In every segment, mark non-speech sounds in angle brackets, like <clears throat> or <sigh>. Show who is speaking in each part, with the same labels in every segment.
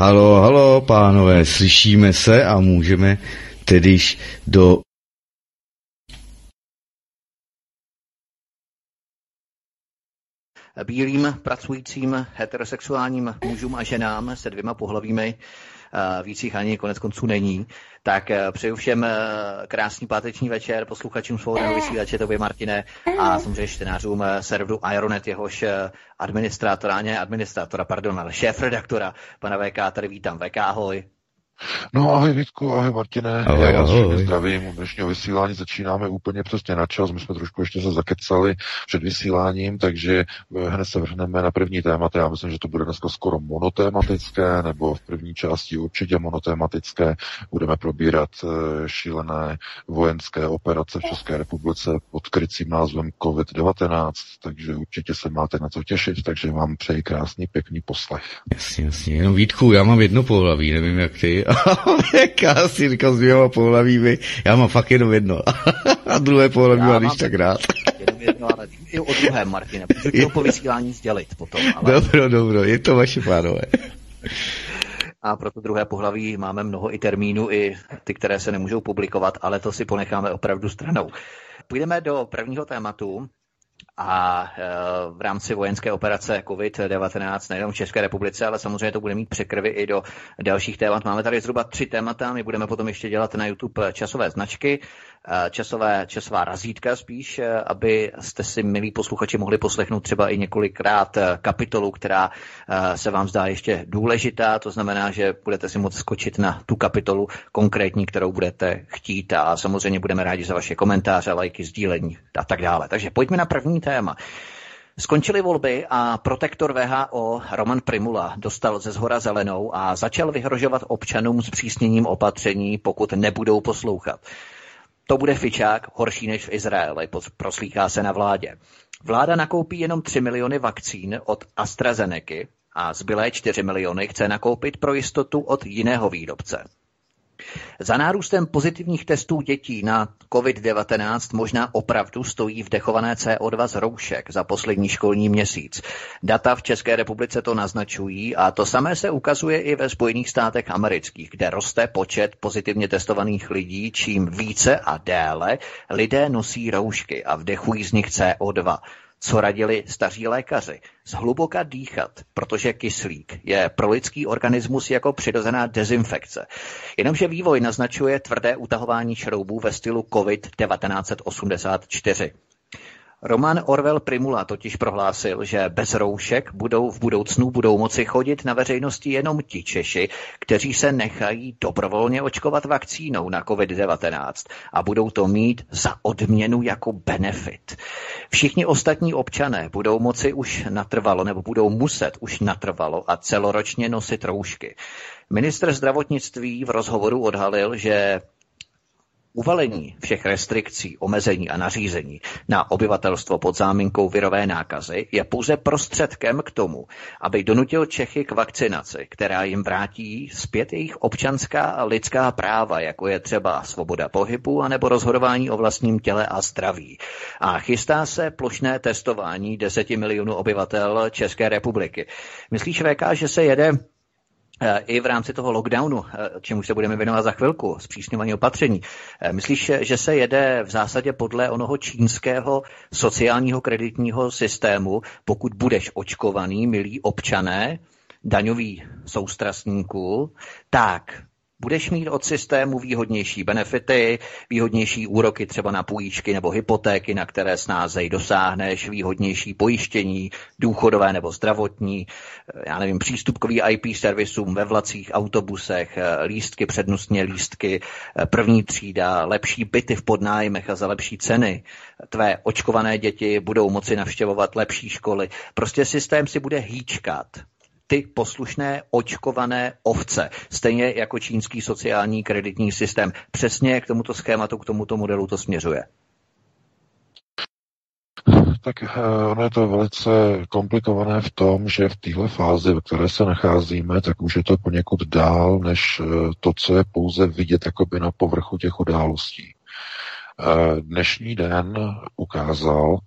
Speaker 1: Halo, halo, pánové, slyšíme se a můžeme tedyž do
Speaker 2: bílým pracujícím heterosexuálním mužům a ženám se dvěma pohlavími víc jich ani konec konců není. Tak eh, přeju všem eh, krásný páteční večer posluchačům svobodného vysílače, to by Martine a samozřejmě čtenářům serveru Ironet, jehož administrátora, ne administrátora, pardon, ale šéf-redaktora, pana VK, tady vítám. VK, ahoj.
Speaker 3: No ahoj Vítku, ahoj Martine,
Speaker 1: ahoj,
Speaker 3: já vás
Speaker 1: ahoj.
Speaker 3: zdravím, u dnešního vysílání začínáme úplně přesně na čas, my jsme trošku ještě se zakecali před vysíláním, takže eh, hned se vrhneme na první téma, já myslím, že to bude dneska skoro monotématické, nebo v první části určitě monotématické, budeme probírat eh, šílené vojenské operace v České republice pod krycím názvem COVID-19, takže určitě se máte na co těšit, takže vám přeji krásný, pěkný poslech.
Speaker 1: Jasně, jasně. Jenom Vítku, já mám jedno pohlaví, nevím jak ty. Já si říkal s dvěma pohlavími, já mám fakt jenom jedno. <laughs> A druhé pohlaví mám když tak rád.
Speaker 2: Jenom jedno, ale i o druhém, Martine, protože to po vysílání sdělit potom. Ale...
Speaker 1: Dobro, dobro, je to vaše pánové.
Speaker 2: A pro to druhé pohlaví máme mnoho i termínů, i ty, které se nemůžou publikovat, ale to si ponecháme opravdu stranou. Půjdeme do prvního tématu, a e, v rámci vojenské operace COVID-19 nejenom v České republice, ale samozřejmě to bude mít překrvy i do dalších témat. Máme tady zhruba tři témata, my budeme potom ještě dělat na YouTube časové značky, časové, časová razítka spíš, e, aby jste si, milí posluchači, mohli poslechnout třeba i několikrát kapitolu, která se vám zdá ještě důležitá, to znamená, že budete si moct skočit na tu kapitolu konkrétní, kterou budete chtít a samozřejmě budeme rádi za vaše komentáře, lajky, sdílení a tak dále. Takže pojďme na první téma. Skončily volby a protektor VHO Roman Primula dostal ze zhora zelenou a začal vyhrožovat občanům s přísněním opatření, pokud nebudou poslouchat. To bude fičák horší než v Izraeli, proslýchá se na vládě. Vláda nakoupí jenom 3 miliony vakcín od AstraZeneca a zbylé 4 miliony chce nakoupit pro jistotu od jiného výrobce. Za nárůstem pozitivních testů dětí na COVID-19 možná opravdu stojí vdechované CO2 z roušek za poslední školní měsíc. Data v České republice to naznačují a to samé se ukazuje i ve Spojených státech amerických, kde roste počet pozitivně testovaných lidí, čím více a déle lidé nosí roušky a vdechují z nich CO2 co radili staří lékaři. Zhluboka dýchat, protože kyslík je pro lidský organismus jako přirozená dezinfekce. Jenomže vývoj naznačuje tvrdé utahování šroubů ve stylu COVID-1984. Roman Orwell Primula totiž prohlásil, že bez roušek budou v budoucnu budou moci chodit na veřejnosti jenom ti Češi, kteří se nechají dobrovolně očkovat vakcínou na COVID-19 a budou to mít za odměnu jako benefit. Všichni ostatní občané budou moci už natrvalo nebo budou muset už natrvalo a celoročně nosit roušky. Ministr zdravotnictví v rozhovoru odhalil, že Uvalení všech restrikcí, omezení a nařízení na obyvatelstvo pod záminkou virové nákazy je pouze prostředkem k tomu, aby donutil Čechy k vakcinaci, která jim vrátí zpět jejich občanská a lidská práva, jako je třeba svoboda pohybu anebo rozhodování o vlastním těle a zdraví. A chystá se plošné testování 10 milionů obyvatel České republiky. Myslíš, VK, že se jede i v rámci toho lockdownu, čemu se budeme věnovat za chvilku, zpřísňování opatření. Myslíš, že se jede v zásadě podle onoho čínského sociálního kreditního systému, pokud budeš očkovaný, milí občané, daňový soustrastníků, tak budeš mít od systému výhodnější benefity, výhodnější úroky třeba na půjčky nebo hypotéky, na které snázej dosáhneš, výhodnější pojištění, důchodové nebo zdravotní, já nevím, přístupkový IP servisům ve vlacích, autobusech, lístky, přednostně lístky, první třída, lepší byty v podnájmech a za lepší ceny. Tvé očkované děti budou moci navštěvovat lepší školy. Prostě systém si bude hýčkat ty poslušné očkované ovce, stejně jako čínský sociální kreditní systém. Přesně k tomuto schématu, k tomuto modelu to směřuje.
Speaker 3: Tak eh, ono je to velice komplikované v tom, že v téhle fázi, ve které se nacházíme, tak už je to poněkud dál, než eh, to, co je pouze vidět jakoby na povrchu těch událostí. Eh, dnešní den ukázal,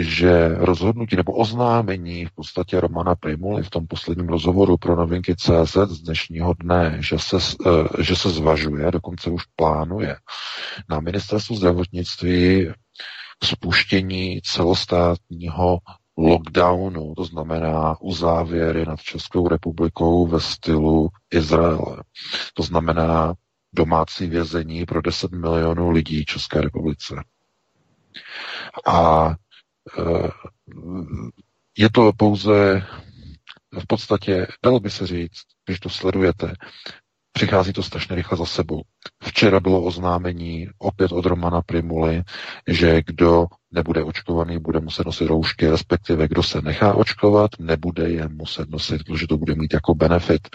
Speaker 3: že rozhodnutí nebo oznámení v podstatě Romana Primuly v tom posledním rozhovoru pro novinky CZ z dnešního dne, že se, že se zvažuje, dokonce už plánuje na ministerstvu zdravotnictví spuštění celostátního lockdownu, to znamená uzávěry nad Českou republikou ve stylu Izraele. To znamená domácí vězení pro 10 milionů lidí České republice. A e, je to pouze v podstatě, dalo by se říct, když to sledujete, Přichází to strašně rychle za sebou. Včera bylo oznámení opět od Romana Primuly, že kdo nebude očkovaný, bude muset nosit roušky, respektive kdo se nechá očkovat, nebude je muset nosit, protože to bude mít jako benefit.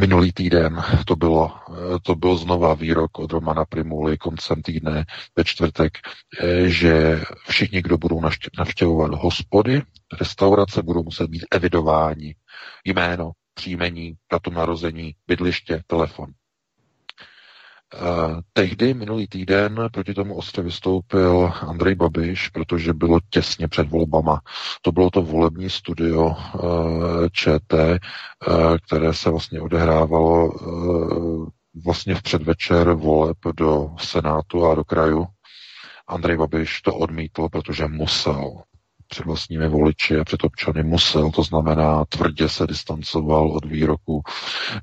Speaker 3: Minulý týden to bylo, to byl znova výrok od Romana Primuly koncem týdne ve čtvrtek, že všichni, kdo budou navštěvovat hospody, restaurace, budou muset být evidováni jméno, příjmení, datum narození, bydliště, telefon. Tehdy minulý týden proti tomu ostře vystoupil Andrej Babiš, protože bylo těsně před volbama. To bylo to volební studio uh, ČT, uh, které se vlastně odehrávalo vlastně v předvečer voleb do Senátu a do kraju. Andrej Babiš to odmítl, protože musel před vlastními voliči a před občany musel, to znamená tvrdě se distancoval od výroku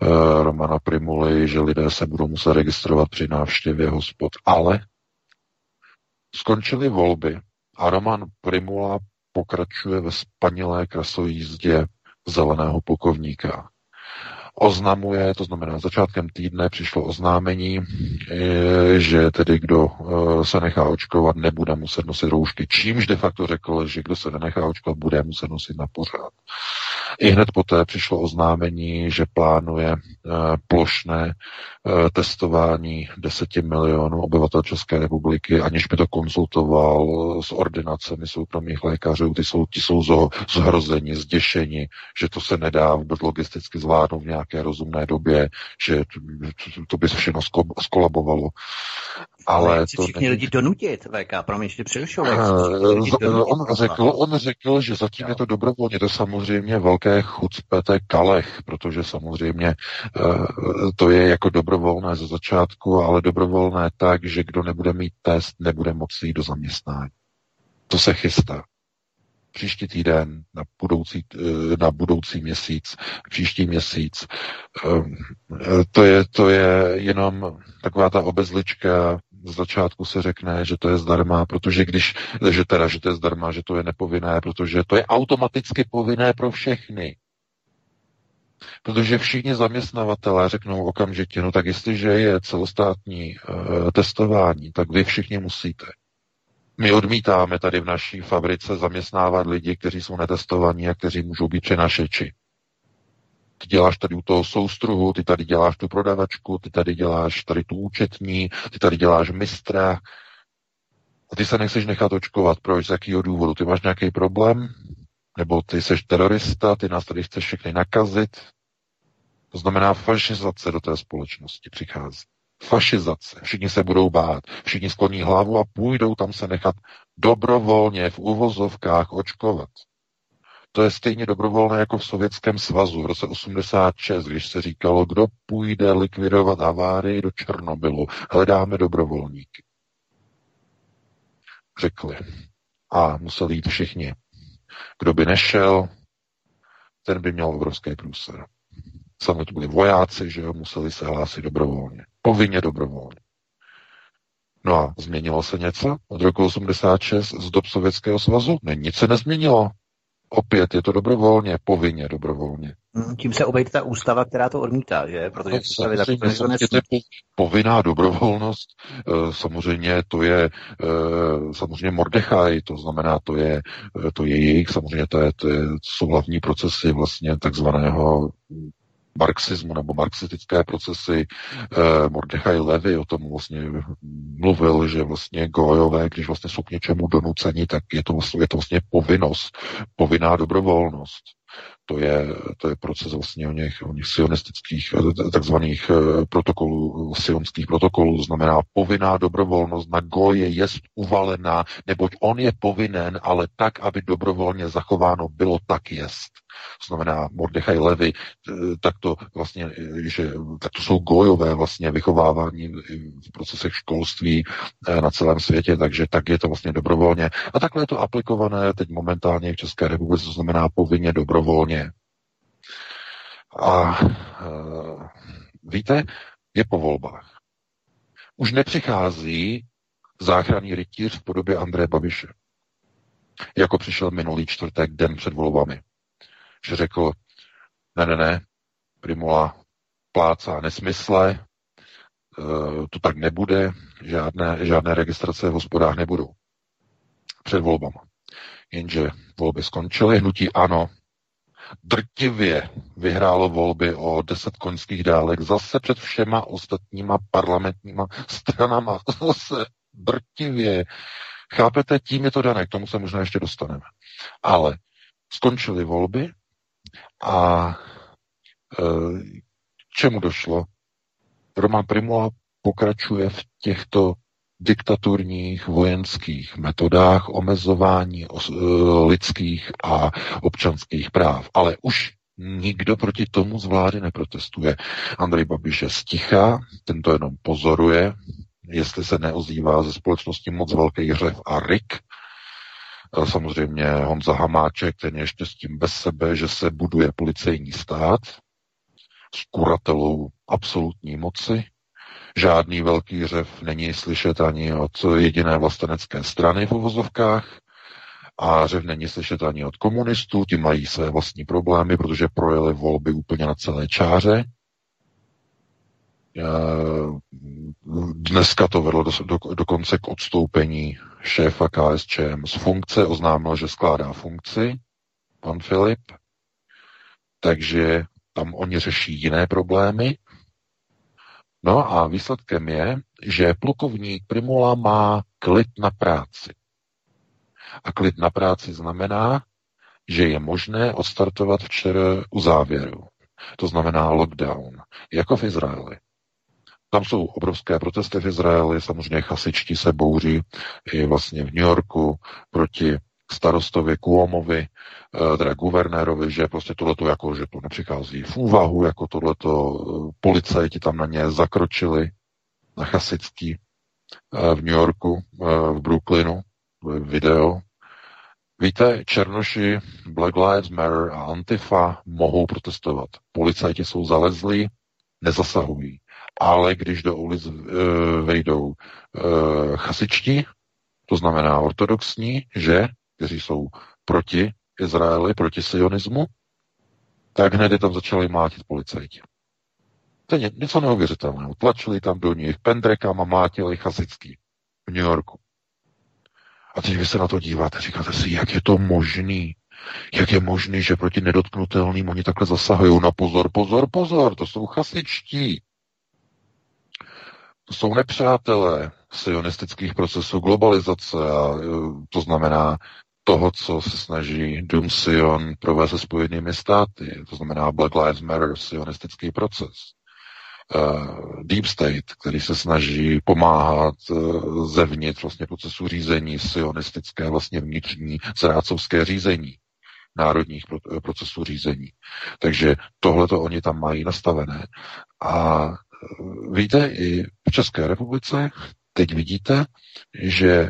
Speaker 3: e, Romana Primuly, že lidé se budou muset registrovat při návštěvě hospod. Ale skončily volby a Roman Primula pokračuje ve spanilé krasojízdě zeleného plukovníka oznamuje, to znamená začátkem týdne přišlo oznámení, eh, že tedy kdo eh, se nechá očkovat, nebude muset nosit roušky, čímž de facto řekl, že kdo se nenechá očkovat, bude muset nosit na pořád. I hned poté přišlo oznámení, že plánuje eh, plošné testování 10 milionů obyvatel České republiky, aniž by to konzultoval s ordinacemi soukromých lékařů. Ty jsou, ti jsou zhrozeni, zděšeni, že to se nedá vůbec logisticky zvládnout v nějaké rozumné době, že to by se všechno skolabovalo.
Speaker 2: Ale, Ale to všichni lidi donutit, VK, promiň, že přerušil.
Speaker 3: On řekl, on řekl, že zatím je to dobrovolně, to samozřejmě velké chucpete kalech, protože samozřejmě eh, to je jako dobrovolné ze začátku, ale dobrovolné tak, že kdo nebude mít test, nebude moci jít do zaměstnání. To se chystá příští týden, na budoucí, eh, na budoucí měsíc, příští měsíc. Ehm, to je, to je jenom taková ta obezlička, z začátku se řekne, že to je zdarma, protože když, že teda, že to je zdarma, že to je nepovinné, protože to je automaticky povinné pro všechny. Protože všichni zaměstnavatelé řeknou okamžitě, no tak jestliže je celostátní uh, testování, tak vy všichni musíte. My odmítáme tady v naší fabrice zaměstnávat lidi, kteří jsou netestovaní a kteří můžou být přenašeči. Ty děláš tady u toho soustruhu, ty tady děláš tu prodavačku, ty tady děláš tady tu účetní, ty tady děláš mistra. A ty se nechceš nechat očkovat. Proč? Z jakého důvodu? Ty máš nějaký problém? Nebo ty jsi terorista, ty nás tady chceš všechny nakazit? To znamená fašizace do té společnosti přichází fašizace. Všichni se budou bát, všichni skloní hlavu a půjdou tam se nechat dobrovolně v uvozovkách očkovat. To je stejně dobrovolné jako v Sovětském svazu v roce 86, když se říkalo, kdo půjde likvidovat havárii do Černobylu. Hledáme dobrovolníky. Řekli. A museli jít všichni. Kdo by nešel, ten by měl obrovský průser. Sami to byli vojáci, že jo, museli se hlásit dobrovolně. Povinně dobrovolně. No a změnilo se něco od roku 86 z dob Sovětského svazu? Ne, nic se nezměnilo. Opět je to dobrovolně, povinně dobrovolně.
Speaker 2: Hmm, tím se obejde ta ústava, která to odmítá, že? Protože
Speaker 3: no, samozřejmě, samozřejmě to je povinná dobrovolnost. Eh, samozřejmě to je eh, samozřejmě Mordechaj, to znamená, to je, eh, to je jejich, samozřejmě to, je, to, je, to jsou hlavní procesy vlastně takzvaného marxismu nebo marxistické procesy. Eh, Mordechaj Levy o tom vlastně mluvil, že vlastně gojové, když vlastně jsou k něčemu donuceni, tak je to, je to vlastně povinnost, povinná dobrovolnost. To je, to je proces vlastně o něch, o něch sionistických, eh, takzvaných eh, protokolů, sionských protokolů, znamená povinná dobrovolnost na goje je uvalená, neboť on je povinen, ale tak, aby dobrovolně zachováno bylo, tak jest. Znamená Mordechaj Levy, eh, tak to vlastně, že tak to jsou gojové vlastně vychovávání v procesech školství na celém světě, takže tak je to vlastně dobrovolně. A takhle je to aplikované teď momentálně v České republice, to znamená povinně dobrovolně. A e, víte, je po volbách. Už nepřichází záchranný rytíř v podobě Andreje Babiše. Jako přišel minulý čtvrtek, den před volbami. Že řekl, ne, ne, ne, Primula plácá nesmysle, e, to tak nebude, žádné, žádné registrace v hospodách nebudou. Před volbama. Jenže volby skončily, hnutí ano drtivě vyhrálo volby o 10 koňských dálek zase před všema ostatníma parlamentníma stranama. <laughs> Zase drtivě. Chápete, tím je to dané, k tomu se možná ještě dostaneme. Ale skončily volby a e, čemu došlo? Roman Primula pokračuje v těchto diktaturních vojenských metodách omezování eh, lidských a občanských práv. Ale už nikdo proti tomu z vlády neprotestuje. Andrej Babiš je sticha, ten to jenom pozoruje, jestli se neozývá ze společnosti moc velký hřev a rik. Samozřejmě Honza Hamáček, ten je ještě s tím bez sebe, že se buduje policejní stát s kuratelou absolutní moci, Žádný velký řev není slyšet ani od jediné vlastenecké strany v uvozovkách a řev není slyšet ani od komunistů, ti mají své vlastní problémy, protože projeli volby úplně na celé čáře. Dneska to vedlo do, dokonce k odstoupení šéfa KSČM z funkce, oznámil, že skládá funkci, pan Filip, takže tam oni řeší jiné problémy, No a výsledkem je, že plukovník Primula má klid na práci. A klid na práci znamená, že je možné odstartovat včera u závěru. To znamená lockdown, jako v Izraeli. Tam jsou obrovské protesty v Izraeli, samozřejmě chasičtí se bouří i vlastně v New Yorku proti starostovi Kuomovi, eh, teda guvernérovi, že prostě tohleto jako, že to nepřichází v úvahu, jako tohleto eh, policajti tam na ně zakročili na chasický eh, v New Yorku, v Brooklynu, video. Víte, Černoši, Black Lives Matter a Antifa mohou protestovat. Policajti jsou zalezlí, nezasahují. Ale když do ulic vejdou chasičtí, to znamená ortodoxní, že kteří jsou proti Izraeli, proti sionismu, tak hned je tam začali mlátit policajti. To je něco neuvěřitelného. Tlačili tam do nich pendrekama, mlátili chasický v New Yorku. A teď vy se na to díváte, říkáte si, jak je to možný? Jak je možný, že proti nedotknutelným oni takhle zasahují? Na pozor, pozor, pozor, to jsou chasičtí. To jsou nepřátelé sionistických procesů globalizace a e, to znamená toho, co se snaží Doom Sion provést se spojenými státy, to znamená Black Lives Matter, sionistický proces. Uh, Deep State, který se snaží pomáhat uh, zevnitř vlastně procesu řízení, sionistické vlastně vnitřní zrácovské řízení národních pro, procesů řízení. Takže tohle to oni tam mají nastavené. A víte, i v České republice teď vidíte, že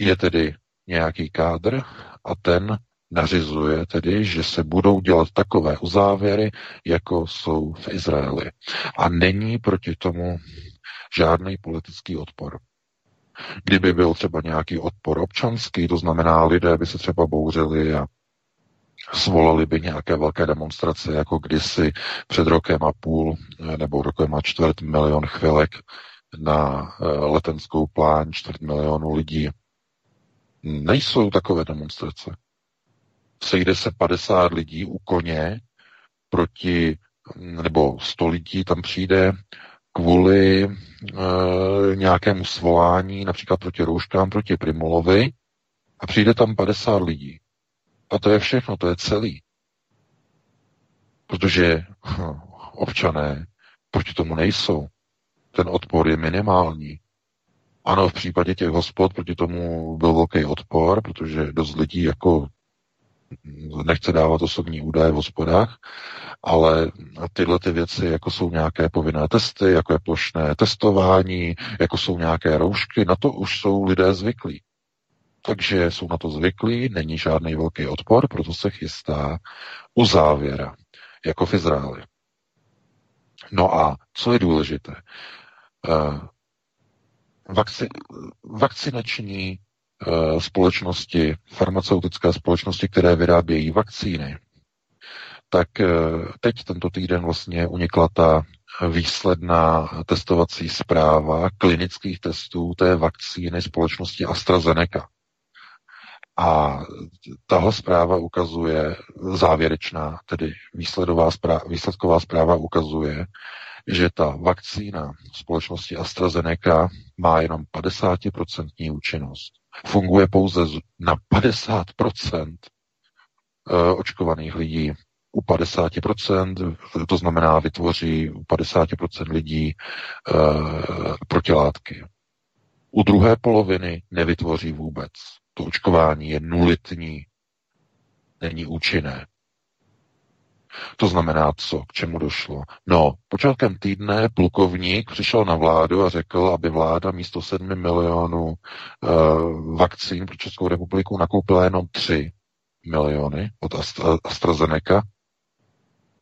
Speaker 3: je tedy nějaký kádr a ten nařizuje tedy, že se budou dělat takové uzávěry, jako jsou v Izraeli. A není proti tomu žádný politický odpor. Kdyby byl třeba nějaký odpor občanský, to znamená, lidé by se třeba bouřili a svolali by nějaké velké demonstrace, jako kdysi před rokem a půl nebo rokem a čtvrt milion chvilek na letenskou plán čtvrt milionu lidí. Nejsou takové demonstrace. Sejde se 50 lidí u koně proti, nebo 100 lidí tam přijde kvůli e, nějakému svolání, například proti rouškám, proti Primolovi, a přijde tam 50 lidí. A to je všechno, to je celý. Protože hm, občané proti tomu nejsou. Ten odpor je minimální. Ano, v případě těch hospod proti tomu byl velký odpor, protože dost lidí jako nechce dávat osobní údaje v hospodách, ale tyhle ty věci, jako jsou nějaké povinné testy, jako je plošné testování, jako jsou nějaké roušky, na to už jsou lidé zvyklí. Takže jsou na to zvyklí, není žádný velký odpor, proto se chystá u závěra, jako v Izraeli. No a co je důležité? Eh, vakci, vakcinační uh, společnosti, farmaceutické společnosti, které vyrábějí vakcíny, tak uh, teď tento týden vlastně unikla ta výsledná testovací zpráva klinických testů té vakcíny společnosti AstraZeneca. A tahle zpráva ukazuje, závěrečná, tedy výsledová zpráva, výsledková zpráva ukazuje, že ta vakcína společnosti AstraZeneca má jenom 50% účinnost. Funguje pouze na 50% eh, očkovaných lidí. U 50%, to znamená vytvoří u 50% lidí e, protilátky. U druhé poloviny nevytvoří vůbec. To očkování je nulitní, není účinné. To znamená co? K čemu došlo? No, počátkem týdne plukovník přišel na vládu a řekl, aby vláda místo 7 milionů uh, vakcín pro Českou republiku nakoupila jenom 3 miliony od Astra, AstraZeneca,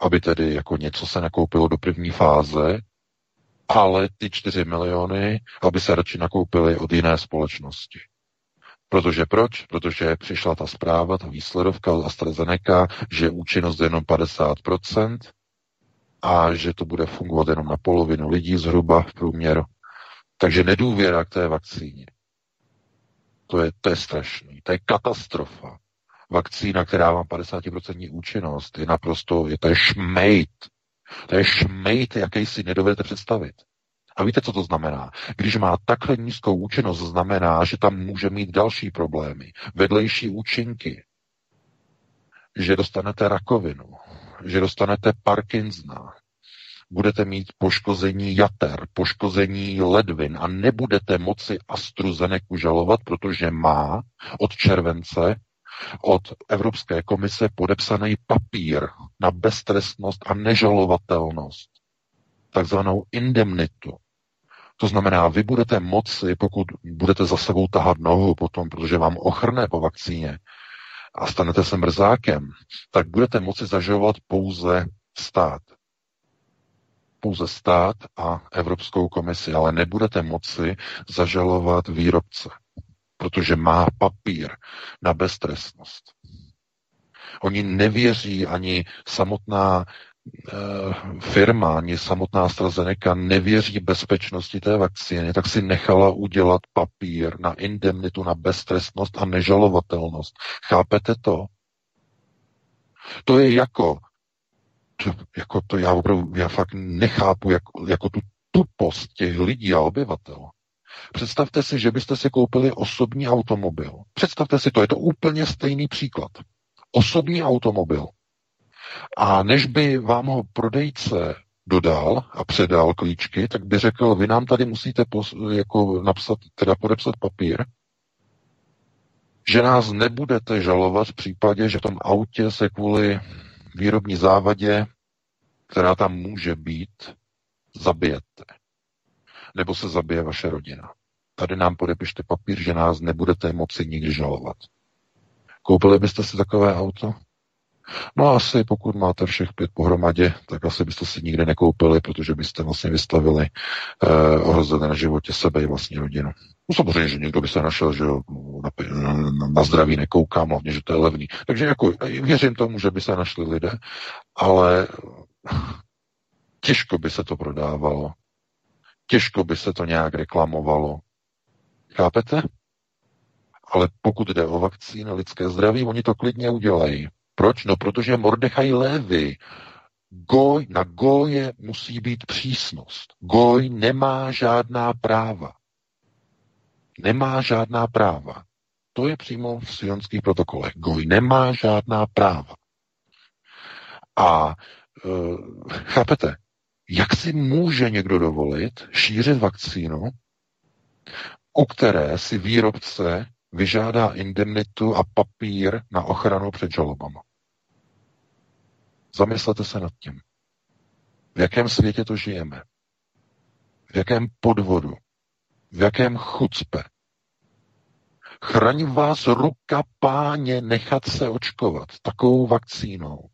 Speaker 3: aby tedy jako něco se nakoupilo do první fáze, ale ty 4 miliony, aby se radši nakoupily od jiné společnosti. Protože proč? Protože přišla ta zpráva, ta výsledovka od AstraZeneca, že účinnost je jenom 50% a že to bude fungovat jenom na polovinu lidí zhruba v průměru. Takže nedůvěra k té vakcíně. To je, to je strašný. To je katastrofa. Vakcína, která má 50% účinnost, je naprosto, je to je šmejt. To je šmejt, jaký si nedovedete představit. A víte, co to znamená? Když má takhle nízkou účinnost, znamená, že tam může mít další problémy, vedlejší účinky, že dostanete rakovinu, že dostanete Parkinsona, budete mít poškození jater, poškození ledvin a nebudete moci AstraZeneca žalovat, protože má od července od Evropské komise podepsaný papír na beztrestnost a nežalovatelnost, takzvanou indemnitu. To znamená, vy budete moci, pokud budete za sebou tahat nohu potom, protože vám ochrne po vakcíně a stanete se mrzákem, tak budete moci zažovat pouze stát. Pouze stát a Evropskou komisi, ale nebudete moci zažalovat výrobce, protože má papír na beztrestnost. Oni nevěří ani samotná firma, ani samotná AstraZeneca nevěří bezpečnosti té vakcíny, tak si nechala udělat papír na indemnitu, na beztrestnost a nežalovatelnost. Chápete to? To je jako, to, jako to já opravdu, já fakt nechápu jako, jako tu tupost těch lidí a obyvatel. Představte si, že byste si koupili osobní automobil. Představte si to, je to úplně stejný příklad. Osobní automobil a než by vám ho prodejce dodal a předal klíčky, tak by řekl, vy nám tady musíte pos- jako napsat, teda podepsat papír, že nás nebudete žalovat v případě, že v tom autě se kvůli výrobní závadě, která tam může být, zabijete. Nebo se zabije vaše rodina. Tady nám podepište papír, že nás nebudete moci nikdy žalovat. Koupili byste si takové auto? No asi pokud máte všech pět pohromadě, tak asi byste si nikdy nekoupili, protože byste vlastně vystavili eh, ohrozili na životě sebe i vlastní rodinu. No samozřejmě, že někdo by se našel, že na, na zdraví nekoukám, hlavně, že to je levný. Takže jako věřím tomu, že by se našli lidé, ale těžko by se to prodávalo. Těžko by se to nějak reklamovalo. Chápete? Ale pokud jde o vakcíny lidské zdraví, oni to klidně udělají. Proč? No, protože Mordechaj Lévy Goj, na Goje musí být přísnost. Goj nemá žádná práva. Nemá žádná práva. To je přímo v sionských protokolech. Goj nemá žádná práva. A e, chápete, jak si může někdo dovolit šířit vakcínu, u které si výrobce vyžádá indemnitu a papír na ochranu před žalobama? Zamyslete se nad tím. V jakém světě to žijeme? V jakém podvodu? V jakém chucpe? Chraň vás ruka páně nechat se očkovat takovou vakcínou,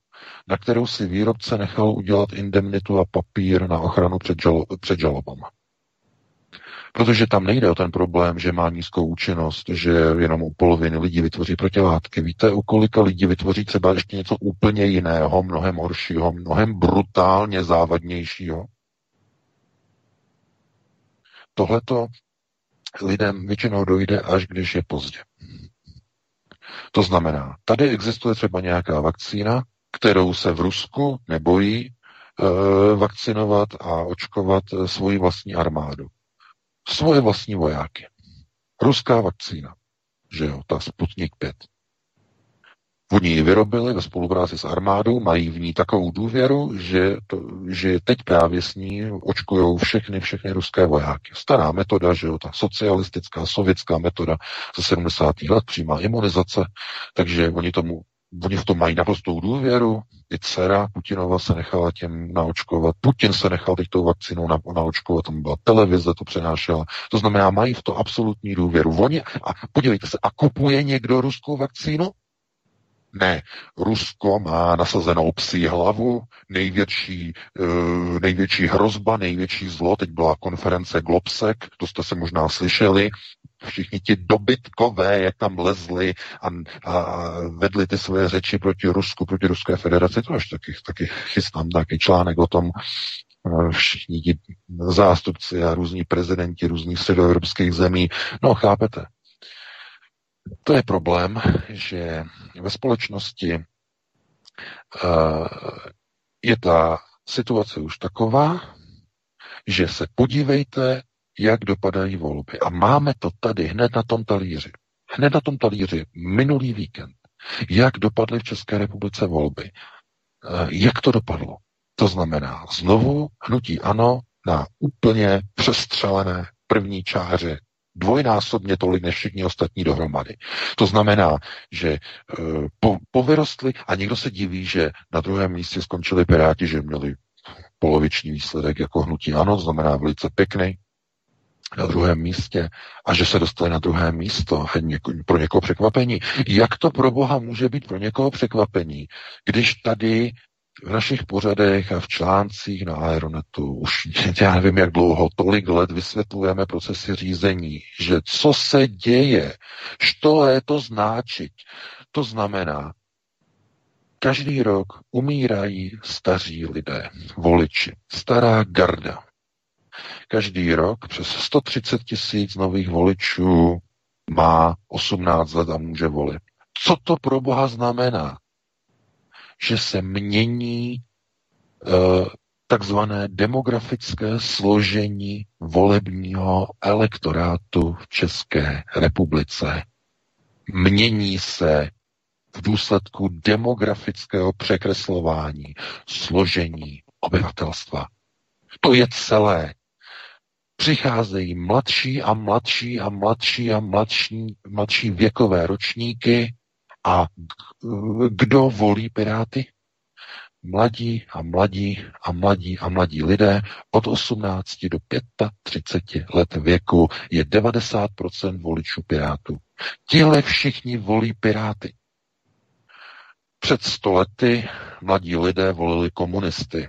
Speaker 3: na kterou si výrobce nechal udělat indemnitu a papír na ochranu před, žalo, před žalobama. Protože tam nejde o ten problém, že má nízkou účinnost, že jenom u poloviny lidí vytvoří protilátky. Víte, u kolika lidí vytvoří třeba ještě něco úplně jiného, mnohem horšího, mnohem brutálně závadnějšího? Tohleto lidem většinou dojde, až když je pozdě. To znamená, tady existuje třeba nějaká vakcína, kterou se v Rusku nebojí e, vakcinovat a očkovat svoji vlastní armádu svoje vlastní vojáky. Ruská vakcína, že jo, ta Sputnik 5. Oni ji vyrobili ve spolupráci s armádou, mají v ní takovou důvěru, že, to, že teď právě s ní očkují všechny, všechny ruské vojáky. Stará metoda, že jo, ta socialistická, sovětská metoda ze 70. let, přímá imunizace, takže oni tomu Oni v tom mají naprostou důvěru. I dcera Putinova se nechala těm naočkovat. Putin se nechal teď tou vakcinou na, naočkovat. Tam byla televize, to přenášela. To znamená, mají v to absolutní důvěru. Oni, a podívejte se, a kupuje někdo ruskou vakcínu? Ne, Rusko má nasazenou psí hlavu, největší, uh, největší hrozba, největší zlo. Teď byla konference Globsec, to jste se možná slyšeli všichni ti dobytkové, jak tam lezli a, a vedli ty své řeči proti Rusku, proti Ruské federaci, to až taky, taky chystám taky článek o tom, eh, všichni ti zástupci a různí prezidenti různých středoevropských zemí. No, chápete. To je problém, že ve společnosti uh, je ta situace už taková, že se podívejte jak dopadají volby. A máme to tady hned na tom talíři. Hned na tom talíři minulý víkend. Jak dopadly v České republice volby. Eh, jak to dopadlo? To znamená znovu hnutí ano na úplně přestřelené první čáře dvojnásobně tolik než všichni ostatní dohromady. To znamená, že e, po, povyrostli a někdo se diví, že na druhém místě skončili Piráti, že měli poloviční výsledek jako hnutí ano, znamená velice pěkný, na druhém místě a že se dostali na druhé místo něko, pro někoho překvapení. Jak to pro Boha může být pro někoho překvapení, když tady v našich pořadech a v článcích na Aeronetu už <laughs> já nevím, jak dlouho, tolik let vysvětlujeme procesy řízení, že co se děje, što je to značit. To znamená, každý rok umírají staří lidé, voliči, stará garda, Každý rok přes 130 tisíc nových voličů má 18 let a může volit. Co to pro Boha znamená? Že se mění uh, takzvané demografické složení volebního elektorátu v České republice. Mění se v důsledku demografického překreslování složení obyvatelstva. To je celé přicházejí mladší a mladší a mladší a mladší, mladší věkové ročníky a kdo volí Piráty? Mladí a mladí a mladí a mladí lidé od 18 do 35 let věku je 90% voličů Pirátů. Tihle všichni volí Piráty. Před stolety mladí lidé volili komunisty.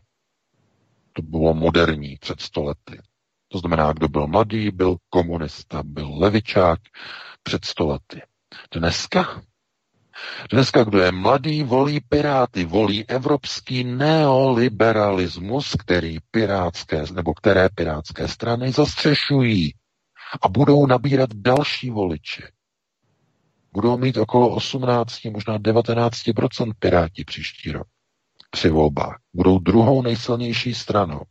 Speaker 3: To bylo moderní před stolety. To znamená, kdo byl mladý, byl komunista, byl levičák před stolety. Dneska Dneska, kdo je mladý, volí piráty, volí evropský neoliberalismus, který pirátské, nebo které pirátské strany zastřešují a budou nabírat další voliče. Budou mít okolo 18, možná 19% piráti příští rok při volbách. Budou druhou nejsilnější stranou.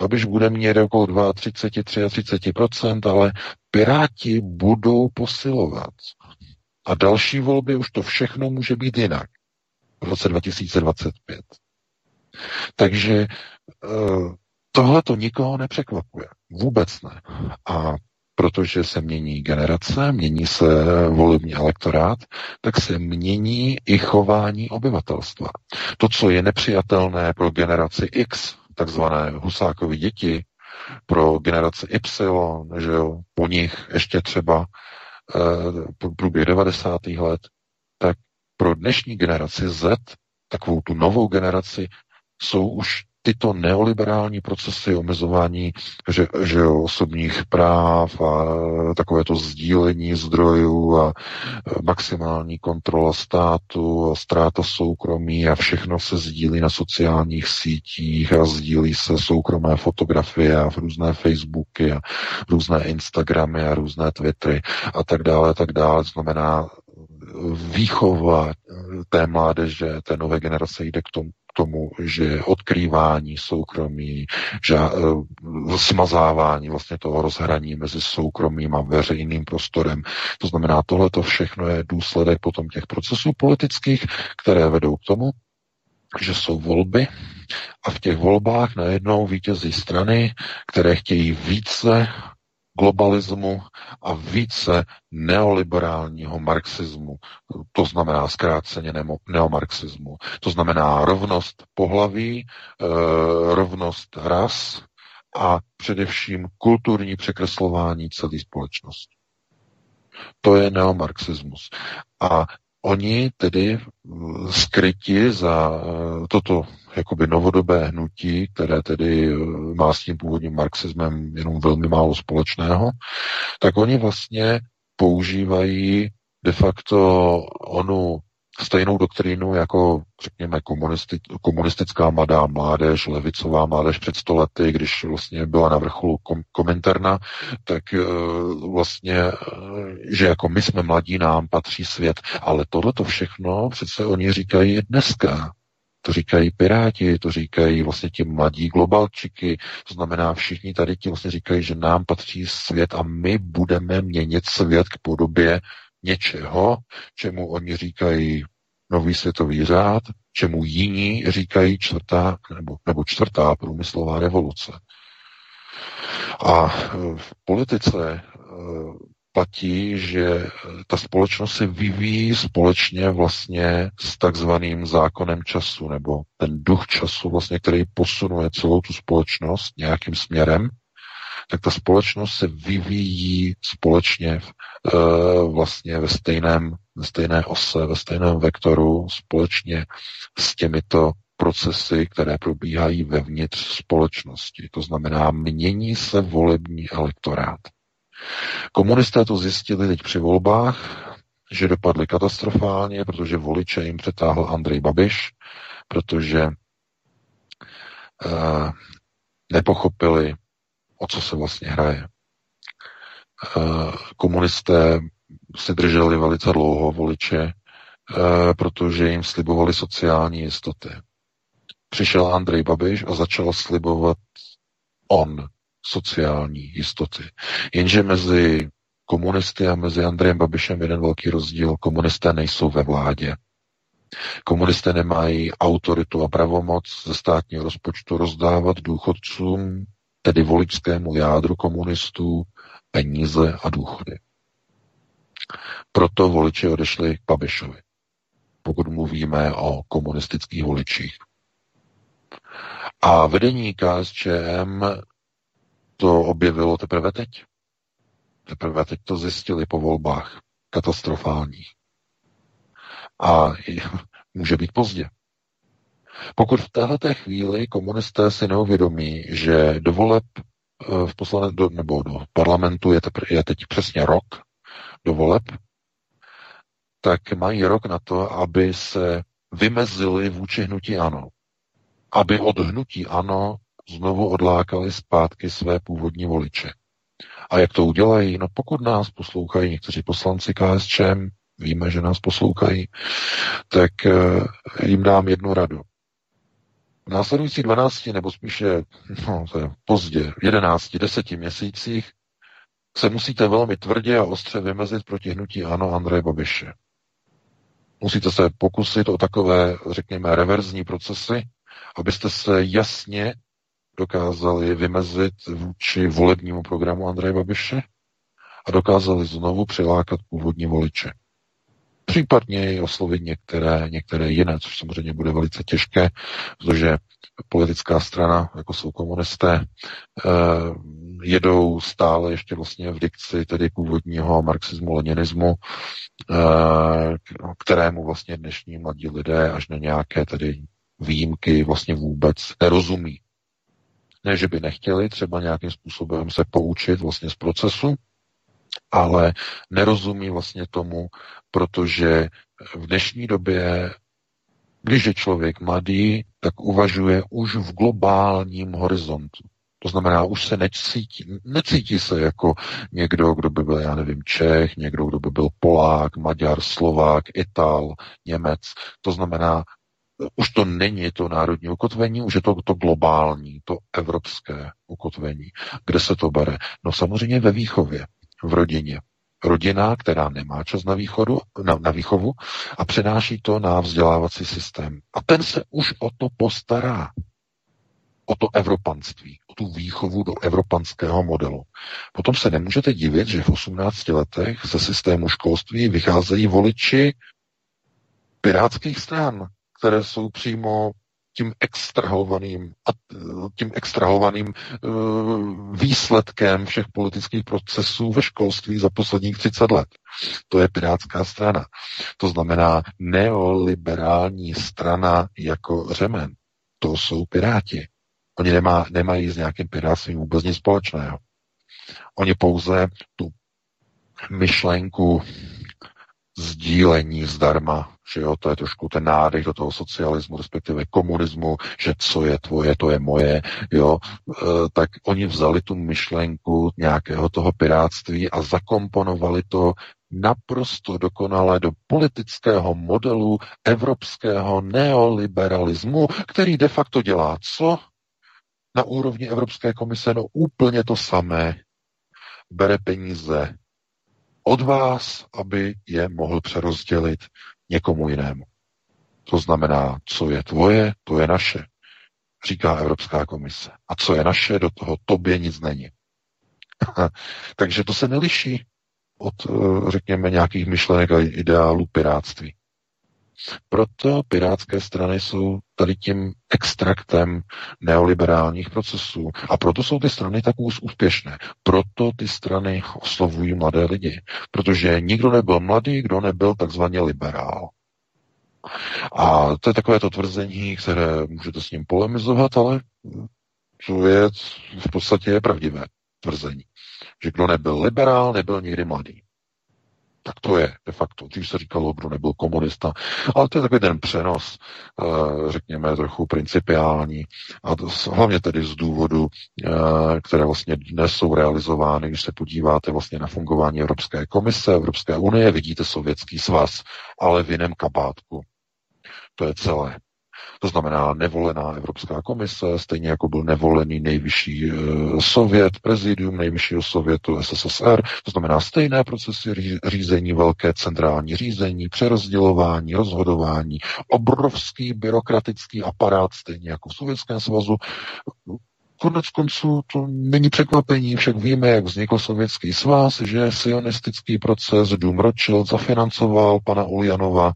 Speaker 3: Abyž bude mít okolo 32, 33% ale piráti budou posilovat. A další volby už to všechno může být jinak. V roce 2025. Takže eh, tohle to nikoho nepřekvapuje. Vůbec ne. A protože se mění generace, mění se volební elektorát, tak se mění i chování obyvatelstva. To, co je nepřijatelné pro generaci X, takzvané Husákovi děti, pro generaci Y, že jo, po nich ještě třeba uh, průběh 90. let, tak pro dnešní generaci Z, takovou tu novou generaci, jsou už tyto neoliberální procesy omezování že, že osobních práv a takové to sdílení zdrojů a maximální kontrola státu a ztráta soukromí a všechno se sdílí na sociálních sítích a sdílí se soukromé fotografie a v různé Facebooky a různé Instagramy a různé Twittery a tak dále, tak dále. Znamená výchova té mládeže, té nové generace jde k tomu, tomu, že odkrývání soukromí, že uh, smazávání vlastně toho rozhraní mezi soukromým a veřejným prostorem. To znamená, tohle to všechno je důsledek potom těch procesů politických, které vedou k tomu, že jsou volby a v těch volbách najednou vítězí strany, které chtějí více globalismu a více neoliberálního marxismu, to znamená zkráceně neomarxismu. To znamená rovnost pohlaví, eh, rovnost ras a především kulturní překreslování celé společnosti. To je neomarxismus. A oni tedy skryti za eh, toto jakoby novodobé hnutí, které tedy eh, má s tím původním marxismem jenom velmi málo společného, tak oni vlastně používají de facto onu stejnou doktrínu jako, řekněme, komunisti, komunistická mladá mládež, levicová mládež před stolety, když vlastně byla na vrcholu kom, komentarna, tak uh, vlastně, uh, že jako my jsme mladí, nám patří svět. Ale tohle to všechno přece oni říkají dneska. To říkají Piráti, to říkají vlastně ti mladí globalčiky, to znamená všichni tady ti vlastně říkají, že nám patří svět a my budeme měnit svět k podobě něčeho, čemu oni říkají nový světový řád, čemu jiní říkají čtvrtá nebo, nebo čtvrtá průmyslová revoluce. A v politice platí, že ta společnost se vyvíjí společně vlastně s takzvaným zákonem času, nebo ten duch času, vlastně, který posunuje celou tu společnost nějakým směrem, tak ta společnost se vyvíjí společně uh, vlastně ve stejném, ve stejné ose, ve stejném vektoru, společně s těmito procesy, které probíhají vevnitř společnosti. To znamená, mění se volební elektorát. Komunisté to zjistili teď při volbách, že dopadly katastrofálně, protože voliče jim přetáhl Andrej Babiš, protože uh, nepochopili, o co se vlastně hraje. Uh, komunisté si drželi velice dlouho voliče, uh, protože jim slibovali sociální jistoty. Přišel Andrej Babiš a začal slibovat on sociální jistoty. Jenže mezi komunisty a mezi Andrejem Babišem jeden velký rozdíl. Komunisté nejsou ve vládě. Komunisté nemají autoritu a pravomoc ze státního rozpočtu rozdávat důchodcům, tedy voličskému jádru komunistů, peníze a důchody. Proto voliči odešli k Babišovi, pokud mluvíme o komunistických voličích. A vedení KSČM to objevilo teprve teď. Teprve teď to zjistili po volbách katastrofálních. A <laughs> může být pozdě. Pokud v této chvíli komunisté si neuvědomí, že do voleb eh, v poslane, do, nebo do parlamentu je, tepr, je teď přesně rok do voleb, tak mají rok na to, aby se vymezili vůči hnutí ano. Aby od hnutí ano znovu odlákali zpátky své původní voliče. A jak to udělají? No pokud nás poslouchají někteří poslanci KSČM, víme, že nás poslouchají, tak eh, jim dám jednu radu. V následujících 12 nebo spíše no, to je pozdě, 11, 10 měsících se musíte velmi tvrdě a ostře vymezit proti hnutí ano Andreje Babiše. Musíte se pokusit o takové, řekněme, reverzní procesy, abyste se jasně dokázali vymezit vůči volebnímu programu Andreje Babiše a dokázali znovu přilákat původní voliče. Případně i oslovit některé, některé jiné, což samozřejmě bude velice těžké, protože politická strana, jako jsou komunisté, eh, jedou stále ještě vlastně v dikci tedy původního marxismu, leninismu, eh, kterému vlastně dnešní mladí lidé až na nějaké tedy výjimky vlastně vůbec nerozumí. Ne, že by nechtěli třeba nějakým způsobem se poučit vlastně z procesu, ale nerozumí vlastně tomu, protože v dnešní době, když je člověk mladý, tak uvažuje už v globálním horizontu. To znamená, už se necítí, necítí se jako někdo, kdo by byl, já nevím, Čech, někdo, kdo by byl Polák, Maďar, Slovák, Ital, Němec. To znamená, už to není to národní ukotvení, už je to to globální, to evropské ukotvení. Kde se to bere? No samozřejmě ve výchově, v rodině. Rodina, která nemá čas na, východu, na, na výchovu a přenáší to na vzdělávací systém. A ten se už o to postará. O to evropanství, o tu výchovu do evropanského modelu. Potom se nemůžete divit, že v 18 letech ze systému školství vycházejí voliči pirátských stran, které jsou přímo tím extrahovaným, tím extrahovaným uh, výsledkem všech politických procesů ve školství za posledních 30 let. To je Pirátská strana. To znamená neoliberální strana jako řemen. To jsou Piráti. Oni nemá, nemají s nějakým pirátstvím vůbec nic společného. Oni pouze tu myšlenku sdílení zdarma, že jo, to je trošku ten nádech do toho socialismu, respektive komunismu, že co je tvoje, to je moje, jo, e, tak oni vzali tu myšlenku nějakého toho piráctví a zakomponovali to naprosto dokonale do politického modelu evropského neoliberalismu, který de facto dělá co? Na úrovni Evropské komise no úplně to samé. Bere peníze od vás, aby je mohl přerozdělit někomu jinému. To znamená, co je tvoje, to je naše, říká Evropská komise. A co je naše, do toho tobě nic není. <laughs> Takže to se neliší od, eh, řekněme, nějakých myšlenek a ideálů piráctví. Proto pirátské strany jsou tady tím extraktem neoliberálních procesů. A proto jsou ty strany tak úspěšné. Proto ty strany oslovují mladé lidi. Protože nikdo nebyl mladý, kdo nebyl takzvaně liberál. A to je takové to tvrzení, které můžete s ním polemizovat, ale to je v podstatě je pravdivé tvrzení. Že kdo nebyl liberál, nebyl nikdy mladý. Tak to je de facto. Dřív se říkalo, kdo nebyl komunista. Ale to je takový ten přenos, eh, řekněme, trochu principiální. A to hlavně tedy z důvodu, eh, které vlastně dnes jsou realizovány, když se podíváte vlastně na fungování Evropské komise, Evropské unie, vidíte Sovětský svaz, ale v jiném kabátku. To je celé. To znamená nevolená Evropská komise, stejně jako byl nevolený nejvyšší e, sovět, prezidium nejvyššího sovětu SSSR, to znamená stejné procesy řízení, velké centrální řízení, přerozdělování, rozhodování, obrovský byrokratický aparát, stejně jako v Sovětském svazu, Konec konců to není překvapení, však víme, jak vznikl sovětský svaz, že sionistický proces Dům Rothschild zafinancoval pana Uljanova,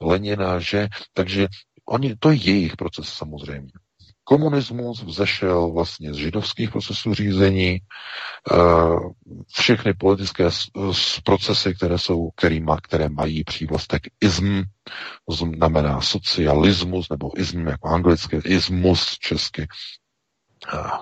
Speaker 3: Lenina, že, takže Oni, to je jejich proces samozřejmě. Komunismus vzešel vlastně z židovských procesů řízení, všechny politické procesy, které jsou, kterýma, které mají přívlastek ism, znamená socialismus, nebo ism jako anglicky, ismus česky,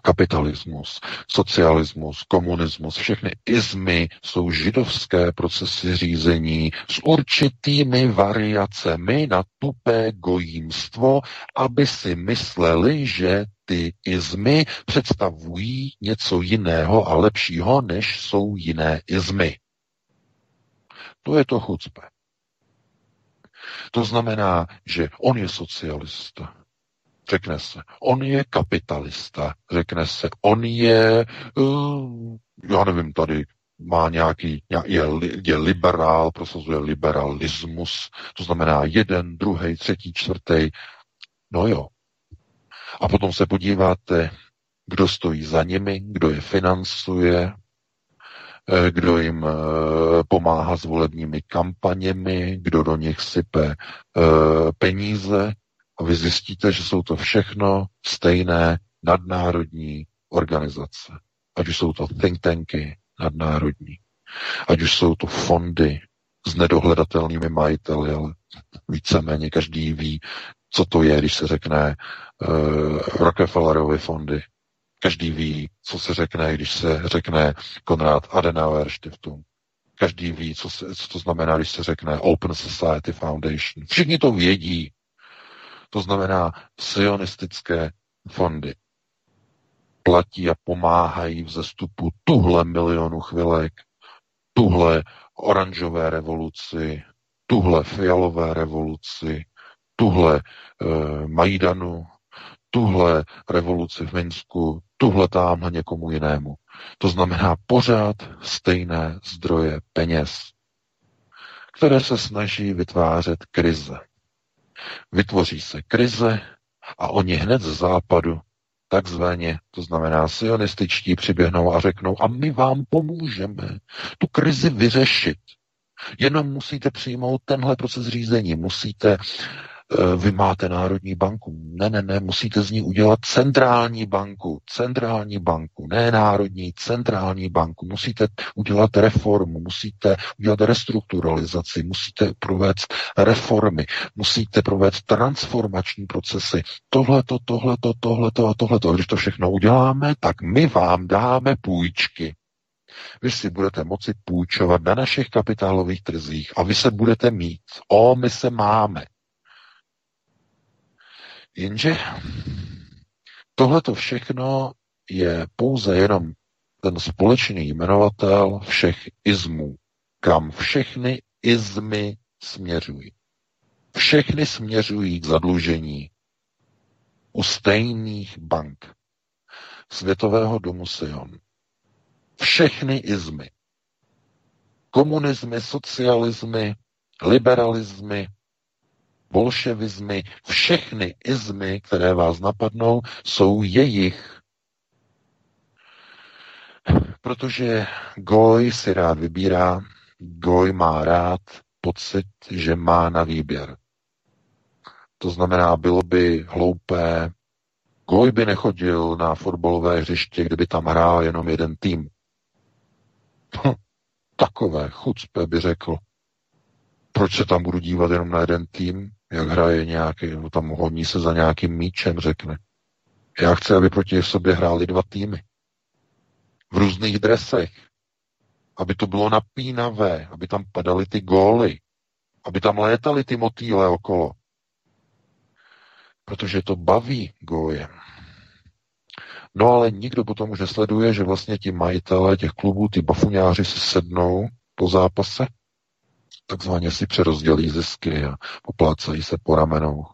Speaker 3: kapitalismus, socialismus, komunismus, všechny izmy jsou židovské procesy řízení s určitými variacemi na tupé gojímstvo, aby si mysleli, že ty izmy představují něco jiného a lepšího, než jsou jiné izmy. To je to chucpe. To znamená, že on je socialista, řekne se, on je kapitalista, řekne se, on je, uh, já nevím, tady má nějaký, je, je liberál, prosazuje liberalismus, to znamená jeden, druhý, třetí, čtvrtý. No jo. A potom se podíváte, kdo stojí za nimi, kdo je financuje, eh, kdo jim eh, pomáhá s volebními kampaněmi, kdo do nich sype peníze, a vy zjistíte, že jsou to všechno stejné nadnárodní organizace. Ať už jsou to think tanky nadnárodní, ať už jsou to fondy s nedohledatelnými majiteli, ale víceméně každý ví, co to je, když se řekne uh, Rockefellerovy fondy. Každý ví, co se řekne, když se řekne Konrad Adenauer Stiftung. Každý ví, co, se, co to znamená, když se řekne Open Society Foundation. Všichni to vědí, to znamená sionistické fondy. Platí a pomáhají v zestupu tuhle milionu chvilek, tuhle oranžové revoluci, tuhle fialové revoluci, tuhle e, Majdanu, tuhle revoluci v Minsku, tuhle tamhle někomu jinému. To znamená pořád stejné zdroje peněz, které se snaží vytvářet krize. Vytvoří se krize a oni hned z západu, takzvaně, to znamená sionističtí, přiběhnou a řeknou, a my vám pomůžeme tu krizi vyřešit. Jenom musíte přijmout tenhle proces řízení, musíte vy máte Národní banku. Ne, ne, ne, musíte z ní udělat centrální banku. Centrální banku, ne národní, centrální banku. Musíte udělat reformu, musíte udělat restrukturalizaci, musíte provést reformy, musíte provést transformační procesy. Tohleto, tohleto, tohleto a tohleto. Když to všechno uděláme, tak my vám dáme půjčky. Vy si budete moci půjčovat na našich kapitálových trzích a vy se budete mít. O, my se máme. Jenže tohle to všechno je pouze jenom ten společný jmenovatel všech izmů, kam všechny izmy směřují. Všechny směřují k zadlužení u stejných bank Světového domu Sion. Všechny izmy. Komunismy, socialismy, liberalismy, bolševizmy, všechny izmy, které vás napadnou, jsou jejich. Protože Goj si rád vybírá, Goj má rád pocit, že má na výběr. To znamená, bylo by hloupé, Goj by nechodil na fotbalové hřiště, kdyby tam hrál jenom jeden tým. Hm, takové chucpe by řekl. Proč se tam budu dívat jenom na jeden tým? Jak hraje nějaký, no tam honí se za nějakým míčem, řekne. Já chci, aby proti sobě hráli dva týmy. V různých dresech. Aby to bylo napínavé, aby tam padaly ty góly, aby tam létaly ty motýle okolo. Protože to baví gojem. No ale nikdo potom už nesleduje, že vlastně ti majitelé těch klubů, ty bafuňáři si sednou po zápase takzvaně si přerozdělí zisky a poplácají se po ramenou.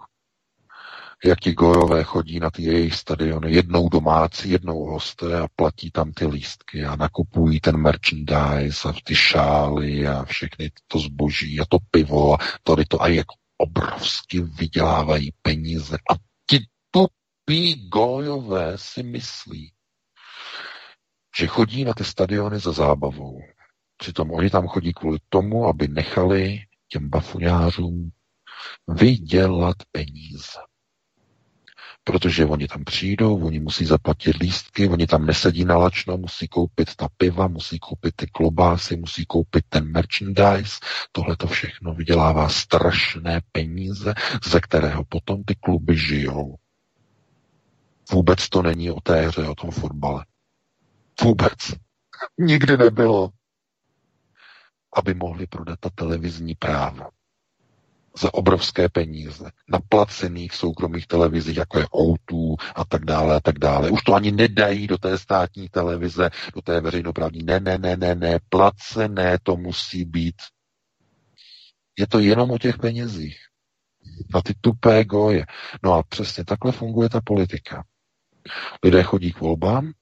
Speaker 3: Jak ti gojové chodí na ty jejich stadiony, jednou domácí, jednou hosté a platí tam ty lístky a nakupují ten merchandise a ty šály a všechny to zboží a to pivo a tady to a jak obrovsky vydělávají peníze. A ti tupí gojové si myslí, že chodí na ty stadiony za zábavou. Přitom oni tam chodí kvůli tomu, aby nechali těm bafuňářům vydělat peníze. Protože oni tam přijdou, oni musí zaplatit lístky, oni tam nesedí na lačno, musí koupit ta piva, musí koupit ty klobásy, musí koupit ten merchandise. Tohle to všechno vydělává strašné peníze, ze kterého potom ty kluby žijou. Vůbec to není o té hře, o tom fotbale. Vůbec. Nikdy nebylo. Aby mohli prodat ta televizní práva za obrovské peníze na placených soukromých televizích, jako je O2 a tak dále a tak dále. Už to ani nedají do té státní televize, do té veřejnoprávní. Ne, ne, ne, ne, ne, placené to musí být. Je to jenom o těch penězích. Na ty tupé goje. No a přesně takhle funguje ta politika. Lidé chodí k volbám,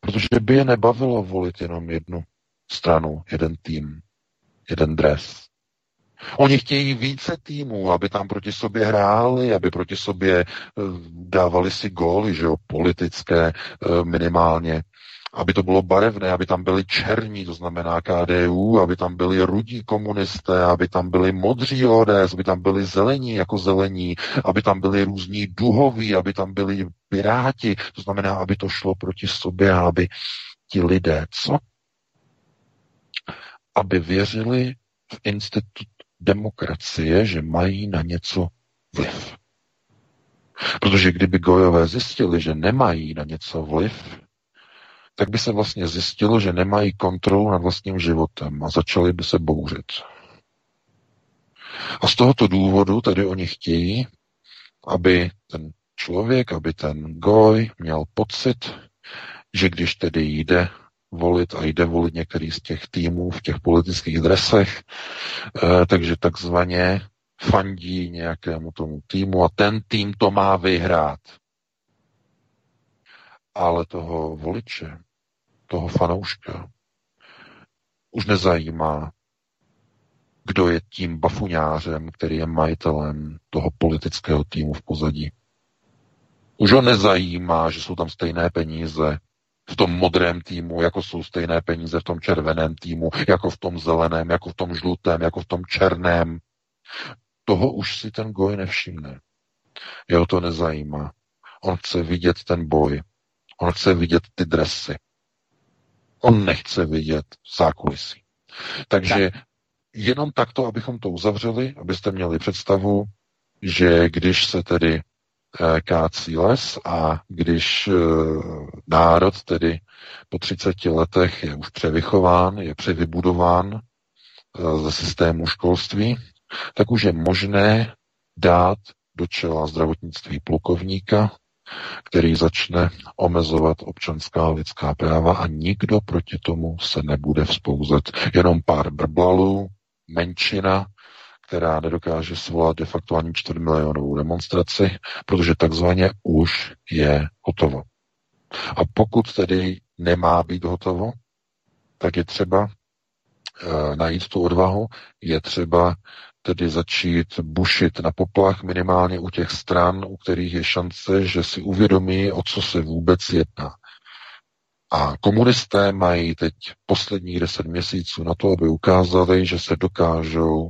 Speaker 3: protože by je nebavilo volit jenom jednu stranu, jeden tým, jeden dres. Oni chtějí více týmů, aby tam proti sobě hráli, aby proti sobě eh, dávali si góly, že jo, politické eh, minimálně, aby to bylo barevné, aby tam byli černí, to znamená KDU, aby tam byli rudí komunisté, aby tam byli modří ODS, aby tam byli zelení jako zelení, aby tam byli různí duhoví, aby tam byli piráti, to znamená, aby to šlo proti sobě aby ti lidé, co? Aby věřili v institut demokracie, že mají na něco vliv. Protože kdyby gojové zjistili, že nemají na něco vliv, tak by se vlastně zjistilo, že nemají kontrolu nad vlastním životem a začali by se bouřit. A z tohoto důvodu tedy oni chtějí, aby ten člověk, aby ten goj měl pocit, že když tedy jde volit a jde volit některý z těch týmů v těch politických dresech, eh, takže takzvaně fandí nějakému tomu týmu a ten tým to má vyhrát. Ale toho voliče, toho fanouška, už nezajímá, kdo je tím bafuňářem, který je majitelem toho politického týmu v pozadí. Už ho nezajímá, že jsou tam stejné peníze, v tom modrém týmu, jako jsou stejné peníze v tom červeném týmu, jako v tom zeleném, jako v tom žlutém, jako v tom černém. Toho už si ten goj nevšimne. Jeho to nezajímá. On chce vidět ten boj. On chce vidět ty dresy. On nechce vidět zákulisí. Takže tak. jenom takto, abychom to uzavřeli, abyste měli představu, že když se tedy kácí les a když eh, národ tedy po 30 letech je už převychován, je převybudován eh, ze systému školství, tak už je možné dát do čela zdravotnictví plukovníka, který začne omezovat občanská lidská práva a nikdo proti tomu se nebude vzpouzet. Jenom pár brblalů, menšina, která nedokáže svolat de facto ani čtvrtmilionovou demonstraci, protože takzvaně už je hotovo. A pokud tedy nemá být hotovo, tak je třeba e, najít tu odvahu, je třeba tedy začít bušit na poplach minimálně u těch stran, u kterých je šance, že si uvědomí, o co se vůbec jedná. A komunisté mají teď posledních deset měsíců na to, aby ukázali, že se dokážou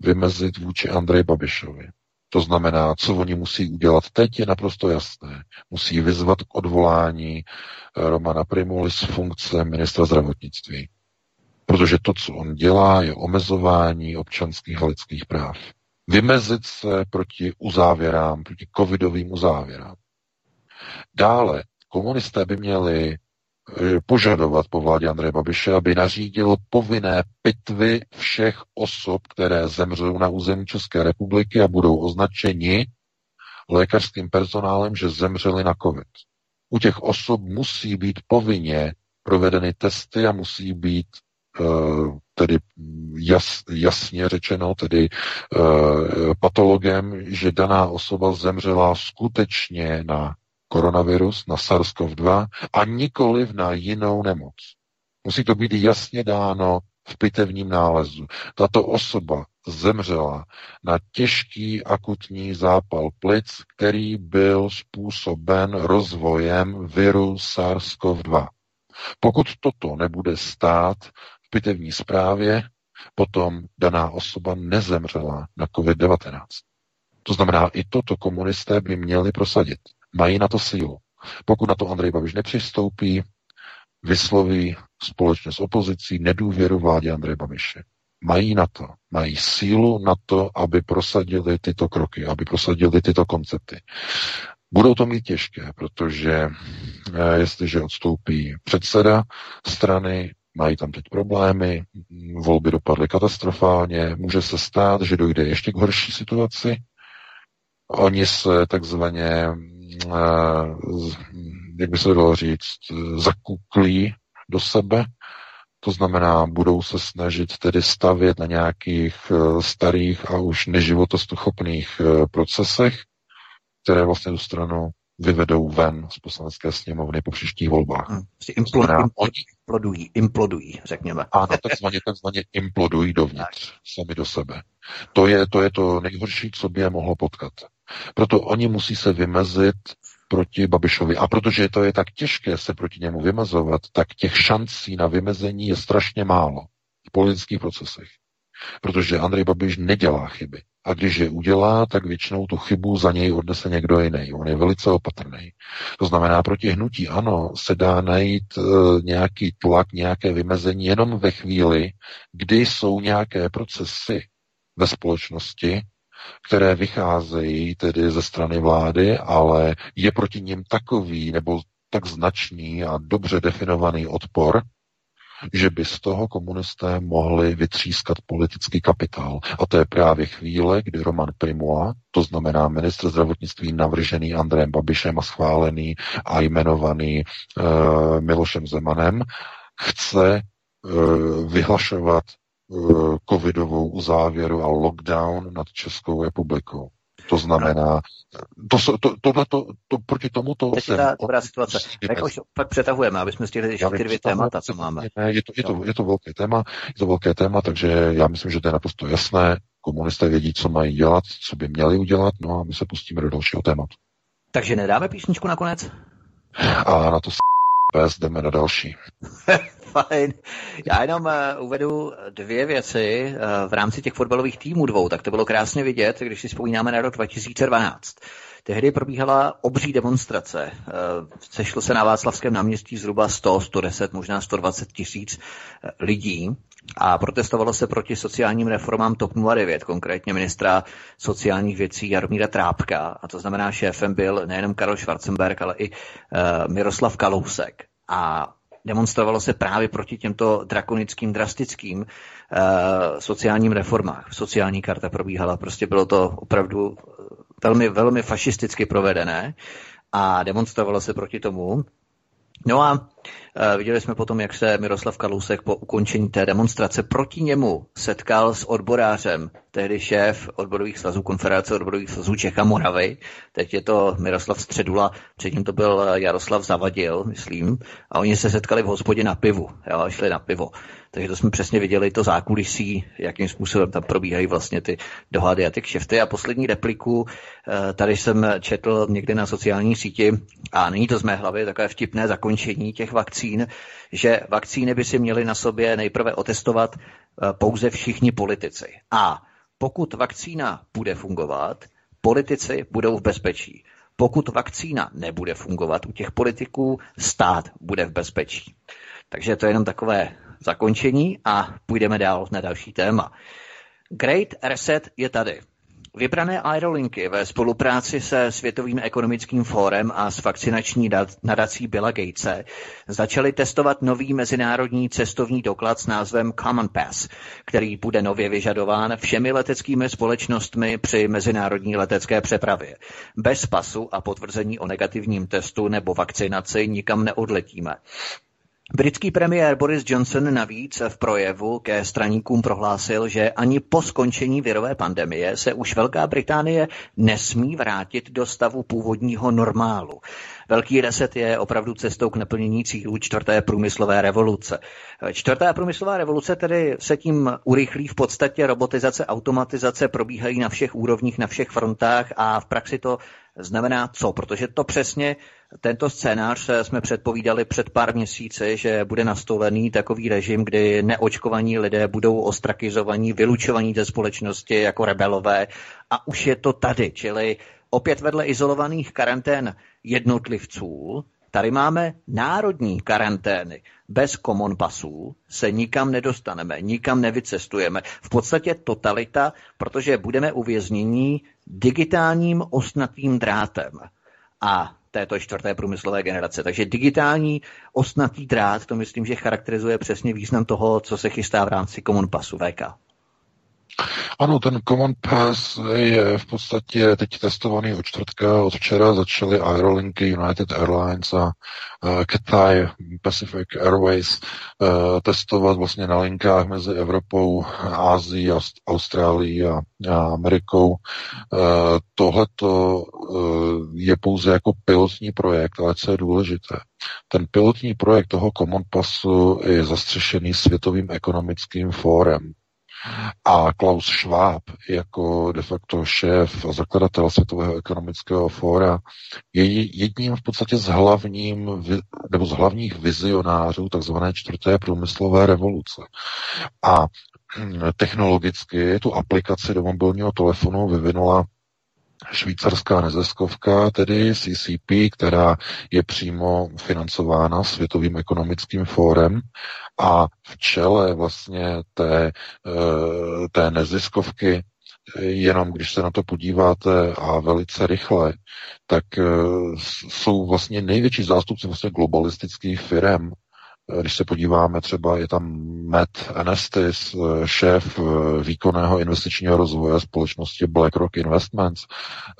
Speaker 3: vymezit vůči Andreji Babišovi. To znamená, co oni musí udělat teď, je naprosto jasné. Musí vyzvat k odvolání Romana Primuli z funkce ministra zdravotnictví. Protože to, co on dělá, je omezování občanských a lidských práv. Vymezit se proti uzávěrám, proti covidovým uzávěrám. Dále, komunisté by měli Eh, požadovat po vládě Andreje Babiše, aby nařídil povinné pitvy všech osob, které zemřou na území České republiky a budou označeni lékařským personálem, že zemřeli na COVID. U těch osob musí být povinně provedeny testy a musí být uh, tedy jas, jasně řečeno, tedy uh, patologem, že daná osoba zemřela skutečně na koronavirus, na SARS-CoV-2 a nikoliv na jinou nemoc. Musí to být jasně dáno v pitevním nálezu. Tato osoba zemřela na těžký akutní zápal plic, který byl způsoben rozvojem viru SARS-CoV-2. Pokud toto nebude stát v pitevní zprávě, potom daná osoba nezemřela na COVID-19. To znamená, i toto komunisté by měli prosadit. Mají na to sílu. Pokud na to Andrej Babiš nepřistoupí, vysloví společně s opozicí nedůvěru vládě Andreje Babiše. Mají na to, mají sílu na to, aby prosadili tyto kroky, aby prosadili tyto koncepty. Budou to mít těžké, protože eh, jestliže odstoupí předseda strany, mají tam teď problémy, volby dopadly katastrofálně, může se stát, že dojde ještě k horší situaci. Oni se takzvaně, jak by se dalo říct, zakuklí do sebe, to znamená, budou se snažit tedy stavět na nějakých eh, starých a už neživotoschopných procesech, které vlastně tu stranu vyvedou ven z poslanecké sněmovny po příštích volbách. Hmm,
Speaker 2: implodují, implodují, implodují, řekněme.
Speaker 3: Ano, takzvaně, takzvaně implodují dovnitř, sami do sebe. To je, to je to nejhorší, co by je mohlo potkat. Proto oni musí se vymezit proti Babišovi. A protože to je tak těžké se proti němu vymezovat, tak těch šancí na vymezení je strašně málo v politických procesech. Protože Andrej Babiš nedělá chyby. A když je udělá, tak většinou tu chybu za něj odnese někdo jiný. On je velice opatrný. To znamená, proti hnutí ano, se dá najít e, nějaký tlak, nějaké vymezení jenom ve chvíli, kdy jsou nějaké procesy ve společnosti, které vycházejí tedy ze strany vlády, ale je proti ním takový nebo tak značný a dobře definovaný odpor, že by z toho komunisté mohli vytřískat politický kapitál. A to je právě chvíle, kdy Roman Primula, to znamená ministr zdravotnictví navržený Andrejem Babišem a schválený a jmenovaný uh, Milošem Zemanem, chce uh, vyhlašovat covidovou uzávěru a lockdown nad Českou republikou. To znamená, to, to, to, to, to, proti tomu to
Speaker 2: Teď je ta dobrá situace. Jak už pak přetahujeme, aby jsme stihli ještě ty dvě témata, co máme.
Speaker 3: Je, to, je, to, je to velké téma, je to velké téma, takže já myslím, že to je naprosto jasné. Komunisté vědí, co mají dělat, co by měli udělat, no a my se pustíme do dalšího tématu.
Speaker 2: Takže nedáme písničku nakonec?
Speaker 3: A na to pes jdeme na další. <laughs>
Speaker 2: Fajn. Já jenom uh, uvedu dvě věci uh, v rámci těch fotbalových týmů dvou. Tak to bylo krásně vidět, když si vzpomínáme na rok 2012. Tehdy probíhala obří demonstrace. Uh, sešlo se na Václavském náměstí zhruba 100, 110, možná 120 tisíc lidí a protestovalo se proti sociálním reformám TOP 09, konkrétně ministra sociálních věcí Jaromíra Trápka. A to znamená, šéfem byl nejenom Karol Schwarzenberg, ale i uh, Miroslav Kalousek. A demonstrovalo se právě proti těmto drakonickým, drastickým uh, sociálním reformách. Sociální karta probíhala, prostě bylo to opravdu velmi, velmi fašisticky provedené a demonstrovalo se proti tomu. No a uh, viděli jsme potom, jak se Miroslav Kalousek po ukončení té demonstrace proti němu setkal s odborářem, tehdy šéf odborových svazů, konfederace odborových svazů Čecha Moravy. Teď je to Miroslav Středula, předtím to byl Jaroslav Zavadil, myslím. A oni se setkali v hospodě na pivu, jo, šli na pivo. Takže to jsme přesně viděli, to zákulisí, jakým způsobem tam probíhají vlastně ty dohady a ty kšefty. A poslední repliku, eh, tady jsem četl někde na sociální síti, a není to z mé hlavy, takové vtipné zakončení těch vakcín, že vakcíny by si měli na sobě nejprve otestovat eh, pouze všichni politici. A pokud vakcína bude fungovat, politici budou v bezpečí. Pokud vakcína nebude fungovat u těch politiků, stát bude v bezpečí. Takže to je jenom takové zakončení a půjdeme dál na další téma. Great Reset je tady. Vybrané aerolinky ve spolupráci se Světovým ekonomickým fórem a s vakcinační nadací Billa Gatese začaly testovat nový mezinárodní cestovní doklad s názvem Common Pass, který bude nově vyžadován všemi leteckými společnostmi při mezinárodní letecké přepravě. Bez pasu a potvrzení o negativním testu nebo vakcinaci nikam neodletíme. Britský premiér Boris Johnson navíc v projevu ke straníkům prohlásil, že ani po skončení virové pandemie se už Velká Británie nesmí vrátit do stavu původního normálu. Velký reset je opravdu cestou k naplnění cílů čtvrté průmyslové revoluce. Čtvrtá průmyslová revoluce tedy se tím urychlí v podstatě robotizace, automatizace probíhají na všech úrovních, na všech frontách a v praxi to znamená co? Protože to přesně tento scénář eh, jsme předpovídali před pár měsíci, že bude nastolený takový režim, kdy neočkovaní lidé budou ostrakizovaní, vylučovaní ze společnosti jako rebelové a už je to tady, čili opět vedle izolovaných karantén jednotlivců, tady máme národní karantény. Bez common pasů se nikam nedostaneme, nikam nevycestujeme. V podstatě totalita, protože budeme uvěznění digitálním osnatým drátem. A této čtvrté průmyslové generace. Takže digitální osnatý drát, to myslím, že charakterizuje přesně význam toho, co se chystá v rámci Common Passu VK.
Speaker 3: Ano, ten Common Pass je v podstatě teď testovaný od čtvrtka. Od včera začaly Aerolinky, United Airlines a uh, Cathay Pacific Airways uh, testovat vlastně na linkách mezi Evropou, Ázií, Austrálií a, a Amerikou. Uh, tohleto uh, je pouze jako pilotní projekt, ale co je důležité, ten pilotní projekt toho Common Passu je zastřešený Světovým ekonomickým fórem. A Klaus Schwab jako de facto šéf a zakladatel Světového ekonomického fóra je jedním v podstatě z hlavním, nebo z hlavních vizionářů takzvané čtvrté průmyslové revoluce. A <clears throat> technologicky tu aplikaci do mobilního telefonu vyvinula švýcarská neziskovka, tedy CCP, která je přímo financována Světovým ekonomickým fórem a v čele vlastně té, eh, té neziskovky jenom když se na to podíváte a velice rychle, tak eh, jsou vlastně největší zástupci vlastně globalistických firm, když se podíváme, třeba je tam Matt Anestis, šéf eh, výkonného investičního rozvoje společnosti BlackRock Investments,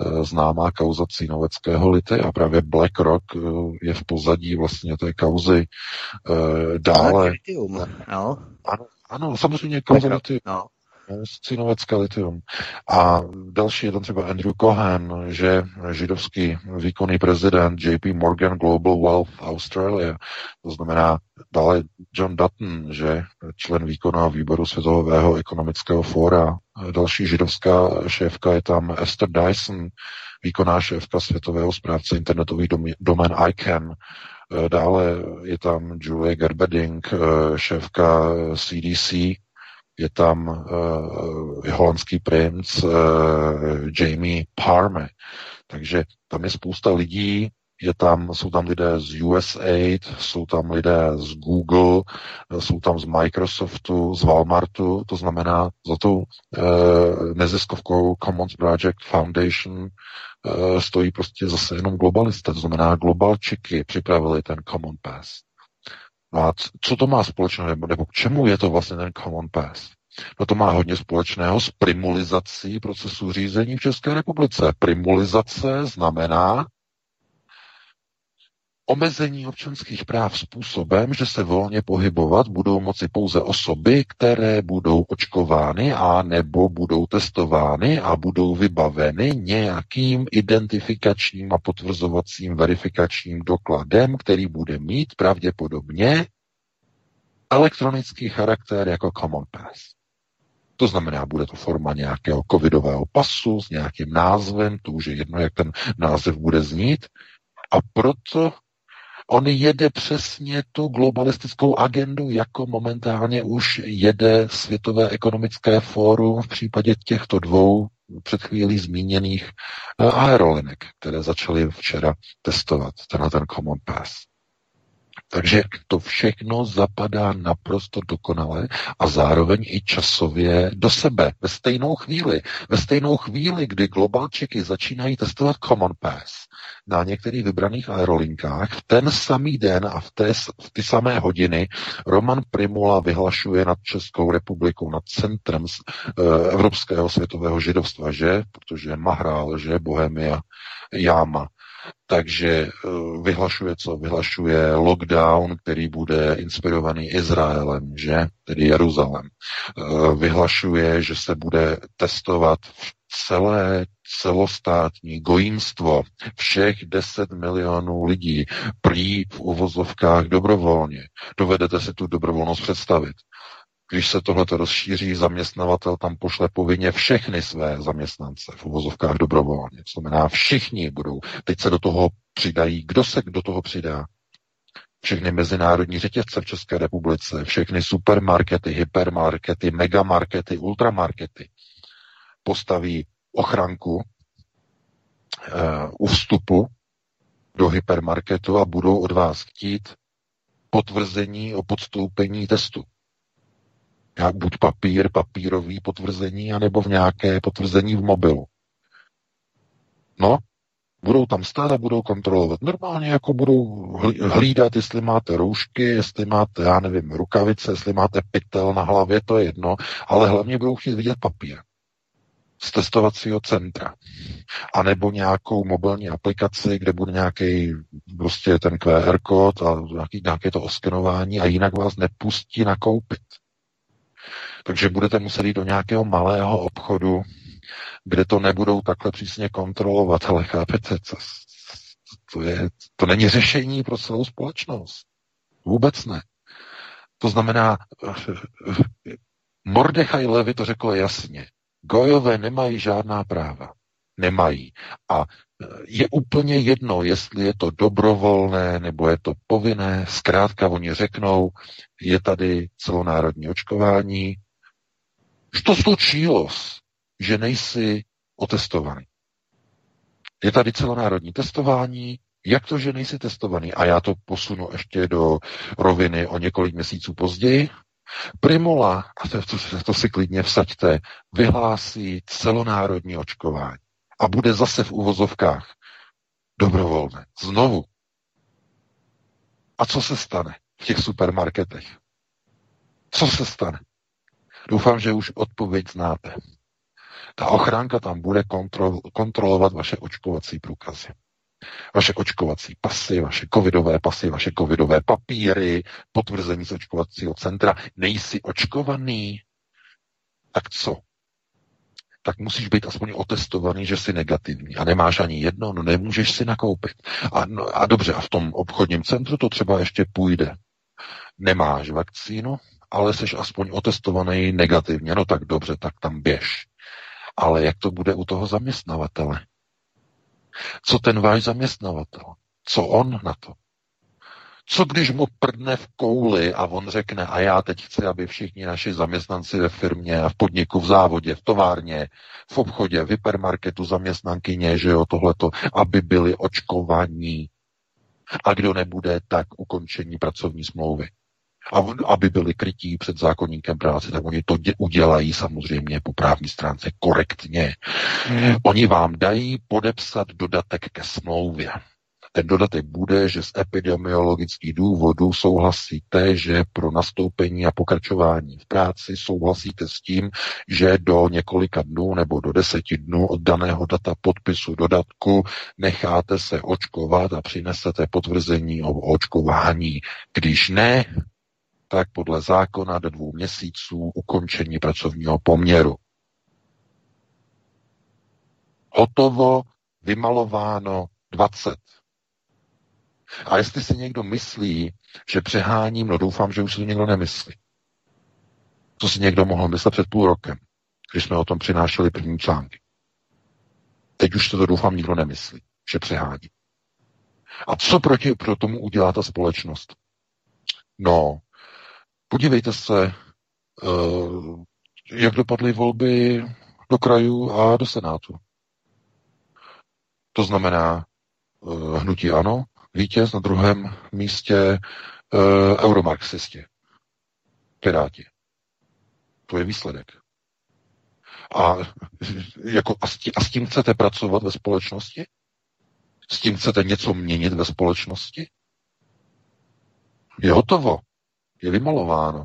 Speaker 3: eh, známá kauza cínoveckého lity a právě BlackRock eh, je v pozadí vlastně té kauzy. Dále...
Speaker 2: No.
Speaker 3: Ano, ano, samozřejmě kauza. No. Cinovecká litium. A další je tam třeba Andrew Cohen, že židovský výkonný prezident JP Morgan Global Wealth Australia, to znamená dále John Dutton, že člen výkonného výboru Světového ekonomického fóra. Další židovská šéfka je tam Esther Dyson, výkonná šéfka Světového správce internetových domén ICANN. Dále je tam Julie Gerberding, šéfka CDC, je tam uh, holandský princ uh, Jamie Parme. Takže tam je spousta lidí, je tam, jsou tam lidé z USAID, jsou tam lidé z Google, jsou tam z Microsoftu, z Walmartu, to znamená za tou uh, neziskovkou Commons Project Foundation uh, stojí prostě zase jenom globalisté, to znamená globalčiky připravili ten Common Pass. No a co to má společného, nebo, nebo k čemu je to vlastně ten Common Pass? No to má hodně společného s primulizací procesu řízení v České republice. Primulizace znamená omezení občanských práv způsobem, že se volně pohybovat budou moci pouze osoby, které budou očkovány a nebo budou testovány a budou vybaveny nějakým identifikačním a potvrzovacím verifikačním dokladem, který bude mít pravděpodobně elektronický charakter jako Common Pass. To znamená, bude to forma nějakého covidového pasu s nějakým názvem, to už je jedno, jak ten název bude znít. A proto On jede přesně tu globalistickou agendu, jako momentálně už jede Světové ekonomické fórum v případě těchto dvou před chvílí zmíněných eh, aerolinek, které začaly včera testovat tenhle ten Common Pass. Takže to všechno zapadá naprosto dokonale a zároveň i časově do sebe, ve stejnou chvíli. Ve stejnou chvíli, kdy globalčiky začínají testovat Common Pass na některých vybraných aerolinkách, v ten samý den a v, té, v ty samé hodiny Roman Primula vyhlašuje nad Českou republikou, nad centrem e, Evropského světového židovstva, že? Protože Mahrál, že? Bohemia, Jáma takže eh, vyhlašuje co? Vyhlašuje lockdown, který bude inspirovaný Izraelem, že? Tedy Jeruzalem. Eh, vyhlašuje, že se bude testovat celé celostátní gojímstvo všech 10 milionů lidí prý v uvozovkách dobrovolně. Dovedete si tu dobrovolnost představit. Když se tohle rozšíří, zaměstnavatel tam pošle povinně všechny své zaměstnance v uvozovkách dobrovolně. To znamená, všichni budou. Teď se do toho přidají. Kdo se do toho přidá? Všechny mezinárodní řetězce v České republice, všechny supermarkety, hypermarkety, megamarkety, ultramarkety postaví ochranku uh, u vstupu do hypermarketu a budou od vás chtít potvrzení o podstoupení testu. Jak buď papír, papírový potvrzení, anebo v nějaké potvrzení v mobilu. No, budou tam stát a budou kontrolovat. Normálně jako budou hlídat, jestli máte roušky, jestli máte, já nevím, rukavice, jestli máte pytel na hlavě, to je jedno, ale hlavně budou chtít vidět papír z testovacího centra. A nebo nějakou mobilní aplikaci, kde bude nějaký prostě ten QR kód a nějaké to oskenování a jinak vás nepustí nakoupit. Takže budete muset jít do nějakého malého obchodu, kde to nebudou takhle přísně kontrolovat, ale chápete, to, to, je, to není řešení pro celou společnost. Vůbec ne. To znamená, Mordechaj Levy to řekl jasně. Gojové nemají žádná práva. Nemají. A je úplně jedno, jestli je to dobrovolné nebo je to povinné. Zkrátka oni řeknou, je tady celonárodní očkování. Že to že nejsi otestovaný. Je tady celonárodní testování, jak to, že nejsi testovaný? A já to posunu ještě do roviny o několik měsíců později. Primula, a to, to, to si klidně vsaďte, vyhlásí celonárodní očkování a bude zase v uvozovkách dobrovolné. Znovu. A co se stane v těch supermarketech? Co se stane? Doufám, že už odpověď znáte. Ta ochránka tam bude kontrol, kontrolovat vaše očkovací průkazy. Vaše očkovací pasy, vaše covidové pasy, vaše covidové papíry, potvrzení z očkovacího centra. Nejsi očkovaný? Tak co? tak musíš být aspoň otestovaný, že jsi negativní a nemáš ani jedno, no nemůžeš si nakoupit. A, no, a dobře, a v tom obchodním centru to třeba ještě půjde. Nemáš vakcínu, ale jsi aspoň otestovaný negativně, no tak dobře, tak tam běž. Ale jak to bude u toho zaměstnavatele? Co ten váš zaměstnavatel? Co on na to? Co když mu prdne v kouli a on řekne, a já teď chci, aby všichni naši zaměstnanci ve firmě v podniku, v závodě, v továrně, v obchodě, v hypermarketu, zaměstnankyně, že jo, tohleto, aby byli očkovaní. A kdo nebude, tak ukončení pracovní smlouvy. A aby byli krytí před zákonníkem práce, tak oni to udělají samozřejmě po právní stránce korektně. Mm. Oni vám dají podepsat dodatek ke smlouvě. Ten dodatek bude, že z epidemiologických důvodů souhlasíte, že pro nastoupení a pokračování v práci souhlasíte s tím, že do několika dnů nebo do deseti dnů od daného data podpisu dodatku necháte se očkovat a přinesete potvrzení o očkování. Když ne, tak podle zákona do dvou měsíců ukončení pracovního poměru. Hotovo, vymalováno 20. A jestli si někdo myslí, že přeháním, no doufám, že už si to někdo nemyslí. Co si někdo mohl myslet před půl rokem, když jsme o tom přinášeli první články. Teď už to doufám nikdo nemyslí, že přehání. A co proti pro tomu udělá ta společnost? No, podívejte se, uh, jak dopadly volby do krajů a do Senátu. To znamená, uh, hnutí ano, vítěz, na druhém místě uh, euromarxisti, piráti. To je výsledek. A, <laughs> jako, a s tím chcete pracovat ve společnosti? S tím chcete něco měnit ve společnosti? Je hotovo. Je vymalováno.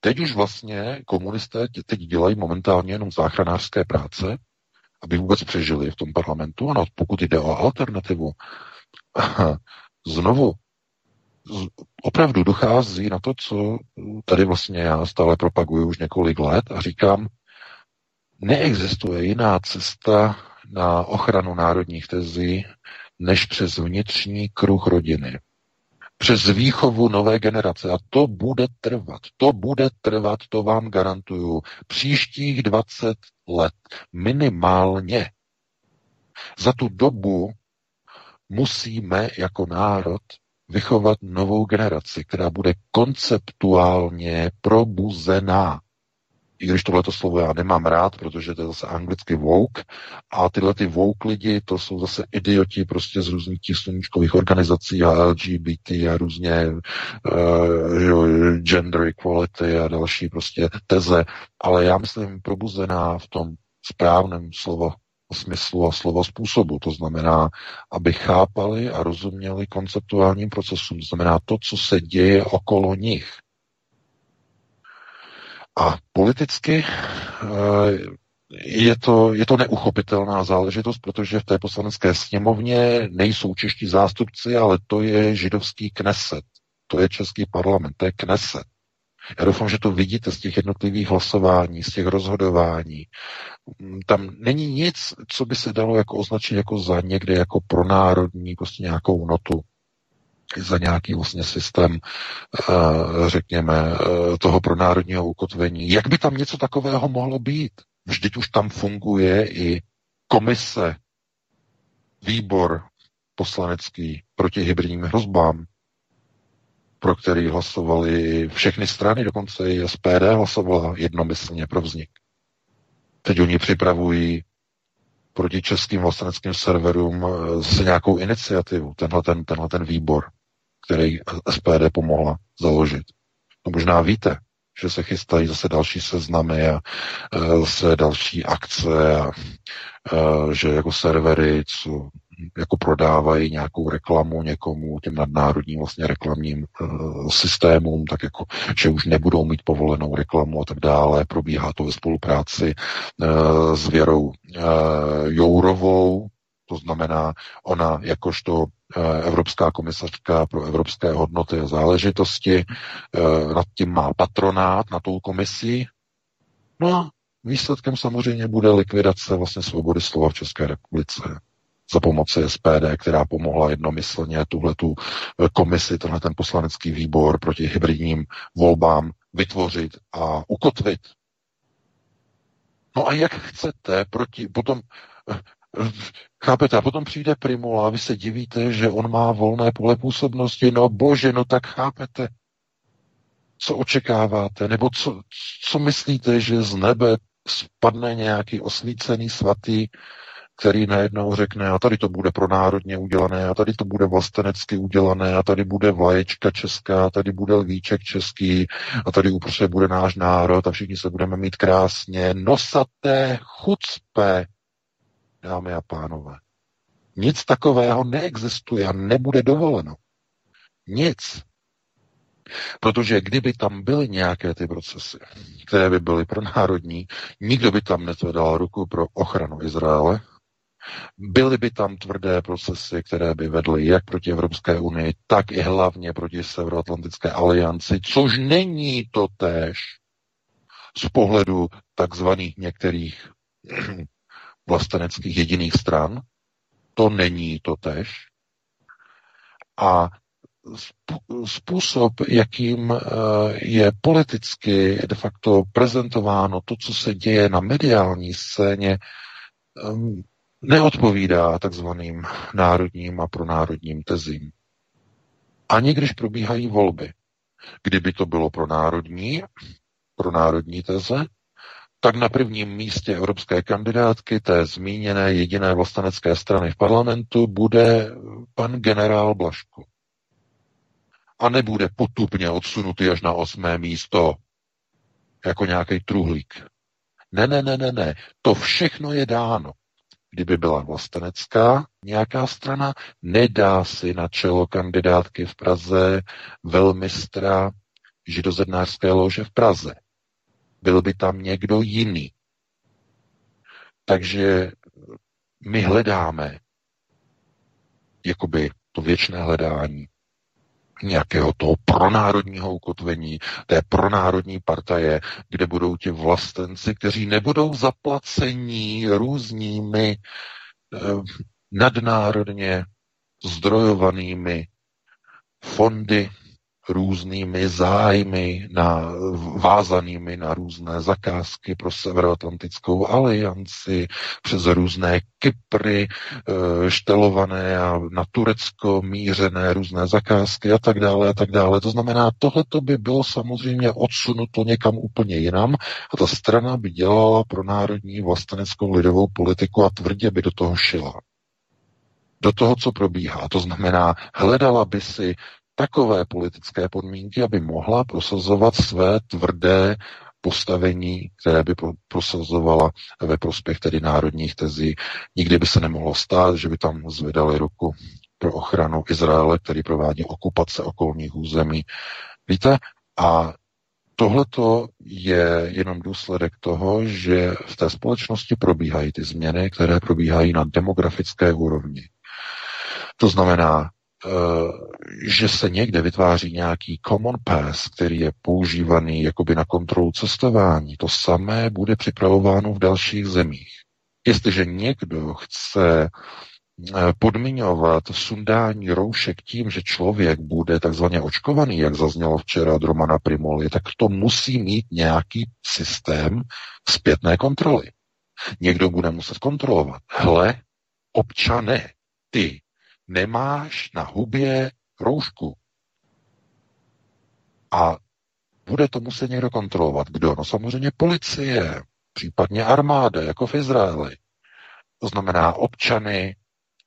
Speaker 3: Teď už vlastně komunisté teď dělají momentálně jenom záchranářské práce, aby vůbec přežili v tom parlamentu. Ano, pokud jde o alternativu, <laughs> znovu opravdu dochází na to, co tady vlastně já stále propaguju už několik let a říkám, neexistuje jiná cesta na ochranu národních tezí, než přes vnitřní kruh rodiny. Přes výchovu nové generace. A to bude trvat. To bude trvat, to vám garantuju. Příštích 20 let minimálně. Za tu dobu musíme jako národ vychovat novou generaci, která bude konceptuálně probuzená i když tohleto slovo já nemám rád, protože to je zase anglicky woke, a tyhle ty woke lidi, to jsou zase idioti prostě z různých těch sluníčkových organizací a LGBT a různě uh, gender equality a další prostě teze, ale já myslím probuzená v tom správném slovo smyslu a slova způsobu. To znamená, aby chápali a rozuměli konceptuálním procesům. To znamená to, co se děje okolo nich. A politicky eh, je to, je to neuchopitelná záležitost, protože v té poslanecké sněmovně nejsou čeští zástupci, ale to je židovský kneset. To je český parlament, to je kneset. Já doufám, že to vidíte z těch jednotlivých hlasování, z těch rozhodování. Tam není nic, co by se dalo jako označit jako za někde jako pronárodní, prostě nějakou notu za nějaký vlastně systém, eh, řekněme, eh, toho pro národního ukotvení. Jak by tam něco takového mohlo být? Vždyť už tam funguje i komise, výbor poslanecký proti hybridním hrozbám, pro který hlasovali všechny strany, dokonce i SPD hlasovala jednomyslně pro vznik. Teď oni připravují proti českým vlasteneckým serverům se nějakou iniciativu, tenhle ten, tenhle ten výbor který SPD pomohla založit. No možná víte, že se chystají zase další seznamy a e, zase další akce a e, že jako servery, co jako prodávají nějakou reklamu někomu, těm nadnárodním vlastně reklamním uh, systémům, tak jako, že už nebudou mít povolenou reklamu a tak dále. Probíhá to ve spolupráci uh, s Věrou uh, Jourovou, to znamená, ona jakožto Evropská komisařka pro evropské hodnoty a záležitosti eh, nad tím má patronát, na tou komisi. No a výsledkem samozřejmě bude likvidace vlastně svobody slova v České republice za pomoci SPD, která pomohla jednomyslně tuhle tu eh, komisi, tenhle ten poslanecký výbor proti hybridním volbám vytvořit a ukotvit. No a jak chcete proti, potom Chápete? A potom přijde Primula a vy se divíte, že on má volné pole působnosti. No bože, no tak chápete. Co očekáváte? Nebo co, co myslíte, že z nebe spadne nějaký osvícený svatý, který najednou řekne, a tady to bude pro národně udělané, a tady to bude vlastenecky udělané, a tady bude vlaječka česká, a tady bude lvíček český, a tady uprostřed bude náš národ a všichni se budeme mít krásně. Nosaté chucpe, dámy a pánové. Nic takového neexistuje a nebude dovoleno. Nic. Protože kdyby tam byly nějaké ty procesy, které by byly pro národní, nikdo by tam nezvedal ruku pro ochranu Izraele, byly by tam tvrdé procesy, které by vedly jak proti Evropské unii, tak i hlavně proti Severoatlantické alianci, což není to též z pohledu takzvaných některých vlasteneckých jediných stran. To není to tež. A způsob, jakým eh, je politicky de facto prezentováno to, co se děje na mediální scéně, ehm, neodpovídá takzvaným národním a pronárodním tezím. Ani když probíhají volby. Kdyby to bylo pro národní, pro národní teze, tak na prvním místě evropské kandidátky té zmíněné jediné vlastenecké strany v parlamentu bude pan generál Blaško. A nebude potupně odsunutý až na osmé místo jako nějaký truhlík. Ne, ne, ne, ne, ne. To všechno je dáno. Kdyby byla vlastenecká nějaká strana, nedá si na čelo kandidátky v Praze velmistra židozednářské lože v Praze byl by tam někdo jiný. Takže my hledáme jakoby to věčné hledání nějakého toho pronárodního ukotvení, té pronárodní partaje, kde budou ti vlastenci, kteří nebudou zaplacení různými eh, nadnárodně zdrojovanými fondy různými zájmy na, vázanými na různé zakázky pro Severoatlantickou alianci, přes různé Kypry, eh, štelované a na Turecko mířené různé zakázky a tak dále a tak dále. To znamená, tohleto by bylo samozřejmě odsunuto někam úplně jinam a ta strana by dělala pro národní vlasteneckou lidovou politiku a tvrdě by do toho šila do toho, co probíhá. To znamená, hledala by si takové politické podmínky, aby mohla prosazovat své tvrdé postavení, které by prosazovala ve prospěch tedy národních tezí. Nikdy by se nemohlo stát, že by tam zvedali ruku pro ochranu Izraele, který provádí okupace okolních území. Víte, a tohleto je jenom důsledek toho, že v té společnosti probíhají ty změny, které probíhají na demografické úrovni. To znamená, že se někde vytváří nějaký common pass, který je používaný jakoby na kontrolu cestování, to samé bude připravováno v dalších zemích. Jestliže někdo chce eh, podmiňovat sundání roušek tím, že člověk bude takzvaně očkovaný, jak zaznělo včera od Romana Primoli, tak to musí mít nějaký systém zpětné kontroly. Někdo bude muset kontrolovat. Hle, občané, ty nemáš na hubě roušku. A bude to muset někdo kontrolovat. Kdo? No samozřejmě policie, případně armáda, jako v Izraeli. To znamená, občany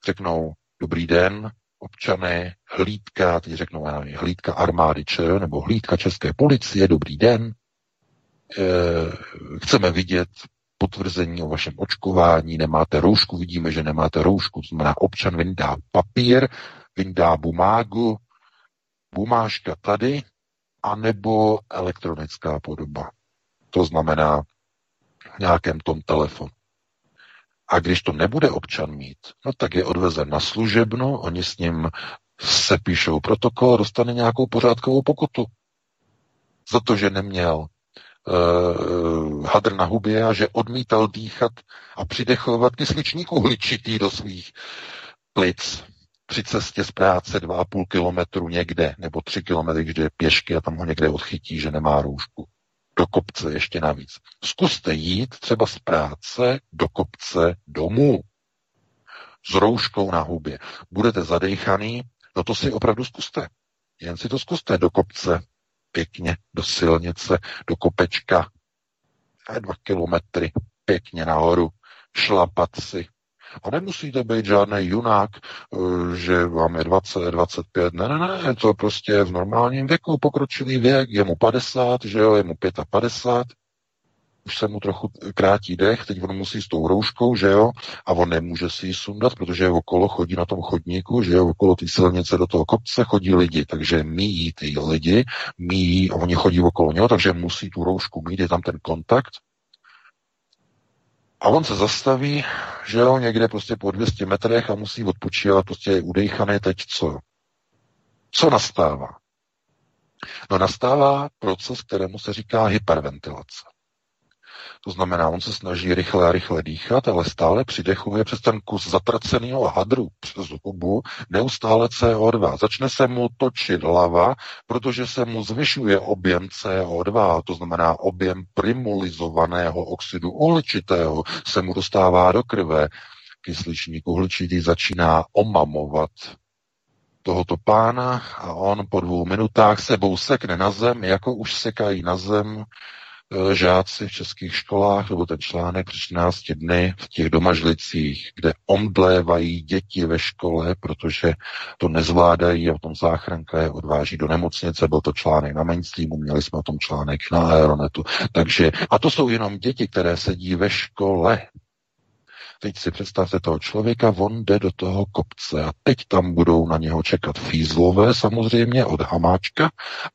Speaker 3: řeknou dobrý den, občany, hlídka, teď řeknou hlídka armády ČR nebo hlídka České policie, dobrý den, e, chceme vidět potvrzení o vašem očkování, nemáte roušku, vidíme, že nemáte roušku, to znamená občan vyndá papír, vyndá bumágu, bumáška tady, anebo elektronická podoba. To znamená v nějakém tom telefonu. A když to nebude občan mít, no tak je odvezen na služebnu, oni s ním se píšou protokol, dostane nějakou pořádkovou pokutu. Za to, že neměl hadr na hubě a že odmítal dýchat a přidechovat kysličník uhličitý do svých plic při cestě z práce 2,5 kilometru někde, nebo 3 kilometry, když jde pěšky a tam ho někde odchytí, že nemá růžku. Do kopce ještě navíc. Zkuste jít třeba z práce do kopce domů s rouškou na hubě. Budete zadejchaný, no to si opravdu zkuste. Jen si to zkuste do kopce pěkně do silnice, do kopečka, dva kilometry, pěkně nahoru, šlapat si. A nemusíte být žádný junák, eh, že vám je 20, 25, ne, ne, ne, to prostě v normálním věku, pokročilý věk, je mu 50, že jo, je mu 55, už se mu trochu krátí dech, teď on musí s tou rouškou, že jo, a on nemůže si ji sundat, protože okolo chodí na tom chodníku, že jo, okolo té silnice do toho kopce chodí lidi, takže míjí ty lidi, míjí, a oni chodí okolo něho, takže musí tu roušku mít, je tam ten kontakt. A on se zastaví, že jo, někde prostě po 200 metrech a musí odpočívat, prostě je udejchaný teď co? Co nastává? No nastává proces, kterému se říká hyperventilace. To znamená, on se snaží rychle a rychle dýchat, ale stále přidechuje přes ten kus zatraceného hadru přes hubu neustále CO2. Začne se mu točit hlava, protože se mu zvyšuje objem CO2, to znamená objem primolizovaného oxidu uhličitého se mu dostává do krve. Kysličník uhličitý začíná omamovat tohoto pána a on po dvou minutách sebou sekne na zem, jako už sekají na zem žáci v českých školách, nebo ten článek před 14 dny v těch domažlicích, kde omdlévají děti ve škole, protože to nezvládají a potom záchranka je odváží do nemocnice. Byl to článek na mainstreamu, měli jsme o tom článek na Aeronetu. Takže, a to jsou jenom děti, které sedí ve škole. Teď si představte toho člověka, on jde do toho kopce a teď tam budou na něho čekat fízlové samozřejmě od hamáčka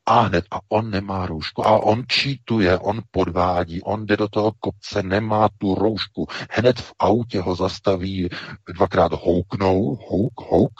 Speaker 3: a hned a on nemá roušku a on čítuje, on podvádí, on jde do toho kopce, nemá tu roušku, hned v autě ho zastaví, dvakrát houknou, houk, houk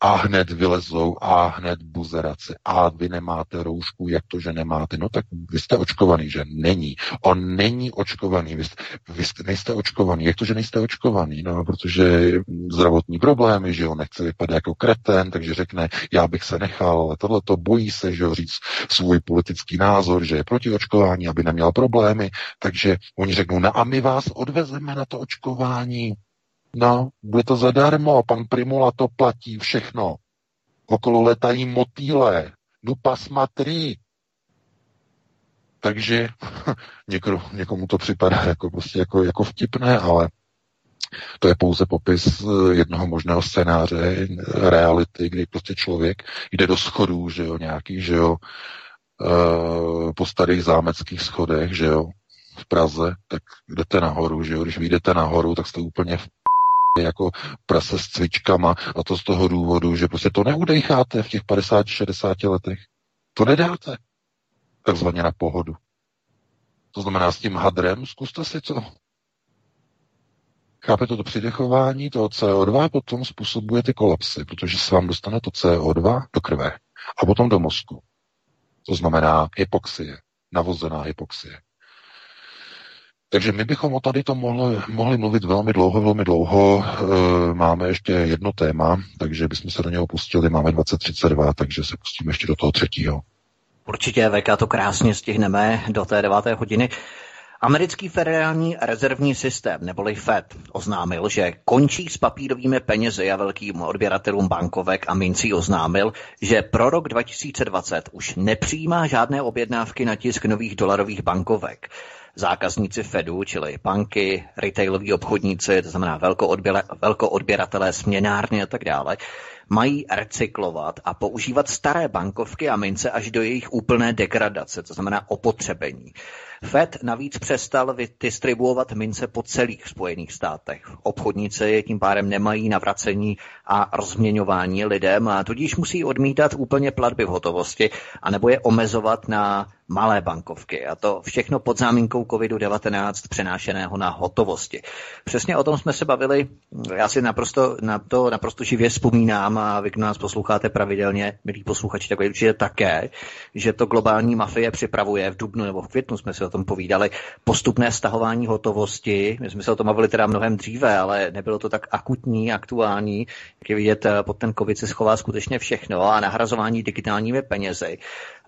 Speaker 3: a hned vylezou a hned buzerace. A vy nemáte roušku, jak to, že nemáte, no tak vy jste očkovaný, že není. On není očkovaný, vy, jste, vy jste, nejste očkovaný, jak to, že nejste očkovaný, no, protože zdravotní problémy, že jo, nechce vypadat jako kreten, takže řekne, já bych se nechal, ale tohle to bojí se, že jo, říct svůj politický názor, že je proti očkování, aby neměl problémy, takže oni řeknou, no a my vás odvezeme na to očkování, no, bude to zadarmo, pan Primula to platí všechno. Okolo letají motýle, no pasma tri, takže <laughs> někomu, někomu to připadá jako, prostě jako, jako vtipné, ale to je pouze popis eh, jednoho možného scénáře, reality, kdy prostě člověk jde do schodů, že jo, nějaký, že jo, eh, po starých zámeckých schodech, že jo, v Praze, tak jdete nahoru, že jo, když vyjdete nahoru, tak jste úplně v jako prase s cvičkama a to z toho důvodu, že prostě to neudejcháte v těch 50-60 letech. To nedáte takzvaně na pohodu. To znamená, s tím hadrem zkuste si to. Chápete to přidechování toho CO2 potom způsobuje ty kolapsy, protože se vám dostane to CO2 do krve a potom do mozku. To znamená hypoxie, navozená hypoxie. Takže my bychom o tady to mohli, mohli mluvit velmi dlouho, velmi dlouho. E, máme ještě jedno téma, takže bychom se do něho pustili. Máme 2032, takže se pustíme ještě do toho třetího.
Speaker 2: Určitě, VK, to krásně stihneme do té deváté hodiny. Americký federální rezervní systém, neboli FED, oznámil, že končí s papírovými penězi a velkým odběratelům bankovek a mincí oznámil, že pro rok 2020 už nepřijímá žádné objednávky na tisk nových dolarových bankovek. Zákazníci Fedu, čili banky, retailoví obchodníci, to znamená velkoodběratelé, směnárny a tak dále, mají recyklovat a používat staré bankovky a mince až do jejich úplné degradace, to znamená opotřebení. Fed navíc přestal distribuovat mince po celých Spojených státech. Obchodníci tím pádem nemají navracení a rozměňování lidem a tudíž musí odmítat úplně platby v hotovosti anebo je omezovat na malé bankovky. A to všechno pod záminkou COVID-19 přenášeného na hotovosti. Přesně o tom jsme se bavili, já si naprosto, na to naprosto živě vzpomínám a vy, nás posloucháte pravidelně, milí posluchači, tak určitě také, že to globální mafie připravuje v dubnu nebo v květnu, jsme si o tom povídali, postupné stahování hotovosti. My jsme se o tom bavili teda mnohem dříve, ale nebylo to tak akutní, aktuální. Jak je vidět, pod ten COVID se schová skutečně všechno a nahrazování digitálními penězi.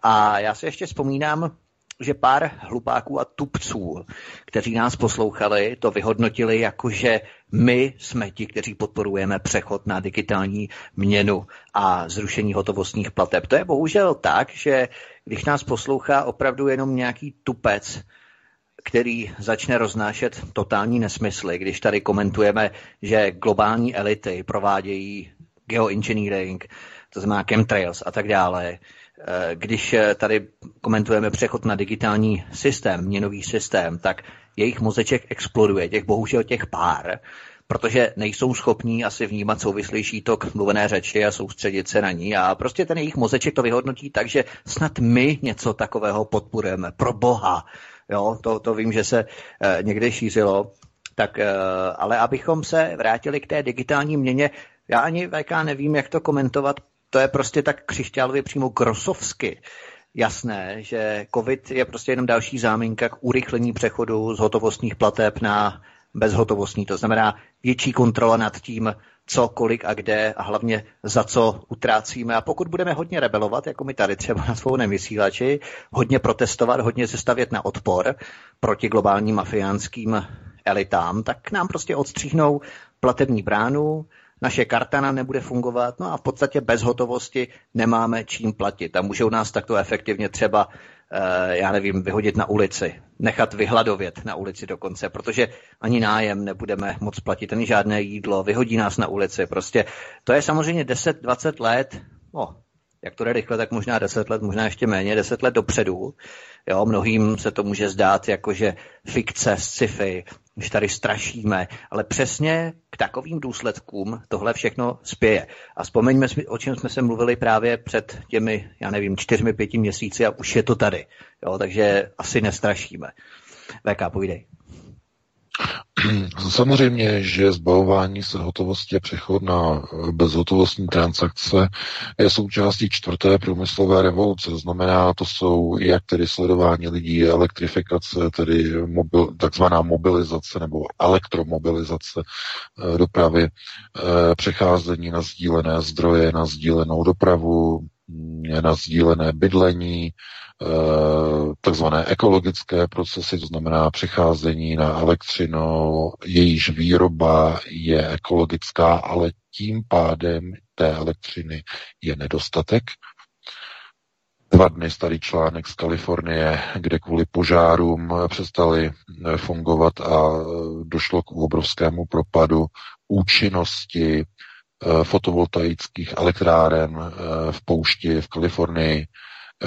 Speaker 2: A já si ještě vzpomínám, že pár hlupáků a tupců, kteří nás poslouchali, to vyhodnotili jako, že my jsme ti, kteří podporujeme přechod na digitální měnu a zrušení hotovostních plateb. To je bohužel tak, že když nás poslouchá opravdu jenom nějaký tupec, který začne roznášet totální nesmysly, když tady komentujeme, že globální elity provádějí geoengineering, to znamená chemtrails a tak dále, když eh, tady komentujeme přechod na digitální systém, měnový systém, tak jejich mozeček exploduje, těch bohužel těch pár, protože nejsou schopní asi vnímat souvislejší tok mluvené řeči a soustředit se na ní. A prostě ten jejich mozeček to vyhodnotí tak, že snad my něco takového podporujeme. Pro boha. Jo, to, to vím, že se e, někde šířilo. Tak, ale abychom se vrátili k té digitální měně, já ani VK nevím, jak to komentovat, to je prostě tak křišťálově přímo grosovsky jasné, že COVID je prostě jenom další záminka k urychlení přechodu z hotovostních plateb na bezhotovostní. To znamená větší kontrola nad tím, co, kolik a kde a hlavně za co utrácíme. A pokud budeme hodně rebelovat, jako my tady třeba na svou nemysílači, hodně protestovat, hodně se stavět na odpor proti globálním mafiánským elitám, tak nám prostě odstříhnou platební bránu, naše karta nám nebude fungovat, no a v podstatě bez hotovosti nemáme čím platit. A můžou nás takto efektivně třeba, eh, já nevím, vyhodit na ulici, nechat vyhladovět na ulici dokonce, protože ani nájem nebudeme moc platit, ani žádné jídlo, vyhodí nás na ulici. Prostě to je samozřejmě 10-20 let, no, jak to jde rychle, tak možná 10 let, možná ještě méně, 10 let dopředu. Jo, mnohým se to může zdát jako, že fikce, sci-fi, když tady strašíme, ale přesně k takovým důsledkům tohle všechno spěje. A vzpomeňme, o čem jsme se mluvili právě před těmi, já nevím, čtyřmi, pěti měsíci a už je to tady. Jo, takže asi nestrašíme. VK, půjdej.
Speaker 3: Samozřejmě, že zbavování se hotovosti a přechod na bezhotovostní transakce je součástí čtvrté průmyslové revoluce. Znamená, to jsou jak tedy sledování lidí, elektrifikace, tedy mobil, takzvaná mobilizace nebo elektromobilizace eh, dopravy, eh, přecházení na sdílené zdroje, na sdílenou dopravu, na sdílené bydlení, Eh, takzvané ekologické procesy, to znamená přecházení na elektřinu, jejíž výroba je ekologická, ale tím pádem té elektřiny je nedostatek. Dva dny starý článek z Kalifornie, kde kvůli požárům přestali eh, fungovat a eh, došlo k obrovskému propadu účinnosti fotovoltaických elektráren v poušti v Kalifornii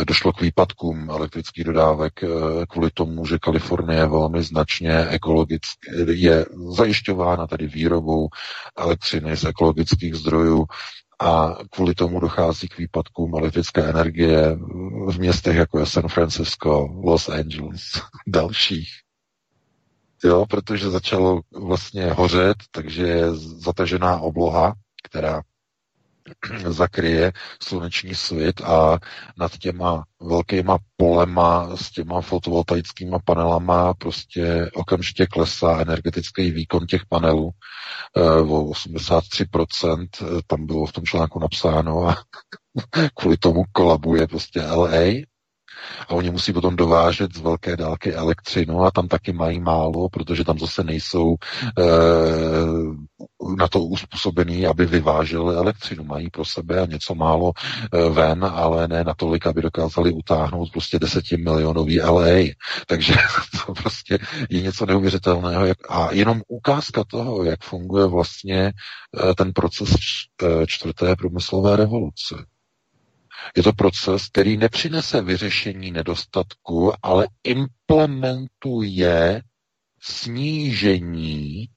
Speaker 3: došlo k výpadkům elektrických dodávek eh, kvůli tomu, že Kalifornie velmi značně ekologicky, je zajišťována tady výrobou elektřiny z ekologických zdrojů a kvůli tomu dochází k výpadkům elektrické energie v městech jako je San Francisco, Los Angeles, <laughs> dalších. Jo, protože začalo vlastně hořet, takže je zatažená obloha, která <clears throat> zakryje sluneční svět a nad těma velkýma polema s těma fotovoltaickými panelama prostě okamžitě klesá energetický výkon těch panelů eh, o 83%, tam bylo v tom článku napsáno a <laughs> kvůli tomu kolabuje prostě LA, a oni musí potom dovážet z velké dálky elektřinu a tam taky mají málo, protože tam zase nejsou e, na to uspůsobený, aby vyváželi elektřinu. Mají pro sebe a něco málo e, ven, ale ne natolik, aby dokázali utáhnout prostě desetimilionový LA. Takže <laughs> to prostě je něco neuvěřitelného. Jak, a jenom ukázka toho, jak funguje vlastně e, ten proces čtvrté průmyslové revoluce. Je to proces, který nepřinese vyřešení nedostatku, ale implementuje snížení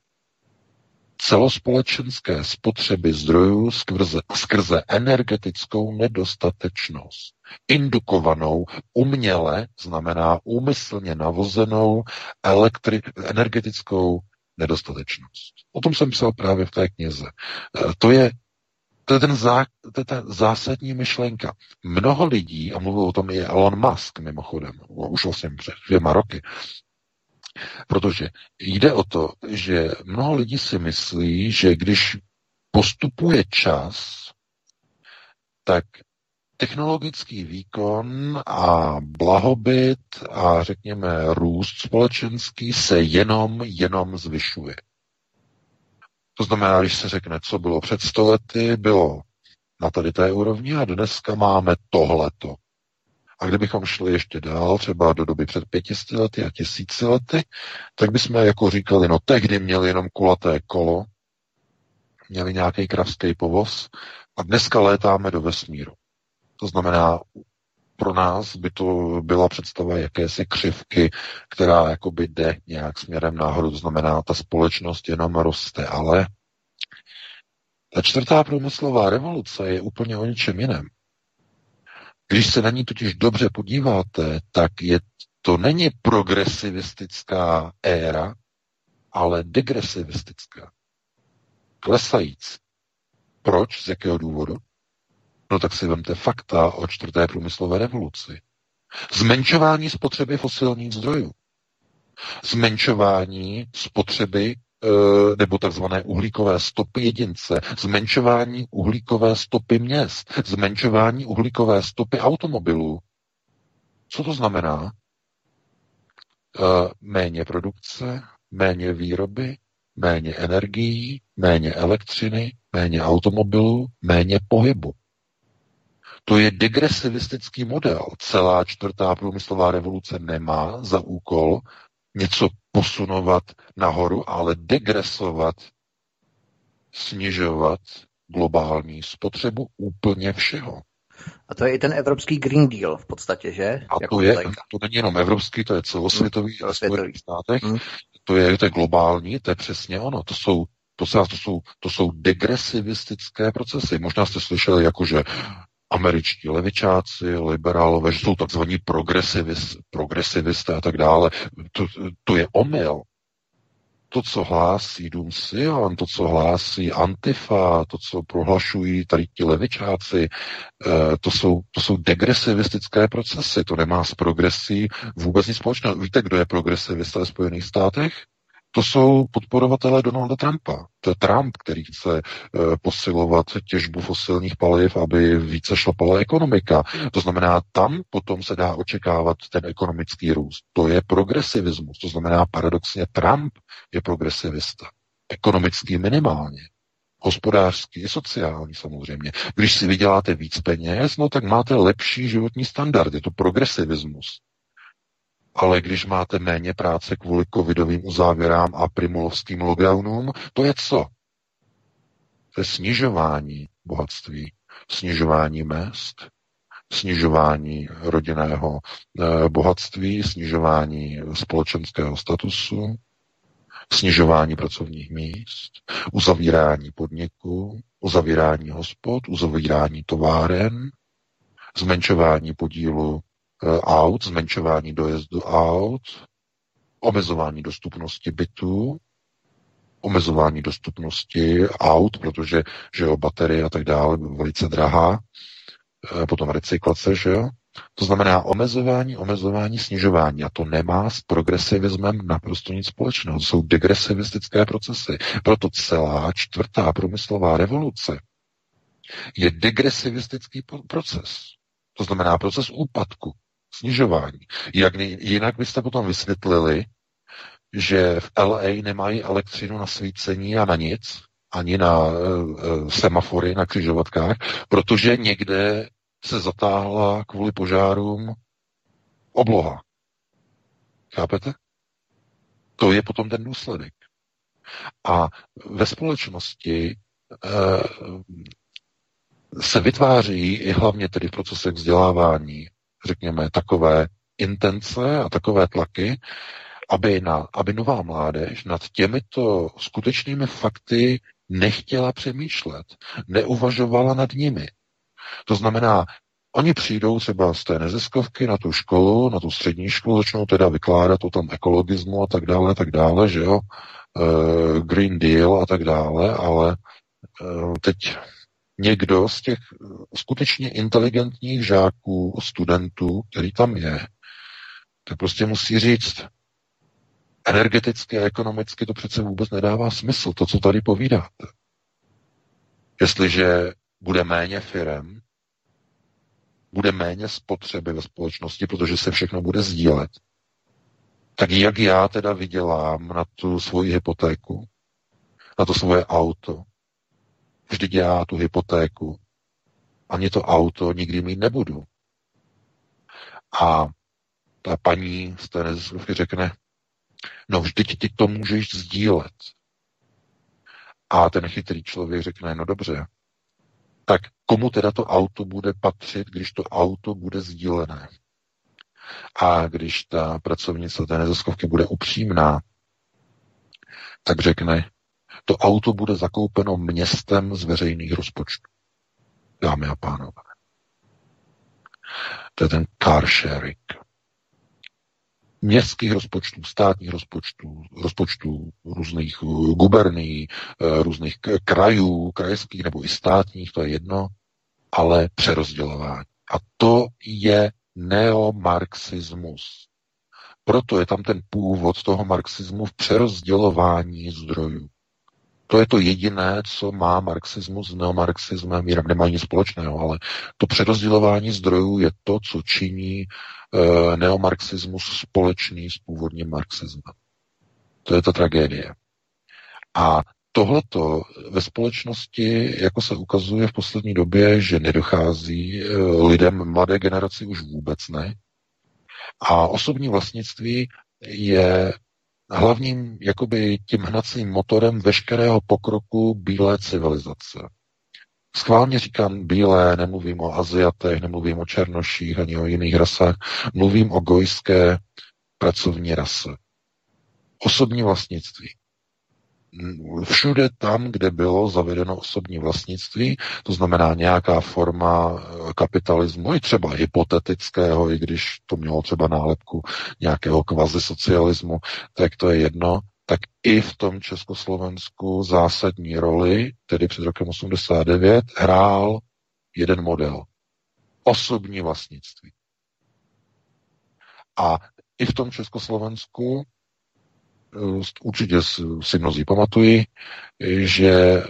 Speaker 3: celospolečenské spotřeby zdrojů skrze, skrze energetickou nedostatečnost. Indukovanou uměle, znamená úmyslně navozenou elektri- energetickou nedostatečnost. O tom jsem psal právě v té knize. E, to je to je, ten zá, to je ta zásadní myšlenka. Mnoho lidí, a mluvil o tom i Elon Musk mimochodem, už vlastně před dvěma roky, protože jde o to, že mnoho lidí si myslí, že když postupuje čas, tak technologický výkon a blahobyt a řekněme růst společenský se jenom, jenom zvyšuje. To znamená, když se řekne, co bylo před stolety, bylo na tady té úrovni a dneska máme tohleto. A kdybychom šli ještě dál, třeba do doby před pětisty lety a tisíci lety, tak bychom jako říkali, no tehdy měli jenom kulaté kolo, měli nějaký kravský povoz a dneska létáme do vesmíru. To znamená, pro nás by to byla představa jakési křivky, která jakoby jde nějak směrem nahoru, to znamená, ta společnost jenom roste, ale ta čtvrtá průmyslová revoluce je úplně o něčem jiném. Když se na ní totiž dobře podíváte, tak je, to není progresivistická éra, ale degresivistická. Klesající. Proč? Z jakého důvodu? No tak si vemte fakta o čtvrté průmyslové revoluci. Zmenšování spotřeby fosilních zdrojů. Zmenšování spotřeby e, nebo takzvané uhlíkové stopy jedince, zmenšování uhlíkové stopy měst, zmenšování uhlíkové stopy automobilů. Co to znamená? E, méně produkce, méně výroby, méně energií, méně elektřiny, méně automobilů, méně pohybu. To je degresivistický model. Celá čtvrtá průmyslová revoluce nemá za úkol něco posunovat nahoru, ale degresovat, snižovat globální spotřebu úplně všeho.
Speaker 2: A to je i ten evropský Green Deal v podstatě, že?
Speaker 3: A jako to, je, to není jenom evropský, to je celosvětový hmm, a Spojených státech. Hmm. To je, to je globální, to je přesně ono. To jsou to, to, jsou, to jsou degresivistické procesy. Možná jste slyšeli, jako že američtí levičáci, liberálové, že jsou takzvaní progresivis, progresivisté a tak dále. To, to je omyl. to, co hlásí Dům Sion, to, co hlásí Antifa, to, co prohlašují tady ti levičáci, eh, to jsou, to jsou degresivistické procesy. To nemá s progresí vůbec nic společného. Víte, kdo je progresivista ve Spojených státech? To jsou podporovatelé Donalda Trumpa. To je Trump, který chce uh, posilovat těžbu fosilních paliv, aby více šlapala ekonomika. To znamená, tam potom se dá očekávat ten ekonomický růst. To je progresivismus. To znamená, paradoxně Trump je progresivista. Ekonomický minimálně hospodářský i sociální samozřejmě. Když si vyděláte víc peněz, no tak máte lepší životní standard. Je to progresivismus. Ale když máte méně práce kvůli covidovým uzávěrám a primulovským lockdownům, to je co? To je snižování bohatství, snižování mest, snižování rodinného eh, bohatství, snižování společenského statusu, snižování pracovních míst, uzavírání podniků, uzavírání hospod, uzavírání továren, zmenšování podílu aut, zmenšování dojezdu aut, omezování dostupnosti bytů, omezování dostupnosti aut, protože že jo, baterie a tak dále velice drahá, eh, potom recyklace, že jo. To znamená omezování, omezování, snižování. A to nemá s progresivismem naprosto nic společného. To jsou degresivistické procesy. Proto celá čtvrtá průmyslová revoluce je degresivistický proces. To znamená proces úpadku snižování. Jak jinak byste potom vysvětlili, že v LA nemají elektřinu na svícení a na nic, ani na uh, semafory, na křižovatkách, protože někde se zatáhla kvůli požárům obloha. Chápete? To je potom ten důsledek. A ve společnosti uh, se vytváří i hlavně tedy v procesech vzdělávání řekněme, takové intence a takové tlaky, aby, na, aby nová mládež nad těmito skutečnými fakty nechtěla přemýšlet, neuvažovala nad nimi. To znamená, oni přijdou třeba z té neziskovky na tu školu, na tu střední školu, začnou teda vykládat o tom ekologismu a tak dále, tak dále, že jo, uh, Green Deal a tak dále, ale uh, teď někdo z těch eh, skutečně inteligentních žáků, studentů, který tam je, tak prostě musí říct, energeticky a ekonomicky to přece vůbec nedává smysl, to, co tady povídáte. Jestliže bude méně firem, bude méně spotřeby ve společnosti, protože se všechno bude sdílet, tak jak já teda vydělám na tu svoji hypotéku, na to svoje auto, Vždyť já tu hypotéku ani to auto nikdy mít nebudu. A ta paní z té neziskovky řekne, no vždyť ty to můžeš sdílet. A ten chytrý člověk řekne, no dobře, tak komu teda to auto bude patřit, když to auto bude sdílené? A když ta pracovnice té neziskovky bude upřímná, tak řekne, to auto bude zakoupeno městem z veřejných rozpočtů. Dámy a pánové. To je ten car sharing. Městských rozpočtů, státních rozpočtů, rozpočtů různých eh, guberní, eh, různých krajů, krajských nebo i státních, to je jedno, ale přerozdělování. A to je neomarxismus. Proto je tam ten původ toho marxismu v přerozdělování zdrojů. To je to jediné, co má marxismus s neomarxismem, jinak nemá nic společného, ale to přerozdělování zdrojů je to, co činí e, neomarxismus společný s původním marxismem. To je ta tragédie. A tohleto ve společnosti, jako se ukazuje v poslední době, že nedochází e, lidem mladé generaci už vůbec ne. A osobní vlastnictví je hlavním jakoby tím hnacím motorem veškerého pokroku bílé civilizace. Schválně říkám bílé, nemluvím o Aziatech, nemluvím o černoších ani o jiných rasách, mluvím o gojské pracovní rase. Osobní vlastnictví všude tam, kde bylo zavedeno osobní vlastnictví, to znamená nějaká forma eh, kapitalismu, i třeba hypotetického, i když to mělo třeba nálepku nějakého kvazi socialismu, tak to je jedno, tak i v tom Československu zásadní roli, tedy před rokem 89, hrál jeden model. Osobní vlastnictví. A i v tom Československu určitě si mnozí pamatují, že eh,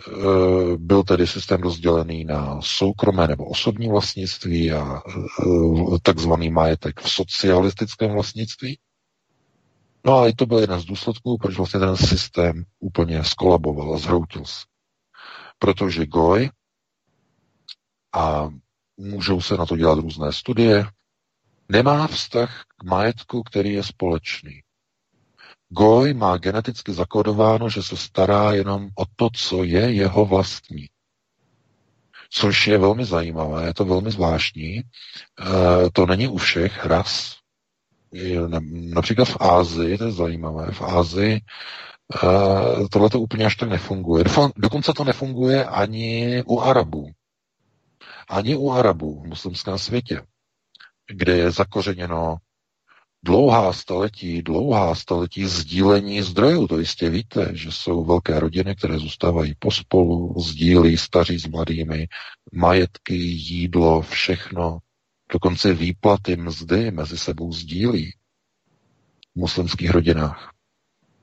Speaker 3: byl tedy systém rozdělený na soukromé nebo osobní vlastnictví a eh, takzvaný majetek v socialistickém vlastnictví. No a i to byl jeden z důsledků, proč vlastně ten systém úplně skolaboval a zhroutil se. Protože Goj, a můžou se na to dělat různé studie, nemá vztah k majetku, který je společný. Goj má geneticky zakodováno, že se stará jenom o to, co je jeho vlastní. Což je velmi zajímavé, je to velmi zvláštní. E, to není u všech ras. Například v Ázii, to je zajímavé, v Ázii e, tohle to úplně až tak nefunguje. Dokonce to nefunguje ani u Arabů. Ani u Arabů v muslimském světě kde je zakořeněno dlouhá staletí, dlouhá staletí sdílení zdrojů. To jistě víte, že jsou velké rodiny, které zůstávají pospolu, sdílí staří s mladými, majetky, jídlo, všechno, dokonce výplaty mzdy mezi sebou sdílí v muslimských rodinách.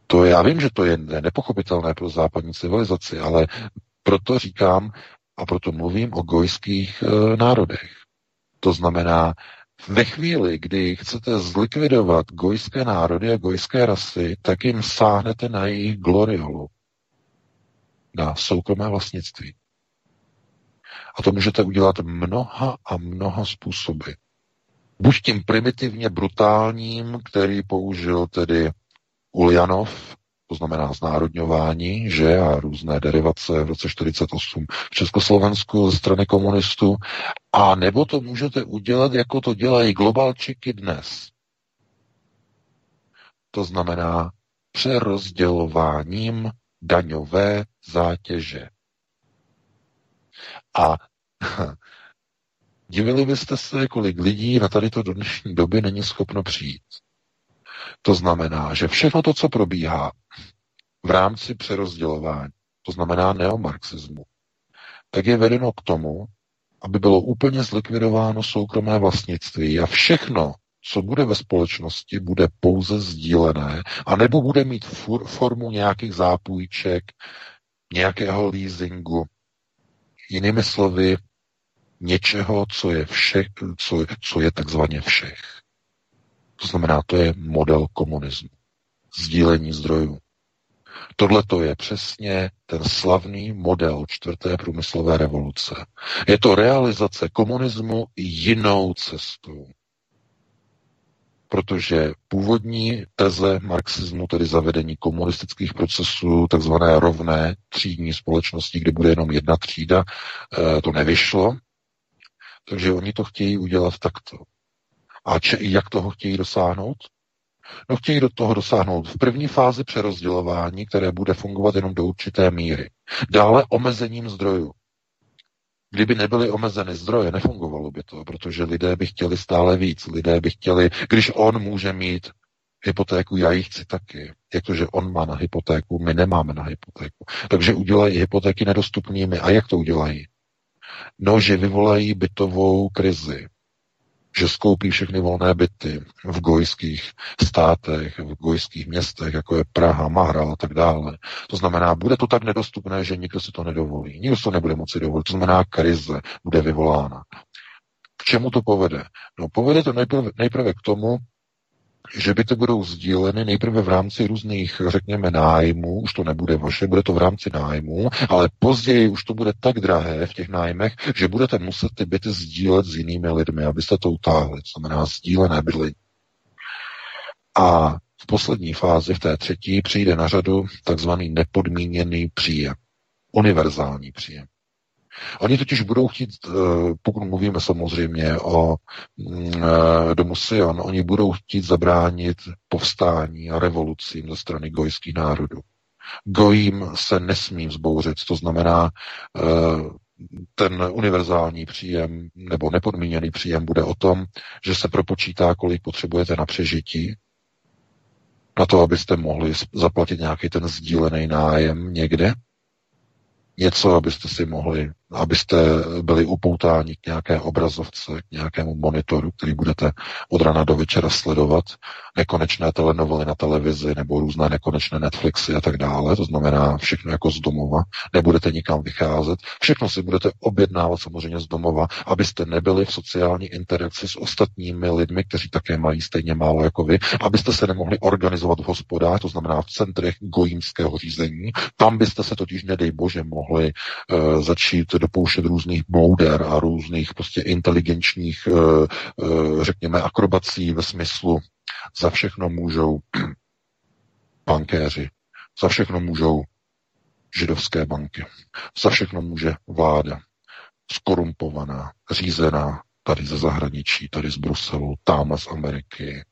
Speaker 3: To já vím, že to je nepochopitelné pro západní civilizaci, ale proto říkám a proto mluvím o gojských e, národech. To znamená ve chvíli, kdy chcete zlikvidovat gojské národy a gojské rasy, tak jim sáhnete na jejich gloriolu, na soukromé vlastnictví. A to můžete udělat mnoha a mnoha způsoby. Buď tím primitivně brutálním, který použil tedy Uljanov to znamená znárodňování, že a různé derivace v roce 48 v Československu ze strany komunistů, a nebo to můžete udělat, jako to dělají globalčiky dnes. To znamená přerozdělováním daňové zátěže. A <laughs> divili byste se, kolik lidí na tady to do dnešní doby není schopno přijít. To znamená, že všechno to, co probíhá v rámci přerozdělování, to znamená neomarxismu, tak je vedeno k tomu, aby bylo úplně zlikvidováno soukromé vlastnictví a všechno, co bude ve společnosti, bude pouze sdílené, a nebo bude mít formu nějakých zápůjček, nějakého leasingu, jinými slovy, něčeho, co je, všech, co, co je takzvaně všech. To znamená, to je model komunismu. Sdílení zdrojů. Tohle to je přesně ten slavný model čtvrté průmyslové revoluce. Je to realizace komunismu jinou cestou. Protože původní teze marxismu, tedy zavedení komunistických procesů, takzvané rovné třídní společnosti, kde bude jenom jedna třída, eh, to nevyšlo. Takže oni to chtějí udělat takto. A če, jak toho chtějí dosáhnout? No chtějí do toho dosáhnout v první fázi přerozdělování, které bude fungovat jenom do určité míry. Dále omezením zdrojů. Kdyby nebyly omezeny zdroje, nefungovalo by to, protože lidé by chtěli stále víc. Lidé by chtěli, když on může mít hypotéku, já ji chci taky. Jak to, že on má na hypotéku, my nemáme na hypotéku. Takže udělají hypotéky nedostupnými. A jak to udělají? No, že vyvolají bytovou krizi že skoupí všechny volné byty v gojských státech, v gojských městech, jako je Praha, Mahra a tak dále. To znamená, bude to tak nedostupné, že nikdo si to nedovolí. Nikdo si to nebude moci dovolit. To znamená, krize bude vyvolána. K čemu to povede? No, povede to nejprve, nejprve k tomu, že byty budou sdíleny nejprve v rámci různých, řekněme, nájmů, už to nebude vaše, bude to v rámci nájmů, ale později už to bude tak drahé v těch nájmech, že budete muset ty byty sdílet s jinými lidmi, abyste to utáhli, to znamená sdílené bydlení. A v poslední fázi, v té třetí, přijde na řadu takzvaný nepodmíněný příjem. Univerzální příjem. Oni totiž budou chtít, eh, pokud mluvíme samozřejmě o mm, eh, domu Sion, oni budou chtít zabránit povstání a revolucím ze strany gojských národů. Gojím se nesmí vzbouřit, to znamená, eh, ten univerzální příjem nebo nepodmíněný příjem bude o tom, že se propočítá, kolik potřebujete na přežití. Na to, abyste mohli zaplatit nějaký ten sdílený nájem někde, něco, abyste si mohli, abyste byli upoutáni k nějaké obrazovce, k nějakému monitoru, který budete od rana do večera sledovat, nekonečné telenovely na televizi nebo různé nekonečné Netflixy a tak dále, to znamená všechno jako z domova, nebudete nikam vycházet, všechno si budete objednávat samozřejmě z domova, abyste nebyli v sociální interakci s ostatními lidmi, kteří také mají stejně málo jako vy, abyste se nemohli organizovat v hospodách, to znamená v centrech gojímského řízení, tam byste se totiž, nedej bože, mohli uh, začít dopouštět různých bouder a různých prostě inteligenčních, uh, uh, řekněme, akrobací ve smyslu za všechno můžou <clears throat> bankéři, za všechno můžou židovské banky, za všechno může vláda, skorumpovaná, řízená tady ze zahraničí, tady z Bruselu, tam z Ameriky.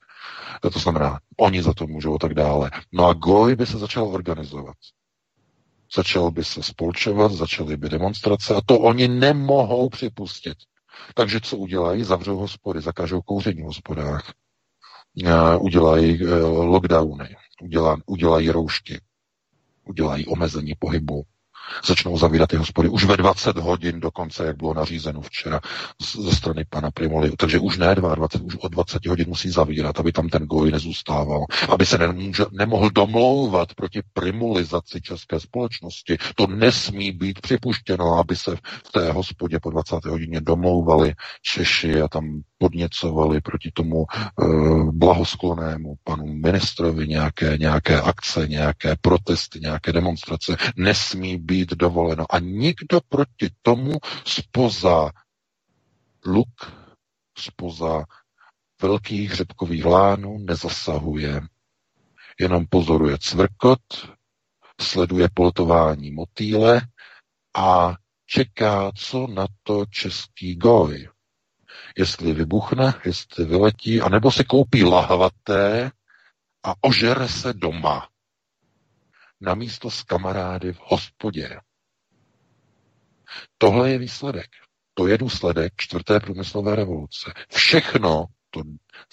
Speaker 3: To znamená, oni za to můžou a tak dále. No a Goj by se začal organizovat. Začal by se spolčovat, začaly by demonstrace a to oni nemohou připustit. Takže co udělají? Zavřou hospody, zakážou kouření v hospodách, udělají eh, lockdowny, udělají roušky, udělají omezení pohybu, začnou zavírat ty hospody už ve 20 hodin dokonce, jak bylo nařízeno včera ze strany pana Primoli. Takže už ne 22, už od 20 hodin musí zavírat, aby tam ten goj nezůstával, aby se nemůže, nemohl domlouvat proti primulizaci české společnosti. To nesmí být připuštěno, aby se v té hospodě po 20. hodině domlouvali Češi a tam podněcovali proti tomu uh, blahosklonému panu ministrovi nějaké, nějaké akce, nějaké protesty, nějaké demonstrace. Nesmí být dovoleno. A nikdo proti tomu spoza luk, spoza velkých řepkových lánů nezasahuje. Jenom pozoruje cvrkot, sleduje polotování motýle a čeká, co na to český goj jestli vybuchne, jestli vyletí, anebo si koupí lahvaté a ožere se doma. Na místo s kamarády v hospodě. Tohle je výsledek. To je důsledek čtvrté průmyslové revoluce. Všechno to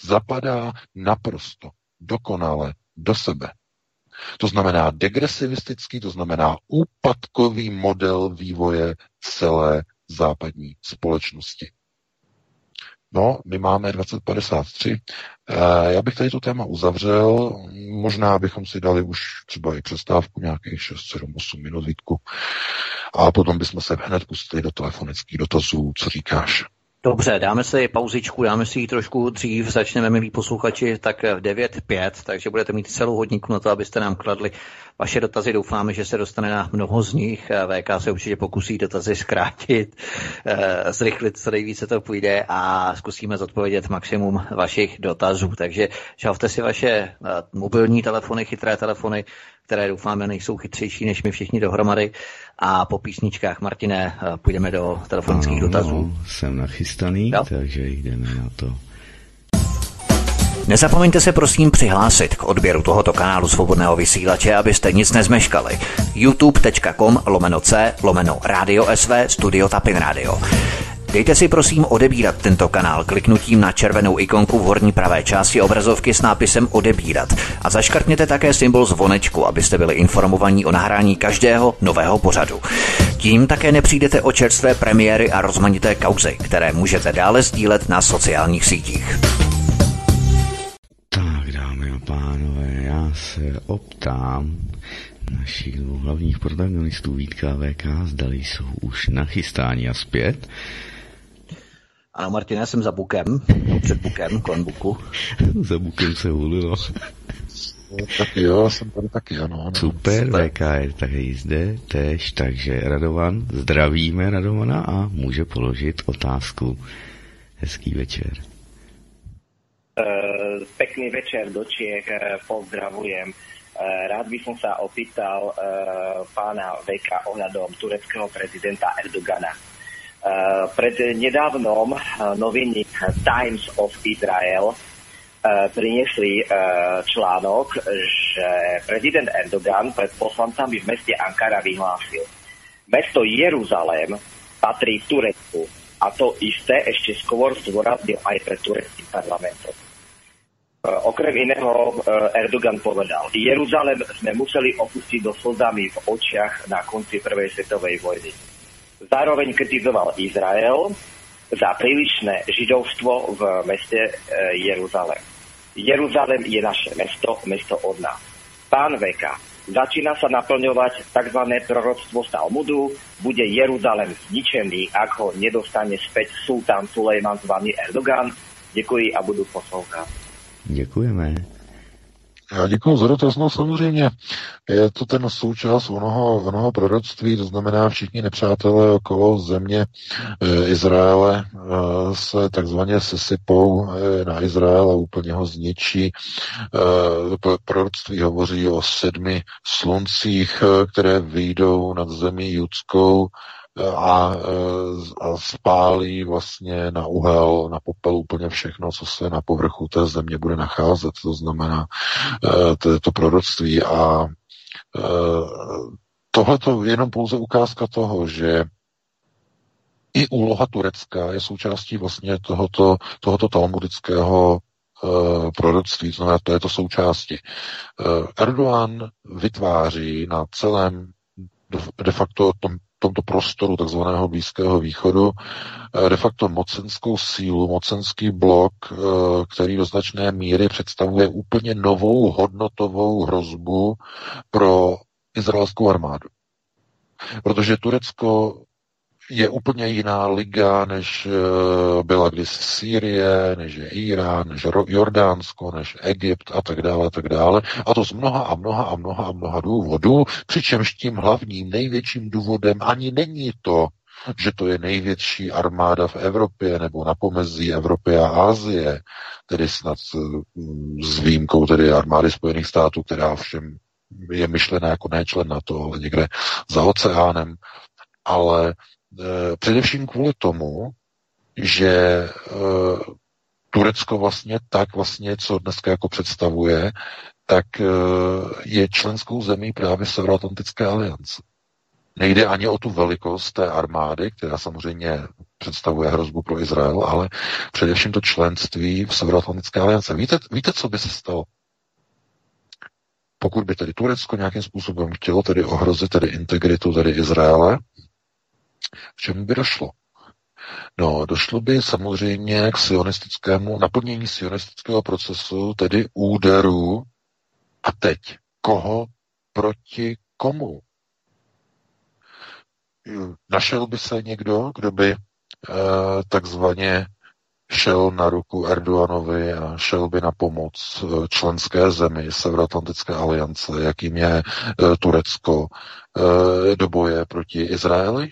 Speaker 3: zapadá naprosto dokonale do sebe. To znamená degresivistický, to znamená úpadkový model vývoje celé západní společnosti. No, my máme 2053. Eh, já bych tady to téma uzavřel. Možná bychom si dali už třeba i přestávku nějakých 6, 7, 8 minut výtku. A potom bychom se hned pustili do telefonických dotazů. Co říkáš?
Speaker 2: Dobře, dáme si pauzičku, dáme si ji trošku dřív, začneme, milí posluchači, tak v 9.5, takže budete mít celou hodinku na to, abyste nám kladli vaše dotazy. Doufáme, že se dostane na mnoho z nich. VK se určitě pokusí dotazy zkrátit, eh, zrychlit, co nejvíce to půjde a zkusíme zodpovědět maximum vašich dotazů. Takže žalte si vaše eh, mobilní telefony, chytré telefony, které doufáme nejsou chytřejší než my všichni dohromady. A po písničkách, Martine, eh, půjdeme do telefonických ano, dotazů.
Speaker 1: Jsem nachystaný, jo? takže jdeme na to.
Speaker 2: Nezapomeňte se prosím přihlásit k odběru tohoto kanálu svobodného vysílače, abyste nic nezmeškali. youtube.com lomeno c lomeno radio sv studio tapin radio. Dejte si prosím odebírat tento kanál kliknutím na červenou ikonku v horní pravé části obrazovky s nápisem odebírat a zaškrtněte také symbol zvonečku, abyste byli informovaní o nahrání každého nového pořadu. Tím také nepřijdete o čerstvé premiéry a rozmanité kauzy, které můžete dále sdílet na sociálních sítích.
Speaker 1: Tak, dámy a pánové, já se optám našich dvou hlavních protagonistů Vítka a VK, zdali jsou už nachystáni a zpět.
Speaker 2: Ano, Martin, já jsem za bukem, před bukem, kolem buku. <laughs>
Speaker 1: za bukem se hulilo.
Speaker 3: tak jo, jsem tady taky, ano. ano.
Speaker 1: Super, Super. VK je tady zde tež, takže Radovan, zdravíme Radovana a může položit otázku. Hezký večer.
Speaker 4: Uh, pekný večer do Čiech, uh, pozdravujem. Uh, rád by som sa opýtal uh, pána Veka ohľadom tureckého prezidenta Erdogana. Eh, pred nedávnom eh, noviny Times of Israel eh, priniesli článok, že prezident Erdogan pred poslancami v meste Ankara vyhlásil. Mesto Jeruzalém patrí Turecku a to isté ešte skôr zdôraznil aj pred tureckým parlamentom. Okrem iného Erdogan povedal, Jeruzalem sme museli opustiť do slzami v očiach na konci prvej svetovej vojny. Zároveň kritizoval Izrael za prílišné židovstvo v meste Jeruzalem. Jeruzalem je naše mesto, mesto od nás. Pán Veka, začína sa naplňovať tzv. proroctvo Talmudu, bude Jeruzalem zničený, ak ho nedostane späť sultán Sulejman zvaný Erdogan. Děkuji a budu poslouchat.
Speaker 1: Děkujeme.
Speaker 3: Já děkuji za dotaz. No samozřejmě je to ten součást onoho, onoho proroctví, to znamená všichni nepřátelé okolo země e, Izraele e, se takzvaně sesypou e, na Izrael a úplně ho zničí. E, proroctví hovoří o sedmi sluncích, které vyjdou nad zemí judskou a, a spálí vlastně na uhel, na popel úplně všechno, co se na povrchu té země bude nacházet. To znamená, e, to to proroctví a tohle to je jenom pouze ukázka toho, že i úloha Turecka je součástí vlastně tohoto, tohoto talmudického proroctví, to znamená, to je to součástí. Erdogan vytváří na celém de facto tom tomto prostoru takzvaného Blízkého východu eh, de facto mocenskou sílu, mocenský blok, eh, který do značné míry představuje úplně novou hodnotovou hrozbu pro izraelskou armádu. Protože Turecko je úplně jiná liga, než eh, byla kdysi Sýrie, než je Irán, než Jordánsko, než Egypt a tak dále, a tak dále. A to z mnoha a mnoha a mnoha a mnoha důvodů, přičemž tím hlavním, největším důvodem ani není to, že to je největší armáda v Evropě nebo na pomezí Evropy a Asie, tedy snad mm, s výjimkou tedy armády Spojených států, která všem je myšlená jako nečlen na to, ale někde za oceánem, ale Eh, především kvůli tomu, že eh, Turecko vlastně tak vlastně, co dneska jako představuje, tak eh, je členskou zemí právě Severoatlantické aliance. Nejde ani o tu velikost té armády, která samozřejmě představuje hrozbu pro Izrael, ale především to členství v Severoatlantické aliance. Víte, víte, co by se stalo? Pokud by tedy Turecko nějakým způsobem chtělo tedy ohrozit tedy integritu tedy Izraele, k čemu by došlo? No, došlo by samozřejmě k sionistickému naplnění sionistického procesu, tedy úderu a teď koho proti komu? Našel by se někdo, kdo by eh, takzvaně šel na ruku Erdoganovi a šel by na pomoc eh, členské zemi Severoatlantické aliance, jakým je eh, Turecko, do boje proti Izraeli?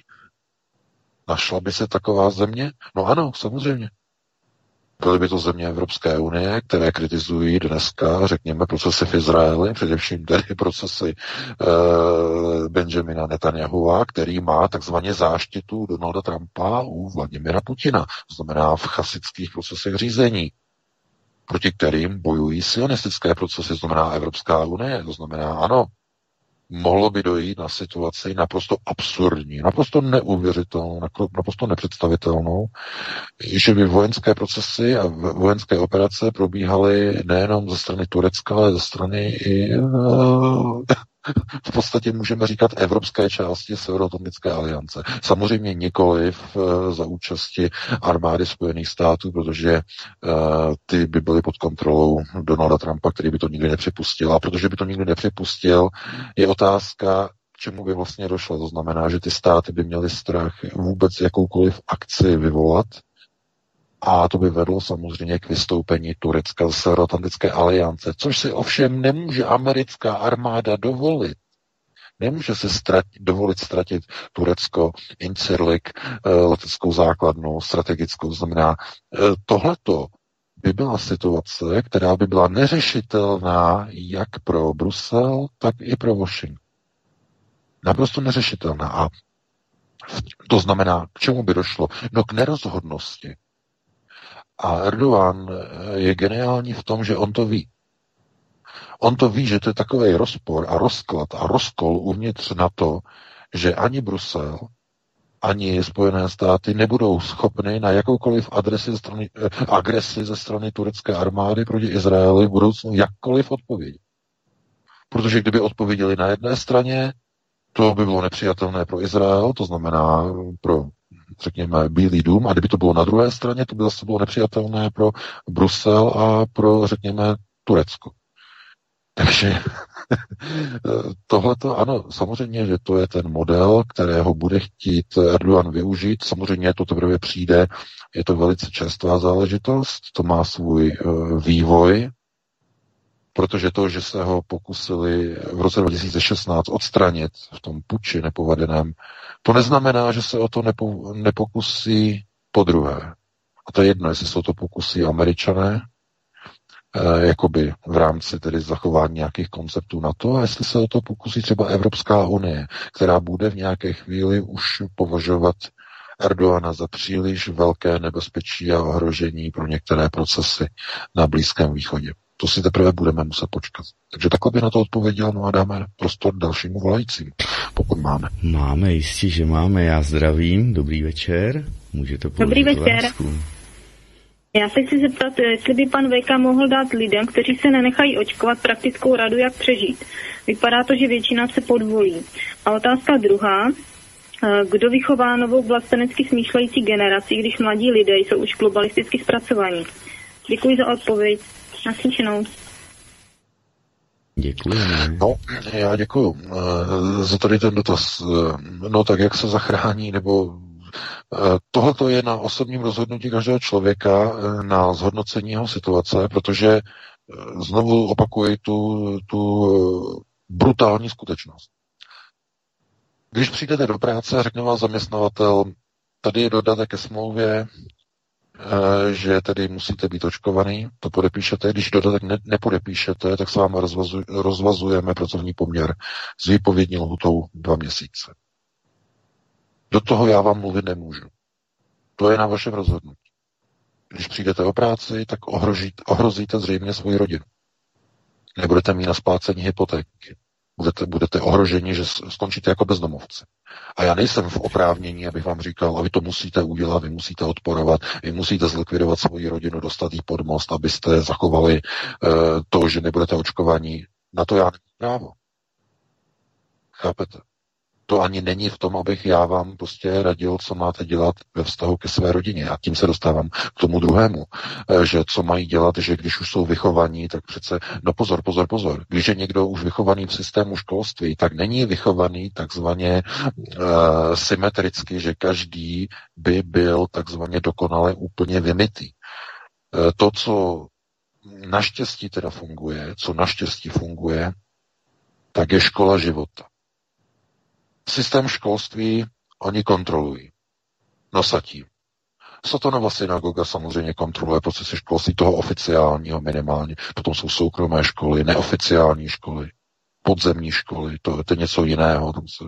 Speaker 3: Našla by se taková země? No ano, samozřejmě. Byly by to země Evropské unie, které kritizují dneska, řekněme, procesy v Izraeli, především tedy <laughs> procesy e, Benjamina Netanyahua, který má takzvaně záštitu Donalda Trumpa u Vladimira Putina, to znamená v chasických procesech řízení, proti kterým bojují sionistické procesy, to znamená Evropská unie, to znamená ano, mohlo by dojít na situaci naprosto absurdní, naprosto neuvěřitelnou, naprosto nepředstavitelnou, že by vojenské procesy a vojenské operace probíhaly nejenom ze strany Turecka, ale ze strany i v podstatě můžeme říkat evropské části Severoatlantické aliance. Samozřejmě nikoliv eh, za účasti armády Spojených států, protože eh, ty by byly pod kontrolou Donalda Trumpa, který by to nikdy nepřipustil. A protože by to nikdy nepřipustil, je otázka, k čemu by vlastně došlo. To znamená, že ty státy by měly strach vůbec jakoukoliv akci vyvolat, a to by vedlo samozřejmě k vystoupení Turecka z Severoatlantické aliance, což si ovšem nemůže americká armáda dovolit. Nemůže se ztratit, dovolit ztratit Turecko, Incirlik, eh, leteckou základnu, strategickou. Znamená, eh, tohleto by byla situace, která by byla neřešitelná jak pro Brusel, tak i pro Washington. Naprosto neřešitelná. A to znamená, k čemu by došlo? No k nerozhodnosti a Erdogan eh, je geniální v tom, že on to ví. On to ví, že to je takový rozpor a rozklad a rozkol uvnitř na to, že ani Brusel, ani Spojené státy nebudou schopny na jakoukoliv adresi ze strany, eh, agresi ze strany turecké armády proti Izraeli v budoucnu jakkoliv odpovědět. Protože kdyby odpověděli na jedné straně, to by bylo nepřijatelné pro Izrael, to znamená pro, řekněme, Bílý dům, a kdyby to bylo na druhé straně, to by zase bylo nepřijatelné pro Brusel a pro, řekněme, Turecko. Takže <laughs> tohle to ano, samozřejmě, že to je ten model, kterého bude chtít Erdogan využít. Samozřejmě to teprve přijde, je to velice častá záležitost, to má svůj uh, vývoj, protože to, že se ho pokusili v roce 2016 odstranit v tom puči nepovedeném, to neznamená, že se o to nepo, nepokusí po druhé. A to je jedno, jestli o to pokusí američané, eh, jakoby v rámci tedy zachování nějakých konceptů na to, a jestli se o to pokusí třeba Evropská unie, která bude v nějaké chvíli už považovat Erdoana za příliš velké nebezpečí a ohrožení pro některé procesy na Blízkém východě. To si teprve budeme muset počkat. Takže takhle by na to odpověděl, no a dáme prostor dalšímu volajícím, pokud máme.
Speaker 1: Máme, jistě, že máme. Já zdravím, dobrý večer. Můžete
Speaker 5: Dobrý večer. Otázku. Já se chci zeptat, jestli by pan Vejka mohl dát lidem, kteří se nenechají očkovat, praktickou radu, jak přežít. Vypadá to, že většina se podvolí. A otázka druhá, eh, kdo vychová novou vlastenecky smýšlející generaci, když mladí lidé jsou už globalisticky zpracovaní? Děkuji za odpověď. Naslyšenou.
Speaker 1: Děkuji.
Speaker 3: No, já děkuji uh, za tady ten dotaz. Uh, no tak jak se zachrání, nebo uh, tohle to je na osobním rozhodnutí každého člověka, na zhodnocení jeho situace, protože znovu opakuji tu, tu brutální skutečnost. Když přijdete do práce a řekne vám zaměstnavatel, tady je dodatek ke smlouvě, Eh, že tedy musíte být očkovaný, to podepíšete. Když dodatek ne, nepodepíšete, tak s vámi rozvazu, rozvazujeme pracovní poměr s výpovědní lhutou dva měsíce. Do toho já vám mluvit nemůžu. To je na vašem rozhodnutí. Když přijdete o práci, tak ohrožíte, ohrozíte zřejmě svoji rodinu. Nebudete mít na splácení hypotéky budete, budete ohroženi, že skončíte jako bezdomovci. A já nejsem v oprávnění, abych vám říkal, a vy to musíte udělat, vy musíte odporovat, vy musíte zlikvidovat svoji rodinu, dostat jí pod most, abyste zachovali uh, to, že nebudete očkovaní. Na to já nemám právo. Chápete? To ani není v tom, abych já vám prostě radil, co máte dělat ve vztahu ke své rodině. A tím se dostávám k tomu druhému, eh, že co mají dělat, že když už jsou vychovaní, tak přece, no pozor, pozor, pozor, když je někdo už vychovaný v systému školství, tak není vychovaný takzvaně uh, symetricky, že každý by byl takzvaně dokonale úplně vymitý. Uh, to, co naštěstí teda funguje, co naštěstí funguje, tak je škola života systém školství oni kontrolují. Nosatí. Satanova synagoga samozřejmě kontroluje procesy školství toho oficiálního minimálně. Potom jsou soukromé školy, neoficiální školy, podzemní školy, to, to je něco jiného, tam se,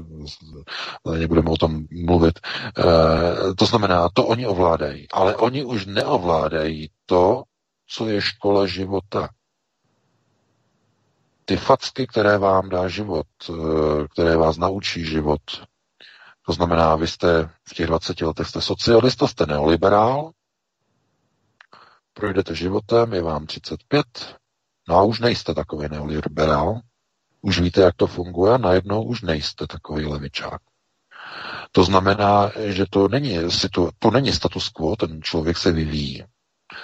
Speaker 3: nebudeme o tom mluvit. E, to znamená, to oni ovládají, ale oni už neovládají to, co je škola života ty facky, které vám dá život, eh, které vás naučí život, to znamená, vy jste v těch 20 letech jste socialista, jste neoliberál, projdete životem, je vám 35, no a už nejste takový neoliberál, už víte, jak to funguje, najednou už nejste takový levičák. To znamená, že to není, to není status quo, ten člověk se vyvíjí.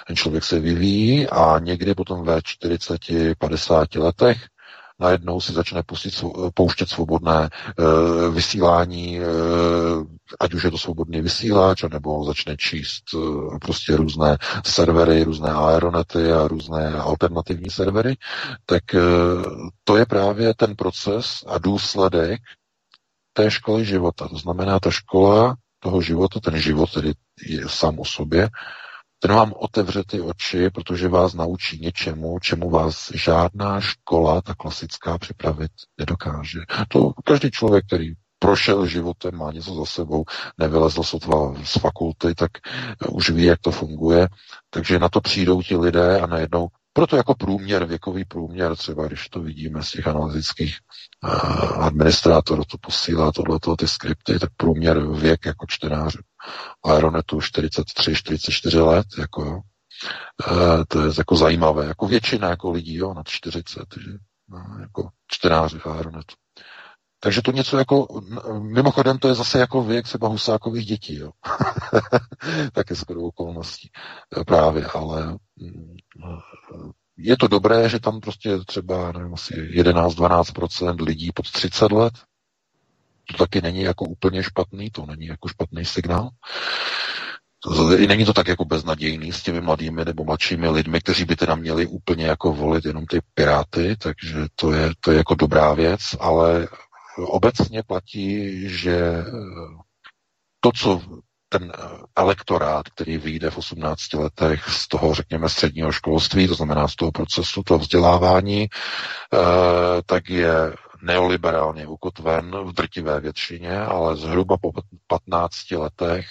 Speaker 3: Ten člověk se vyvíjí a někdy potom ve 40-50 letech najednou si začne pustit, pouštět svobodné e, vysílání, e, ať už je to svobodný vysílač, nebo začne číst prostě různé servery, různé aeronety a různé alternativní servery, tak to je právě ten proces a důsledek té školy života. To znamená, ta škola toho života, ten život tedy je sám o sobě, ten vám otevře ty oči, protože vás naučí něčemu, čemu vás žádná škola, ta klasická, připravit nedokáže. To každý člověk, který prošel životem, má něco za sebou, nevylezl sotva z fakulty, tak už ví, jak to funguje. Takže na to přijdou ti lidé a najednou Proto jako průměr, věkový průměr, třeba když to vidíme z těch analytických uh, administrátorů, to posílá tohleto, ty skripty, tak průměr věk jako čtenářů Aeronetu 43, 44 let, jako jo. Uh, to je jako zajímavé, jako většina jako lidí, jo, nad 40, že, no, jako čtenáři Aeronetu. Takže to něco jako, mimochodem to je zase jako věk třeba husákových dětí, jo. <laughs> Také skoro okolností právě, ale mm, je to dobré, že tam prostě třeba, nevím, asi 11-12% lidí pod 30 let, to taky není jako úplně špatný, to není jako špatný signál. Není to tak jako beznadějný s těmi mladými nebo mladšími lidmi, kteří by teda měli úplně jako volit jenom ty piráty, takže to je, to je jako dobrá věc, ale obecně platí, že eh, to, co ten eh, elektorát, který vyjde v 18 letech z toho, řekněme, středního školství, to znamená z toho procesu, toho vzdělávání, eh, tak je neoliberálně ukotven v drtivé většině, ale zhruba po 15 letech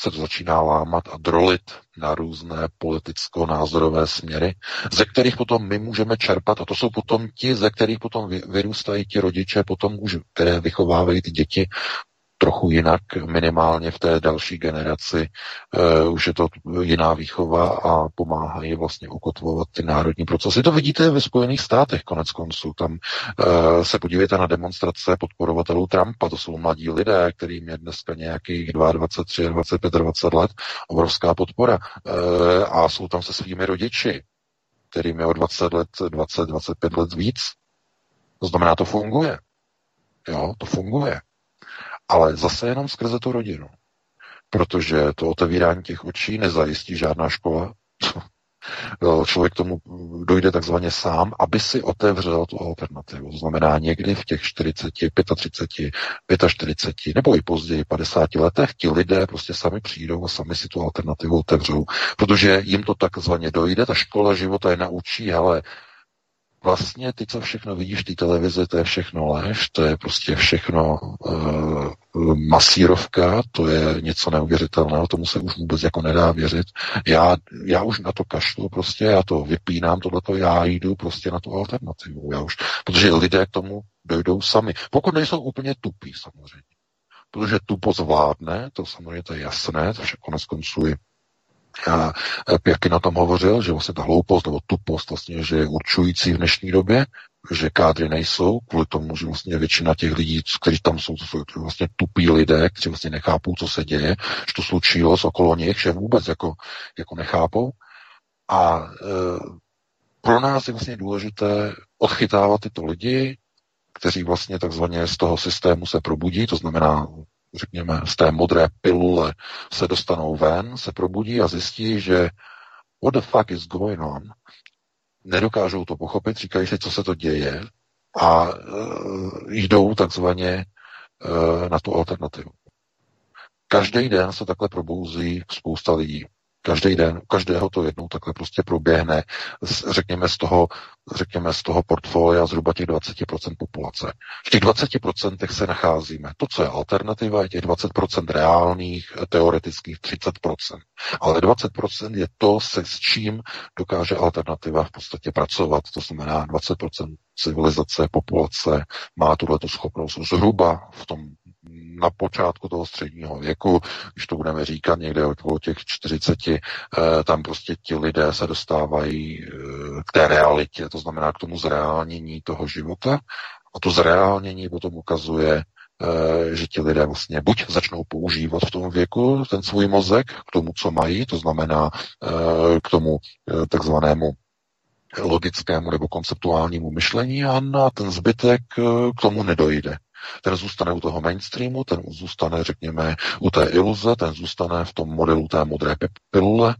Speaker 3: se to začíná lámat a drolit na různé politicko-názorové směry, ze kterých potom my můžeme čerpat, a to jsou potom ti, ze kterých potom vyrůstají ti rodiče, potom už, které vychovávají ty děti trochu jinak, minimálně v té další generaci. Uh, už je to jiná výchova a pomáhají vlastně ukotvovat ty národní procesy. To vidíte ve Spojených státech konec konců. Tam uh, se podívejte na demonstrace podporovatelů Trumpa. To jsou mladí lidé, kterým je dneska nějakých 22, 23, 25, let. Obrovská podpora. Uh, a jsou tam se svými rodiči, kterým je o 20 let, 20, 25 let víc. To znamená, to funguje. Jo, to funguje ale zase jenom skrze tu rodinu. Protože to otevírání těch očí nezajistí žádná škola. <laughs> Člověk tomu dojde takzvaně sám, aby si otevřel tu alternativu. To znamená někdy v těch 40, 35, 45 nebo i později 50 letech ti lidé prostě sami přijdou a sami si tu alternativu otevřou. Protože jim to takzvaně dojde, ta škola života je naučí, ale vlastně ty, co všechno vidíš v té televizi, to je všechno lež, to je prostě všechno uh, masírovka, to je něco neuvěřitelného, tomu se už vůbec jako nedá věřit. Já, já už na to kašlu prostě, já to vypínám, tohleto, já jdu prostě na tu alternativu, já už, protože lidé k tomu dojdou sami. Pokud nejsou úplně tupí samozřejmě. Protože tupost vládne, to samozřejmě to je jasné, to však konec konců je a Pěky na tom hovořil, že vlastně ta hloupost nebo tupost vlastně, že je určující v dnešní době, že kádry nejsou, kvůli tomu, že vlastně většina těch lidí, kteří tam jsou, to jsou vlastně tupí lidé, kteří vlastně nechápou, co se děje, že to slučilo z okolo nich, že vůbec jako, jako nechápou. A e, pro nás je vlastně důležité odchytávat tyto lidi, kteří vlastně takzvaně z toho systému se probudí, to znamená řekněme, z té modré pilule se dostanou ven, se probudí a zjistí, že what the fuck is going on, nedokážou to pochopit, říkají si, co se to děje a uh, jdou takzvaně uh, na tu alternativu. Každý den se takhle probouzí spousta lidí. Každý den, každého to jednou takhle prostě proběhne, řekněme z toho, řekněme z toho portfolia zhruba těch 20% populace. V těch 20% se nacházíme. To, co je alternativa, je těch 20% reálných, teoretických 30%. Ale 20% je to, se s čím dokáže alternativa v podstatě pracovat. To znamená 20% civilizace, populace má tuhle schopnost zhruba v tom na počátku toho středního věku, když to budeme říkat někde okolo těch 40, eh, tam prostě ti lidé se dostávají eh, k té realitě, to znamená k tomu zreálnění toho života. A to zreálnění potom ukazuje, eh, že ti lidé vlastně buď začnou používat v tom věku ten svůj mozek k tomu, co mají, to znamená k tomu takzvanému logickému nebo konceptuálnímu myšlení a na ten zbytek k tomu nedojde. Ten zůstane u toho mainstreamu, ten zůstane, řekněme, u té iluze, ten zůstane v tom modelu té modré pilule,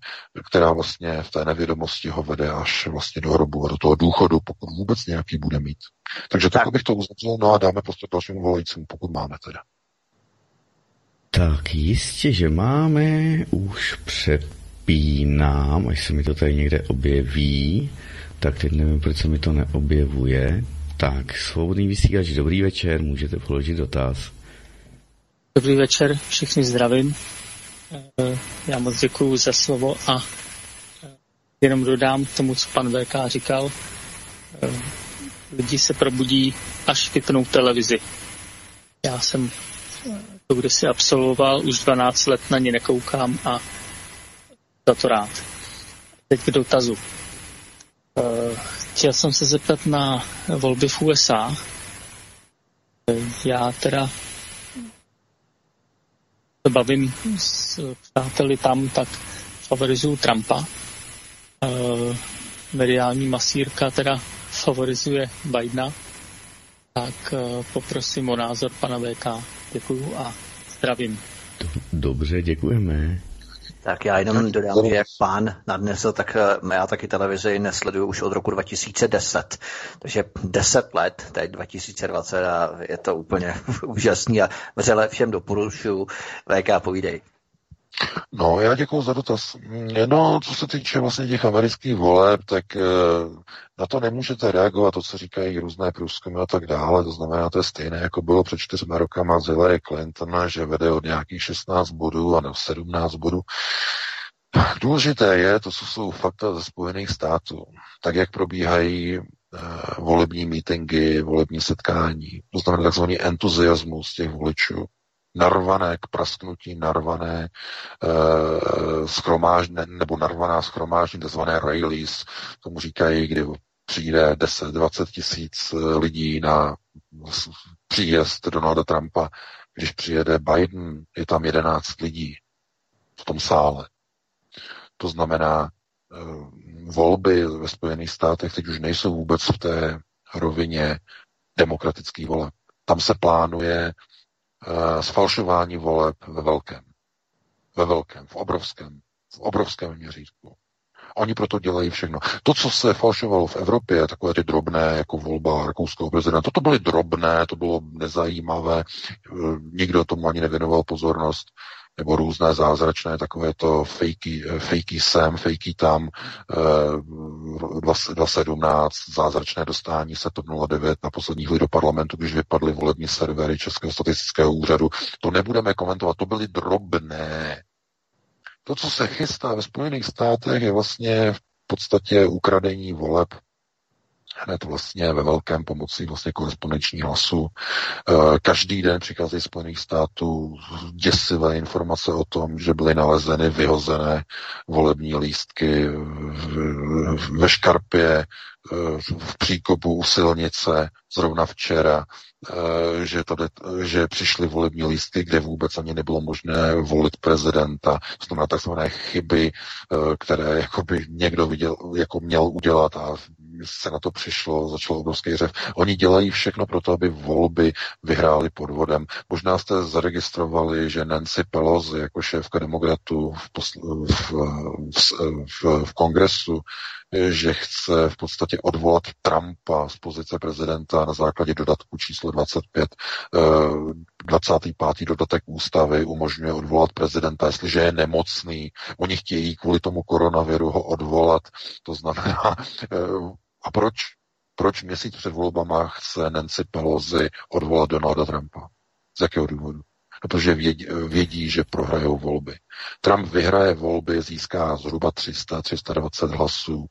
Speaker 3: která vlastně v té nevědomosti ho vede až vlastně do hrobu a do toho důchodu, pokud vůbec nějaký bude mít. Takže tak, tak bych to uzavřel, no a dáme prostě dalšímu volajícímu, pokud máme teda.
Speaker 1: Tak jistě, že máme, už předpínám, až se mi to tady někde objeví, tak teď nevím, proč se mi to neobjevuje, tak, svobodný vysílač, dobrý večer, můžete položit dotaz.
Speaker 6: Dobrý večer, všichni zdravím. Eh, já moc děkuji za slovo a eh, jenom dodám k tomu, co pan VK říkal. Eh, lidi se probudí, až vypnou televizi. Já jsem to kdysi absolvoval, už 12 let na ně nekoukám a za to rád. Teď k dotazu. Eh, chtěl jsem se zeptat na volby v USA. Já teda se bavím s přáteli tam, tak favorizuju Trumpa. Uh, mediální masírka teda favorizuje Bidena. Tak uh, poprosím o názor pana VK. Děkuju a zdravím.
Speaker 1: Dobře, děkujeme.
Speaker 2: Tak já jenom dodám, že jak pán nadnesl, tak eh, já taky televizi nesleduju už od roku 2010. Takže 10 let, teď 2020 a je to úplně <laughs> úžasný a vřele všem doporučuju. VK, povídej.
Speaker 3: No, já děkuji za dotaz. No, co se týče vlastně těch amerických voleb, tak eh, na to nemůžete reagovat, to, co říkají různé průzkumy a tak dále. To znamená, to je stejné, jako bylo před čtyřma rokama z Hillary Clinton, že vede od nějakých 16 bodů a nebo 17 bodů. Důležité je to, co jsou fakta ze Spojených států. Tak, jak probíhají uh, volební mítingy, volební setkání. To znamená takzvaný entuziasmus těch voličů narvané k prasknutí, narvané uh, schromážně, nebo narvaná schromáždění, takzvané rallies, tomu říkají, kdy přijde 10-20 tisíc eh, lidí na příjezd Donalda Trumpa. Když přijede Biden, je tam 11 lidí v tom sále. To znamená, uh, volby ve Spojených státech teď už nejsou vůbec v té rovině demokratický voleb. Tam se plánuje sfalšování voleb ve velkém. Ve velkém, v obrovském, v obrovském měřítku. Oni proto dělají všechno. To, co se falšovalo v Evropě, takové ty drobné, jako volba rakouského prezidenta, to byly drobné, to bylo nezajímavé, eh, nikdo tomu ani nevěnoval pozornost nebo různé zázračné takové to fejky, eh, fejky sem, fejky tam, 2017, eh, zázračné dostání se to 09 na poslední chvíli do parlamentu, když vypadly volební servery Českého statistického úřadu. To nebudeme komentovat, to byly drobné. To, co se chystá ve Spojených státech, je vlastně v podstatě ukradení voleb hned vlastně ve velkém pomocí vlastně korespondenční hlasu. Eh, každý den přicházejí Spojených států děsivé informace o tom, že byly nalezeny, vyhozené volební lístky ve škarpě, eh, v příkopu u silnice, zrovna včera, eh, že, tady, že přišly volební lístky, kde vůbec ani nebylo možné volit prezidenta. To znamená takzvané chyby, které jakoby někdo viděl, jako měl udělat a se na to přišlo, začalo obrovský řev. Oni dělají všechno pro to, aby volby vyhráli podvodem. Možná jste zaregistrovali, že Nancy Pelosi jako šéfka demokratů v, posl- v, v, v, v kongresu že chce v podstatě odvolat Trumpa z pozice prezidenta na základě dodatku číslo 25. 25. Eh, dodatek ústavy umožňuje odvolat prezidenta, jestliže je nemocný. Oni chtějí kvůli tomu koronaviru ho odvolat. To znamená, <laughs> eh, a proč? Proč měsíc před volbama chce Nancy Pelosi odvolat Donalda Trumpa? Z jakého důvodu? No, protože vědí, vědí, že prohrajou volby. Trump vyhraje volby, získá zhruba 300-320 hlasů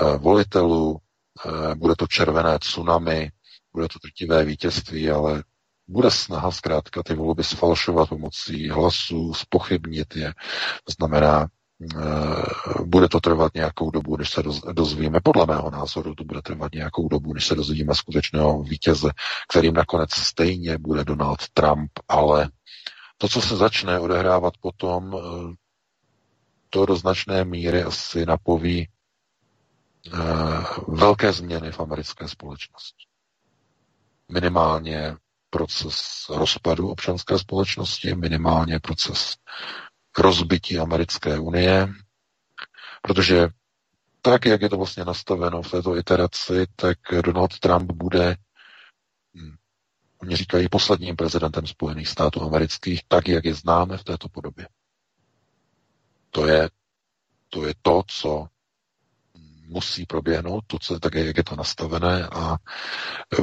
Speaker 3: eh, volitelů, eh, bude to červené tsunami, bude to trtivé vítězství, ale bude snaha zkrátka ty volby sfalšovat pomocí hlasů, spochybnit je. To znamená, bude to trvat nějakou dobu, než se dozvíme. Podle mého názoru to bude trvat nějakou dobu, než se dozvíme skutečného vítěze, kterým nakonec stejně bude Donald Trump, ale to, co se začne odehrávat potom, eh, to do značné míry asi napoví eh, velké změny v americké společnosti. Minimálně proces rozpadu občanské společnosti, minimálně proces k rozbití americké unie, protože tak, jak je to vlastně nastaveno v této iteraci, tak Donald Trump bude, hm, oni říkají, posledním prezidentem Spojených států amerických, tak, jak je známe v této podobě. To je to, je to co musí proběhnout, to, co, tak, jak je to nastavené a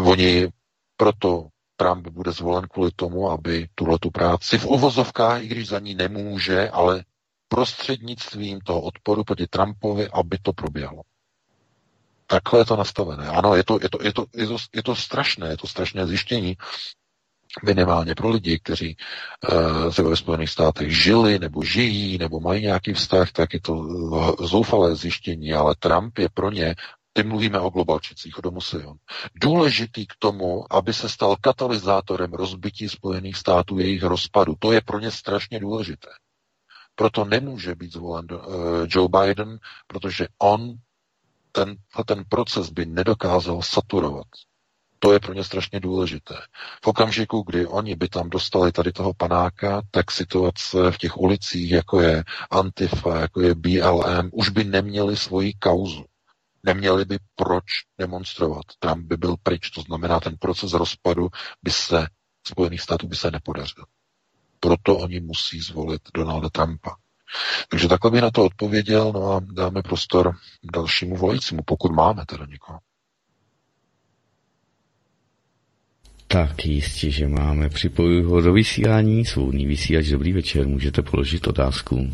Speaker 3: oni proto Trump bude zvolen kvůli tomu, aby tuhle tu práci v uvozovkách, i když za ní nemůže, ale prostřednictvím toho odporu proti Trumpovi, aby to proběhlo. Takhle je to nastavené. Ano, je to, je to, je to, je to, je to strašné, je to strašné zjištění, minimálně pro lidi, kteří uh, ve Spojených státech žili nebo žijí nebo mají nějaký vztah, tak je to zoufalé zjištění, ale Trump je pro ně Teď mluvíme o globalčicích, o domu. Důležitý k tomu, aby se stal katalyzátorem rozbití Spojených států, jejich rozpadu. To je pro ně strašně důležité. Proto nemůže být zvolen uh, Joe Biden, protože on ten, ten proces by nedokázal saturovat. To je pro ně strašně důležité. V okamžiku, kdy oni by tam dostali tady toho panáka, tak situace v těch ulicích, jako je Antifa, jako je BLM, už by neměli svoji kauzu. Neměli by proč demonstrovat. Trump by byl pryč, to znamená, ten proces rozpadu by se Spojených států by se nepodařil. Proto oni musí zvolit Donalda Trumpa. Takže takhle bych na to odpověděl, no a dáme prostor dalšímu volajícímu, pokud máme teda někoho.
Speaker 1: Tak jistě, že máme. Připojuji ho do vysílání, svobodný vysílač, dobrý večer, můžete položit otázku.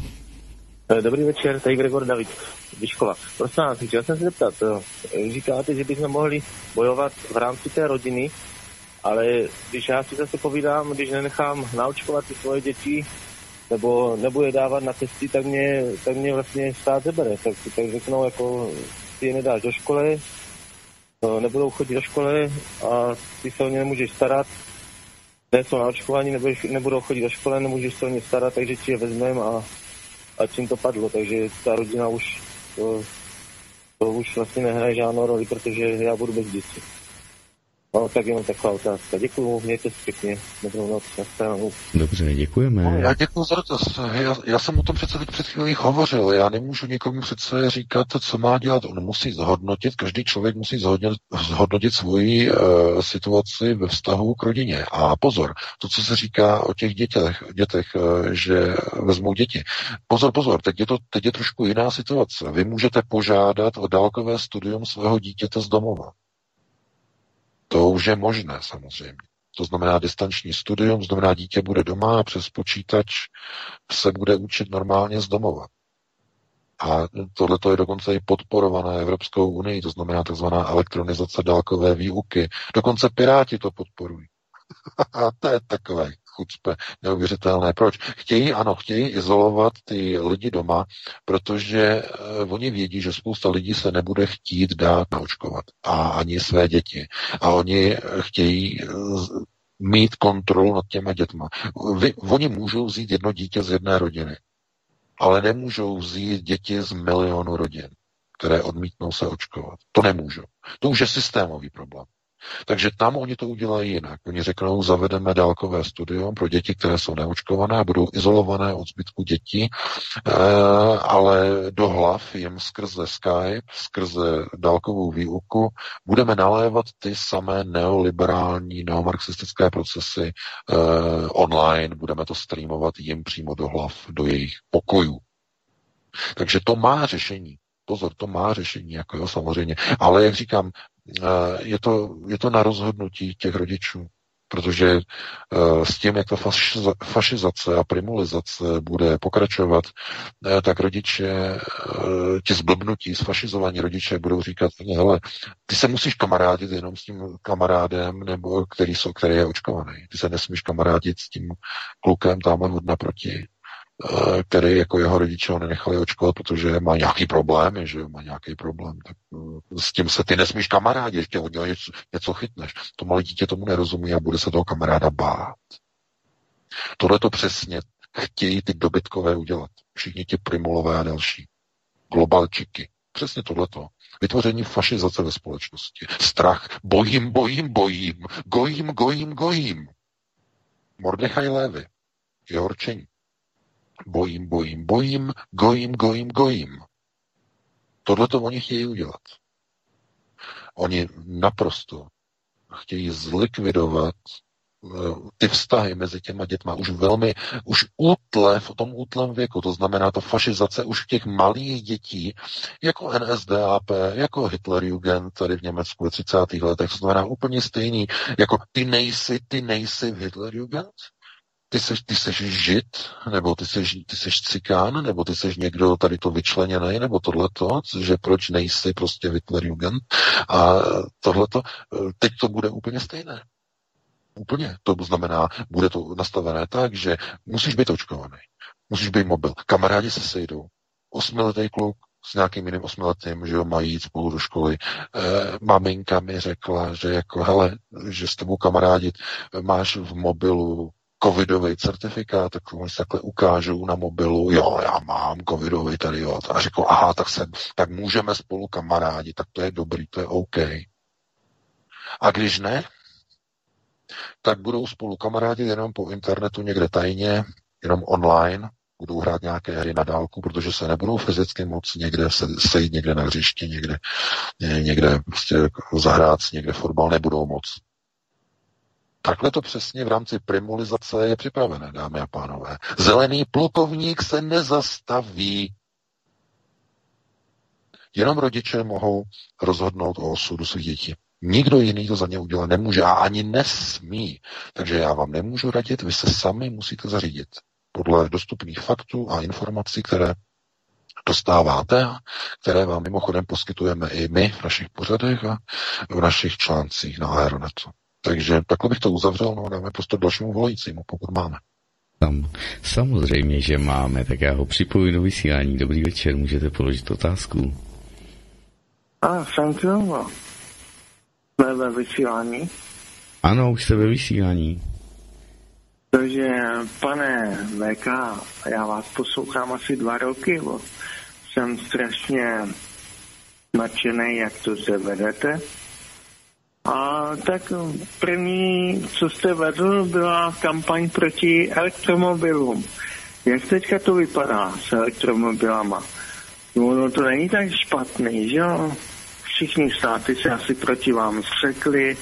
Speaker 7: Eh, dobrý večer, tady Gregor David, Vyškova. Prosím vás, chtěl jsem se zeptat, eh, říkáte, že bychom mohli bojovat v rámci té rodiny, ale když já si zase povídám, když nenechám naočkovat ty svoje děti, nebo nebude dávat na testy, tak mě, tak mě vlastně stát zebere. Tak, tak řeknou, jako ty je nedáš do školy, no, nebudou chodit do školy a ty se o ně nemůžeš starat, nejsou na očkování, nebudeš, nebudou chodit do školy, nemůžeš se o ně starat, takže ti je vezmeme a, a čím to padlo. Takže ta rodina už to, to už vlastně nehraje žádnou roli, protože já budu bez dětí. No, tak jenom taková otázka. Děkuju, mějte se pěkně. Dobrou noc.
Speaker 1: Dobře, děkujeme.
Speaker 3: No, já děkuji za dotaz. Já, já jsem o tom přece teď před chvílí hovořil. Já nemůžu nikomu přece říkat, co má dělat. On musí zhodnotit, každý člověk musí zhodnotit, zhodnotit svoji uh, situaci ve vztahu k rodině. A pozor, to, co se říká o těch dětech, dětech uh, že vezmou děti. Pozor, pozor, teď je to teď je trošku jiná situace. Vy můžete požádat o dálkové studium svého dítěte z domova. To už je možné samozřejmě. To znamená distanční studium, znamená dítě bude doma a přes počítač se bude učit normálně z domova. A tohle je dokonce i podporované Evropskou unii, to znamená tzv. elektronizace dálkové výuky. Dokonce Piráti to podporují. <laughs> a to je takové chucpe neuvěřitelné. Proč? Chtějí, ano, chtějí izolovat ty lidi doma, protože uh, oni vědí, že spousta lidí se nebude chtít dát naočkovat. A ani své děti. A oni chtějí uh, mít kontrolu nad těma dětma. Vy, oni můžou vzít jedno dítě z jedné rodiny, ale nemůžou vzít děti z milionu rodin, které odmítnou se očkovat. To nemůžou. To už je systémový problém. Takže tam oni to udělají jinak. Oni řeknou, zavedeme dálkové studium pro děti, které jsou neočkované a budou izolované od zbytku dětí, eh, ale do hlav jim skrze Skype, skrze dálkovou výuku budeme nalévat ty samé neoliberální, neomarxistické procesy eh, online, budeme to streamovat jim přímo do hlav, do jejich pokojů. Takže to má řešení. Pozor, to má řešení, jako jo, samozřejmě. Ale jak říkám, Eh, je to, je to na rozhodnutí těch rodičů. Protože eh, s tím, jak ta fašizace a primulizace bude pokračovat, eh, tak rodiče, ti zblbnutí, sfašizovaní rodiče budou říkat, hele, ty se musíš kamarádit jenom s tím kamarádem, nebo který, jsou, který je očkovaný. Ty se nesmíš kamarádit s tím klukem tam od naproti. Eh, který jako jeho rodiče ho nenechali očkovat, protože má nějaký problém, že má nějaký problém, tak eh, s tím se ty nesmíš kamarádi, ještě od něho něco, něco chytneš. To malé dítě tomu nerozumí a bude se toho kamaráda bát. Tohle to přesně chtějí ty dobytkové udělat. Všichni ti primulové a další. Globalčiky. Přesně tohleto. Vytvoření fašizace ve společnosti. Strach. Bojím, bojím, bojím. Gojím, gojím, gojím. Mordechaj Lévy. Jeho rčení. Bojím, bojím, bojím, gojím, gojím, gojím. Tohle to oni chtějí udělat. Oni naprosto chtějí zlikvidovat eh, ty vztahy mezi těma dětma už velmi, už útle, v tom útlém věku, to znamená to fašizace už těch malých dětí, jako NSDAP, jako Hitlerjugend tady v Německu ve 30. letech, to znamená úplně stejný, jako ty nejsi, ty nejsi v Hitlerjugend, ty seš, ty seš žid, nebo ty seš, ty seš cikán, nebo ty seš někdo tady to vyčleněný, nebo tohleto, že proč nejsi prostě Hitlerjugend a tohleto, teď to bude úplně stejné. Úplně. To znamená, bude to nastavené tak, že musíš být očkovaný, musíš být mobil, kamarádi se sejdou, osmiletý kluk s nějakým jiným osmiletým, že jo, mají jít spolu do školy. E, maminka mi řekla, že jako, hele, že s tebou kamarádit, máš v mobilu covidový certifikát, tak se takhle ukážou na mobilu, jo, já mám covidový tady, jo. A řekl, aha, tak, se, tak můžeme spolu kamarádi, tak to je dobrý, to je OK. A když ne, tak budou spolu kamarádi jenom po internetu někde tajně, jenom online, budou hrát nějaké hry na dálku, protože se nebudou fyzicky moc někde se, sejít někde na hřišti, někde, někde prostě zahrát někde fotbal, nebudou moc. Takhle to přesně v rámci primulizace je připravené, dámy a pánové. Zelený plukovník se nezastaví. Jenom rodiče mohou rozhodnout o osudu svých dětí. Nikdo jiný to za ně udělat nemůže a ani nesmí. Takže já vám nemůžu radit, vy se sami musíte zařídit podle dostupných faktů a informací, které dostáváte které vám mimochodem poskytujeme i my v našich pořadech a v našich článcích na Aeronetu. Takže takhle bych to uzavřel, no a dáme prostě dalšímu volajícímu, pokud máme.
Speaker 1: Tam, samozřejmě, že máme, tak já ho připoju do vysílání. Dobrý večer, můžete položit otázku.
Speaker 8: A, Santiago. Jsme ve vysílání?
Speaker 1: Ano, už jste ve vysílání.
Speaker 8: Takže, pane VK, já vás poslouchám asi dva roky, bo jsem strašně nadšený, jak to se vedete. A tak první, co jste vedl, byla kampaň proti elektromobilům. Jak teďka to vypadá s elektromobilama? No, no to není tak špatný, že jo? Všichni státy se asi proti vám střekli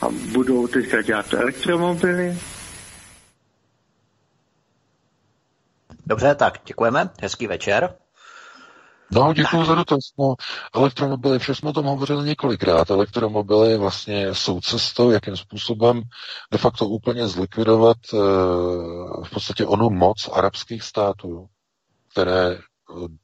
Speaker 8: a budou teďka dělat elektromobily.
Speaker 2: Dobře, tak děkujeme. Hezký večer.
Speaker 3: No, děkuji za dotaz. No, elektromobily, vše jsme o tom hovořili několikrát. Elektromobily vlastně jsou cestou, jakým způsobem de facto úplně zlikvidovat e, v podstatě onu moc arabských států, které eh,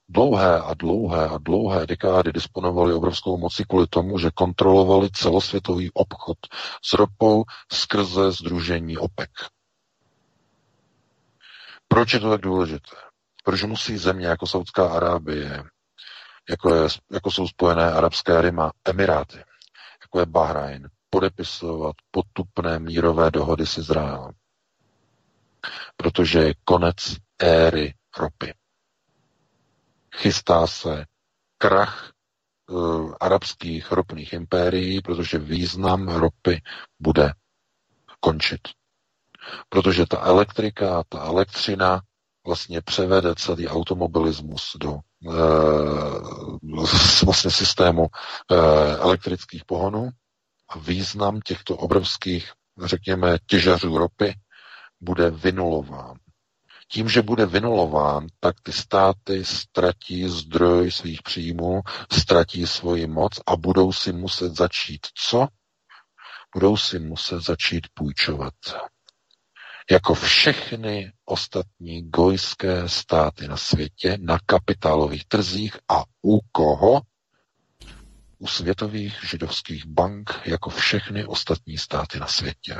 Speaker 3: dlouhé a dlouhé a dlouhé dekády disponovali obrovskou mocí kvůli tomu, že kontrolovali celosvětový obchod s ropou skrze združení OPEC. Proč je to tak důležité? Protože musí země jako Saudská Arábie, jako, je, jako jsou Spojené Arabské Rima, Emiráty, jako je Bahrajn, podepisovat potupné mírové dohody s Izraelem. Protože je konec éry ropy. Chystá se krach uh, arabských ropných impérií, protože význam ropy bude končit. Protože ta elektrika, ta elektřina vlastně převede celý automobilismus do e, vlastně systému e, elektrických pohonů a význam těchto obrovských, řekněme, těžařů ropy bude vynulován. Tím, že bude vynulován, tak ty státy ztratí zdroj svých příjmů, ztratí svoji moc a budou si muset začít co? Budou si muset začít půjčovat jako všechny ostatní gojské státy na světě na kapitálových trzích a u koho? U světových židovských bank, jako všechny ostatní státy na světě.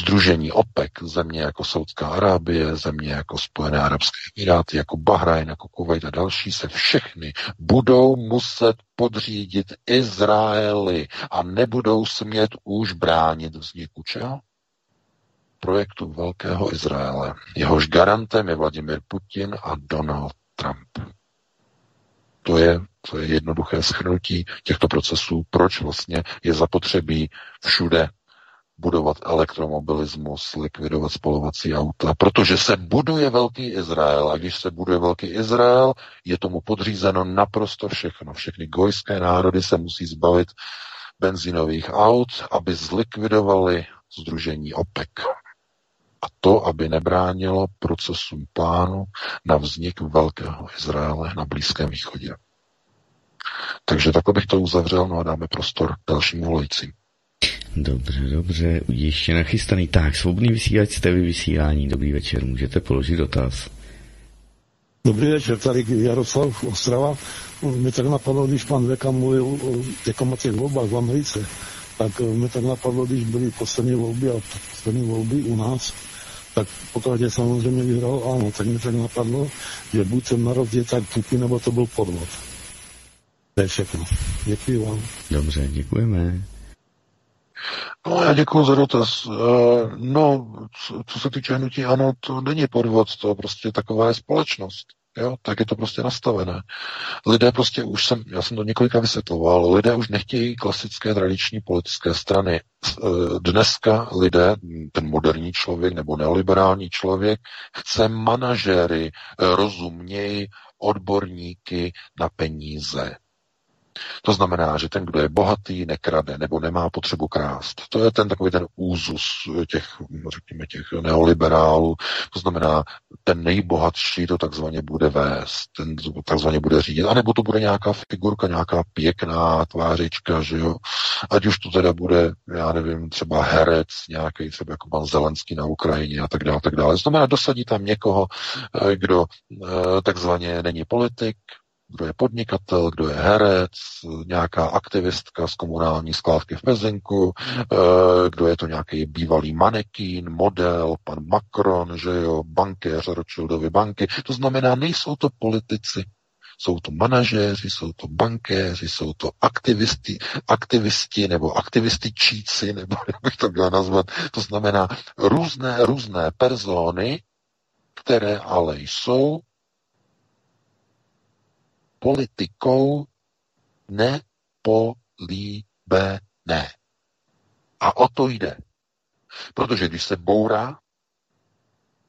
Speaker 3: Združení OPEC, země jako Saudská Arábie, země jako Spojené Arabské Emiráty, jako Bahrajn, jako Kuwait a další, se všechny budou muset podřídit Izraeli a nebudou smět už bránit vzniku čeho? Projektu Velkého Izraele. Jehož garantem je Vladimir Putin a Donald Trump. To je, to je jednoduché schrnutí těchto procesů, proč vlastně je zapotřebí všude budovat elektromobilismus, likvidovat spolovací auta, protože se buduje velký Izrael a když se buduje velký Izrael, je tomu podřízeno naprosto všechno. Všechny gojské národy se musí zbavit benzínových aut, aby zlikvidovali združení OPEC. A to, aby nebránilo procesům plánu na vznik velkého Izraele na Blízkém východě. Takže takhle bych to uzavřel, no a dáme prostor dalším volajícím.
Speaker 1: Dobře, dobře, ještě nachystaný. Tak, svobodný vysílač, jste vy vysílání. Dobrý večer, můžete položit dotaz.
Speaker 9: Dobrý večer, tady Jaroslav Ostrava. Mě tak napadlo, když pan Veka mluvil o těch volbách v Americe, tak mě tak napadlo, když byly poslední volby a poslední volby u nás, tak pokaždé samozřejmě vyhrál ano, tak mě tak napadlo, že buď jsem na rozdíl tak tupý, nebo to byl podvod. To je všechno. Děkuji vám.
Speaker 1: Dobře, děkujeme.
Speaker 3: No, já děkuji za dotaz. Eh, no, co, co se týče hnutí, ano, to není podvod, to prostě taková je společnost. Jo, tak je to prostě nastavené. Lidé prostě už jsem, já jsem to několika vysvětloval, lidé už nechtějí klasické tradiční politické strany. Eh, dneska lidé, ten moderní člověk nebo neoliberální člověk, chce manažéry, eh, rozumějí odborníky na peníze. To znamená, že ten, kdo je bohatý, nekrade nebo nemá potřebu krást. To je ten takový ten úzus těch, řekněme, těch neoliberálů. To znamená, ten nejbohatší to takzvaně bude vést, ten takzvaně bude řídit. A nebo to bude nějaká figurka, nějaká pěkná tvářička, že jo. Ať už to teda bude, já nevím, třeba herec, nějaký třeba jako pan Zelenský na Ukrajině a tak dále, tak dále. To znamená, dosadí tam někoho, eh, kdo eh, takzvaně není politik, kdo je podnikatel, kdo je herec, nějaká aktivistka z komunální skládky v Pezinku, eh, kdo je to nějaký bývalý manekín, model, pan Macron, že jo, bankéř Rothschildovy banky. To znamená, nejsou to politici, jsou to manažéři, jsou to bankéři, jsou to aktivisti, aktivisti nebo aktivističíci, <laughs> nebo jak bych to měl nazvat. To znamená různé, různé persony, které ale jsou politikou nepolíbené. A o to jde. Protože když se bourá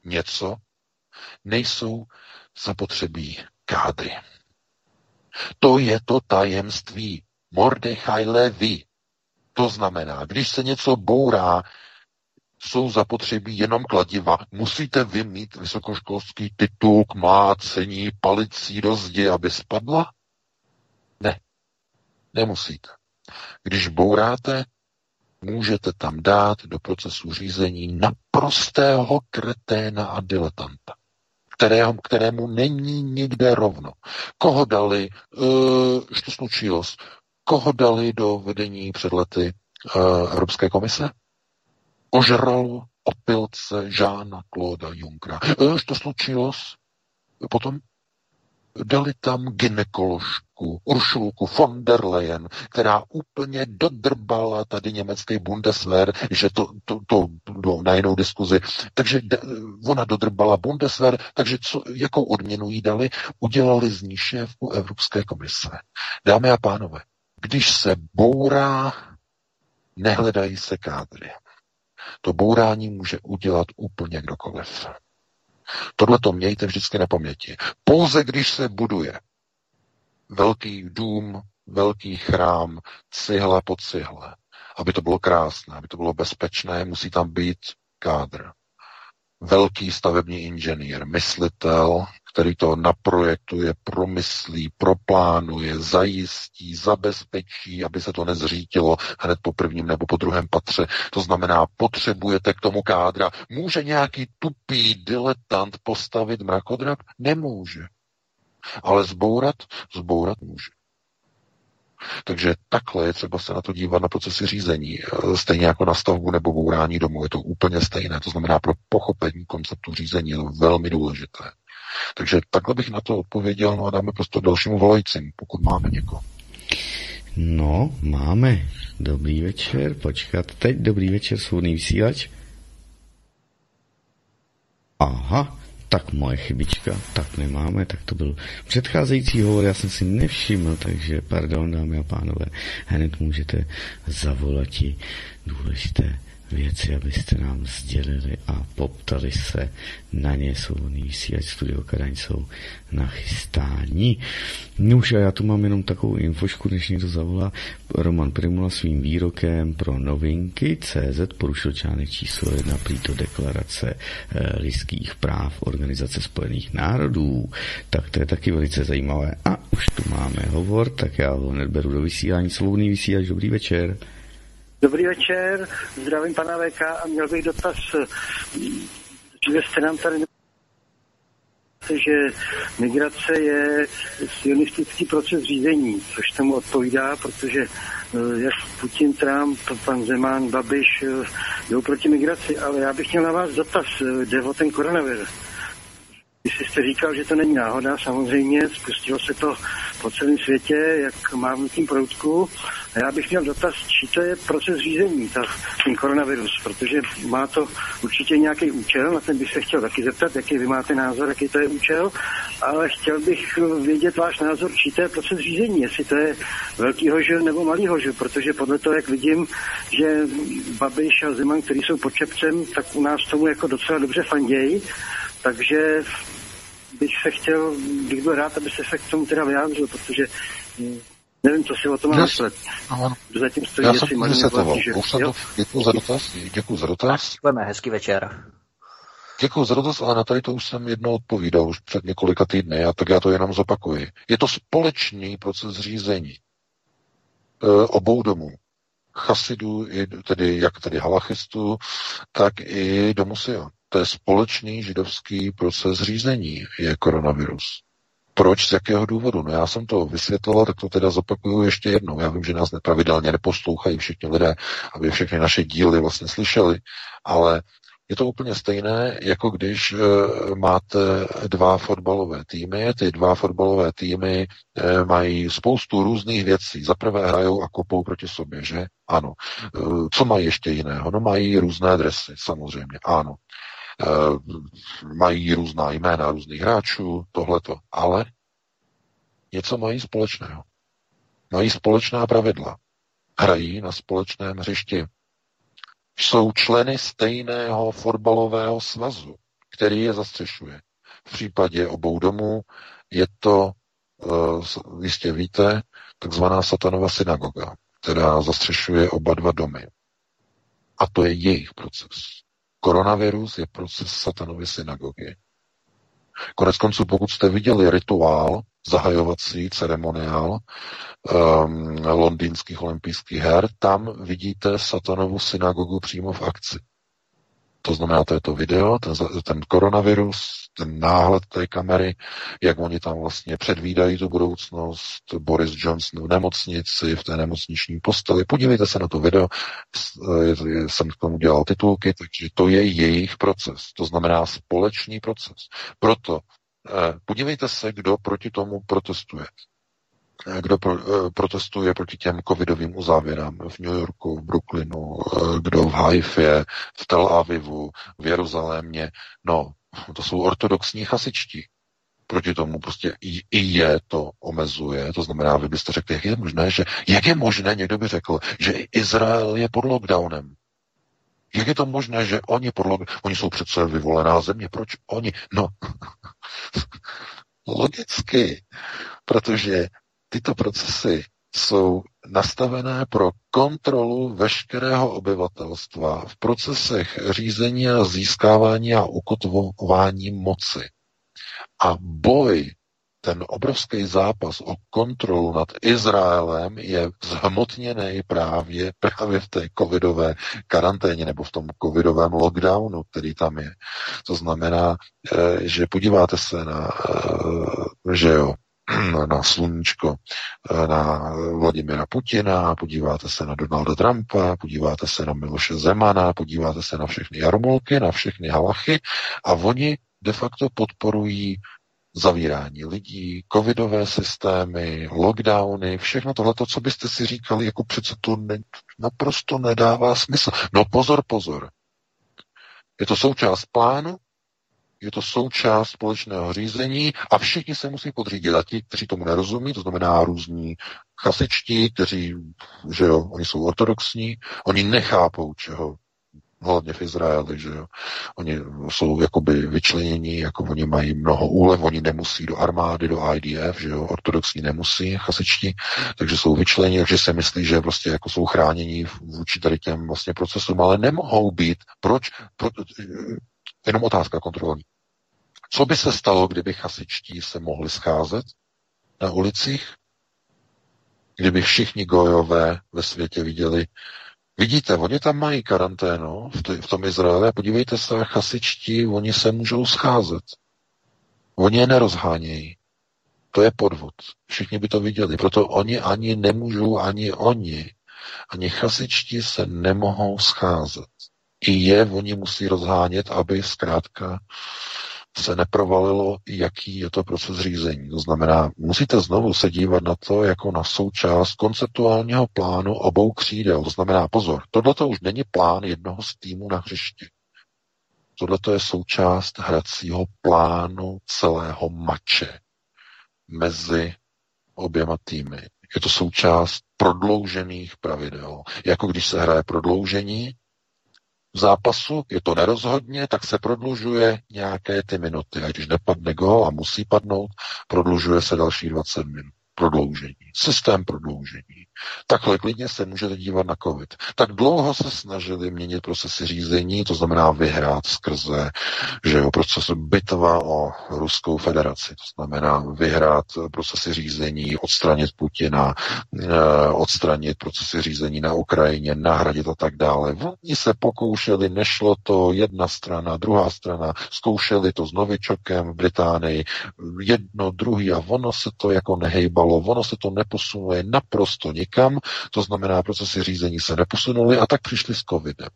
Speaker 3: něco, nejsou zapotřebí kádry. To je to tajemství Mordechaj Levi. To znamená, když se něco bourá, jsou zapotřebí jenom kladiva. Musíte vy mít vysokoškolský titul k mlácení palicí do zdi, aby spadla? Ne, nemusíte. Když bouráte, můžete tam dát do procesu řízení naprostého kreténa a diletanta, kterého, kterému není nikde rovno. Koho dali, uh, to slučilo, koho dali do vedení před lety uh, Evropské komise? Ožralo opilce Žána Klóda Junkra. Až to slučilo, potom dali tam ginekoložku Uršulku von der Leyen, která úplně dodrbala tady německý Bundeswehr, že to, to, to bylo na jinou diskuzi. Takže ona dodrbala Bundeswehr, takže co, jakou odměnu jí dali? Udělali z ní šéfku Evropské komise. Dámy a pánové, když se bourá, nehledají se kádry. To bourání může udělat úplně kdokoliv. Tohle to mějte vždycky na paměti. Pouze když se buduje velký dům, velký chrám, cihla po cihle, aby to bylo krásné, aby to bylo bezpečné, musí tam být kádr. Velký stavební inženýr, myslitel, který to naprojektuje, promyslí, proplánuje, zajistí, zabezpečí, aby se to nezřítilo hned po prvním nebo po druhém patře. To znamená, potřebujete k tomu kádra. Může nějaký tupý diletant postavit mrakodrap? Nemůže. Ale zbourat? Zbourat může. Takže takhle je třeba se na to dívat na procesy řízení. Stejně jako na stavbu nebo bourání domu. Je to úplně stejné. To znamená, pro pochopení konceptu řízení je to velmi důležité. Takže takhle bych na to odpověděl, no a dáme prostě dalšímu volajícím, pokud máme někoho.
Speaker 1: No, máme. Dobrý večer, počkat teď. Dobrý večer, svobodný vysílač. Aha, tak moje chybička, tak nemáme, tak to byl předcházející hovor, já jsem si nevšiml, takže pardon, dámy a pánové, hned můžete zavolat důležité věci, abyste nám sdělili a poptali se na ně. Svobodný vysílač Studio Kadaň jsou na chystání. No už a já tu mám jenom takovou infošku, než někdo zavolá. Roman Primula svým výrokem pro novinky CZ porušil článek číslo jedna prýto deklarace eh, lidských práv Organizace spojených národů. Tak to je taky velice zajímavé. A už tu máme hovor, tak já ho hned beru do vysílání. Svobodný vysílač, dobrý večer.
Speaker 10: Dobrý večer, zdravím pana VK a měl bych dotaz. Dříve jste nám tady že migrace je sionistický proces řízení, což tomu odpovídá, protože eh, jak Putin, Trump, pan Zeman, Babiš eh, jdou proti migraci, ale já bych měl na vás dotaz, eh, jde o ten koronavirus. Když jste říkal, že to není náhoda, samozřejmě, spustilo se to po celém světě, jak mávnutím proutku. A já bych měl dotaz, či to je proces řízení, ta, ten koronavirus, protože má to určitě nějaký účel, na ten bych se chtěl taky zeptat, jaký vy máte názor, jaký to je účel, ale chtěl bych vědět váš názor, či to je proces řízení, jestli to je velký hožil nebo malý hožil, protože podle toho, jak vidím, že Babiš a Zeman, který jsou pod čepcem, tak u nás tomu jako docela dobře fandějí, takže bych se chtěl, bych byl rád, abyste se k tomu teda vyjádřil, protože hm, nevím, co si o tom mám myslet.
Speaker 3: Zatím stojí Já jsem vysvětloval. Už jsem to, děkuji za dotaz. Děkuji za dotaz.
Speaker 2: Děkujeme, hezký večer.
Speaker 3: Děkuji za dotaz, ale na tady to už jsem jednou odpovídal, už před několika týdny, a tak já to jenom zopakuji. Je to společný proces řízení e, obou domů. Chasidů, tedy jak tedy halachistů, tak i domu Sion to je společný židovský proces řízení, je koronavirus. Proč, z jakého důvodu? No já jsem to vysvětloval, tak to teda zopakuju ještě jednou. Já vím, že nás nepravidelně neposlouchají všichni lidé, aby všechny naše díly vlastně slyšeli, ale je to úplně stejné, jako když e, máte dva fotbalové týmy. Ty dva fotbalové týmy e, mají spoustu různých věcí. Za prvé hrajou a kopou proti sobě, že? Ano. E, co mají ještě jiného? No mají různé dresy, samozřejmě. Ano. Eh, mají různá jména různých hráčů, tohleto, ale něco mají společného. Mají společná pravidla. Hrají na společném hřišti. Jsou členy stejného fotbalového svazu, který je zastřešuje. V případě obou domů je to, uh, jistě víte, takzvaná satanova synagoga, která zastřešuje oba dva domy. A to je jejich proces. Koronavirus je proces satanovy synagogy. Konec konců, pokud jste viděli rituál, zahajovací ceremoniál um, londýnských olympijských her, tam vidíte satanovu synagogu přímo v akci. To znamená, to je to video, ten, ten koronavirus, ten náhled té kamery, jak oni tam vlastně předvídají tu budoucnost, Boris Johnson v nemocnici, v té nemocniční posteli. Podívejte se na to video, jsem k tomu dělal titulky, takže to je jejich proces, to znamená společný proces. Proto eh, podívejte se, kdo proti tomu protestuje kdo pro, eh, protestuje proti těm covidovým uzávěrám v New Yorku, v Brooklynu, eh, kdo v Haifě, v Tel Avivu, v Jeruzalémě. No, to jsou ortodoxní chasičtí. Proti tomu prostě i, i je to omezuje. To znamená, vy byste řekli, jak je možné, že jak je možné, někdo by řekl, že Izrael je pod lockdownem. Jak je to možné, že oni pod lockdownem, oni jsou přece vyvolená země, proč oni? No, <laughs> logicky, protože tyto procesy jsou nastavené pro kontrolu veškerého obyvatelstva v procesech řízení a získávání a ukotvování moci. A boj, ten obrovský zápas o kontrolu nad Izraelem je zhmotněný právě, právě v té covidové karanténě nebo v tom covidovém lockdownu, který tam je. To znamená, eh, že podíváte se na, eh, že jo, <clears throat> na sluníčko, eh, na Vladimira Putina, podíváte se na Donalda Trumpa, podíváte se na Miloše Zemana, podíváte se na všechny jarmolky, na všechny halachy a oni de facto podporují zavírání lidí, covidové systémy, lockdowny, všechno tohle, co byste si říkali, jako přece to ne, naprosto nedává smysl. No pozor, pozor. Je to součást plánu, je to součást společného řízení a všichni se musí podřídit. A ti, kteří tomu nerozumí, to znamená různí chasičtí, kteří, že jo, oni jsou ortodoxní, oni nechápou, čeho hlavně v Izraeli, že jo. Oni jsou jakoby vyčlenění, jako oni mají mnoho úlev, oni nemusí do armády, do IDF, že jo, ortodoxní nemusí, chasičtí, takže jsou vyčleněni, takže se myslí, že prostě jako jsou chráněni vůči tady těm vlastně procesům, ale nemohou být. Proč? Pro, jenom otázka kontrolní. Co by se stalo, kdyby chasičtí se mohli scházet na ulicích? Kdyby všichni gojové ve světě viděli, Vidíte, oni tam mají karanténu v, v tom Izraeli a podívejte se, chasičtí, oni se můžou scházet. Oni je nerozhánějí. To je podvod. Všichni by to viděli. Proto oni ani nemůžou, ani oni, ani chasičtí se nemohou scházet. I je oni musí rozhánět, aby zkrátka se neprovalilo, jaký je to proces řízení. To znamená, musíte znovu se dívat na to jako na součást konceptuálního plánu obou křídel. To znamená, pozor, tohle to už není plán jednoho z týmů na hřišti. Tohle je součást hracího plánu celého mače mezi oběma týmy. Je to součást prodloužených pravidel. Jako když se hraje prodloužení, zápasu, je to nerozhodně, tak se prodlužuje nějaké ty minuty. A když nepadne gol a musí padnout, prodlužuje se další 20 minut prodloužení, systém prodloužení. Takhle klidně se můžete dívat na COVID. Tak dlouho se snažili měnit procesy řízení, to znamená vyhrát skrze že jo, proces bitva o Ruskou federaci, to znamená vyhrát procesy řízení, odstranit Putina, eh, odstranit procesy řízení na Ukrajině, nahradit a tak dále. Oni se pokoušeli, nešlo to jedna strana, druhá strana, zkoušeli to s Novičokem v Británii, jedno, druhý a ono se to jako nehejbalo ono se to neposunuje naprosto nikam, to znamená, procesy řízení se neposunuly a tak přišli s covidem.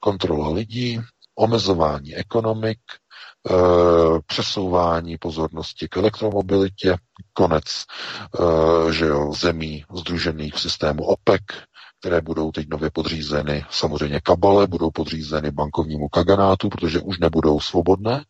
Speaker 3: Kontrola lidí, omezování ekonomik, e, přesouvání pozornosti k elektromobilitě, konec e, že jo, zemí združených v systému OPEC, které budou teď nově podřízeny samozřejmě kabale, budou podřízeny bankovnímu kaganátu, protože už nebudou svobodné,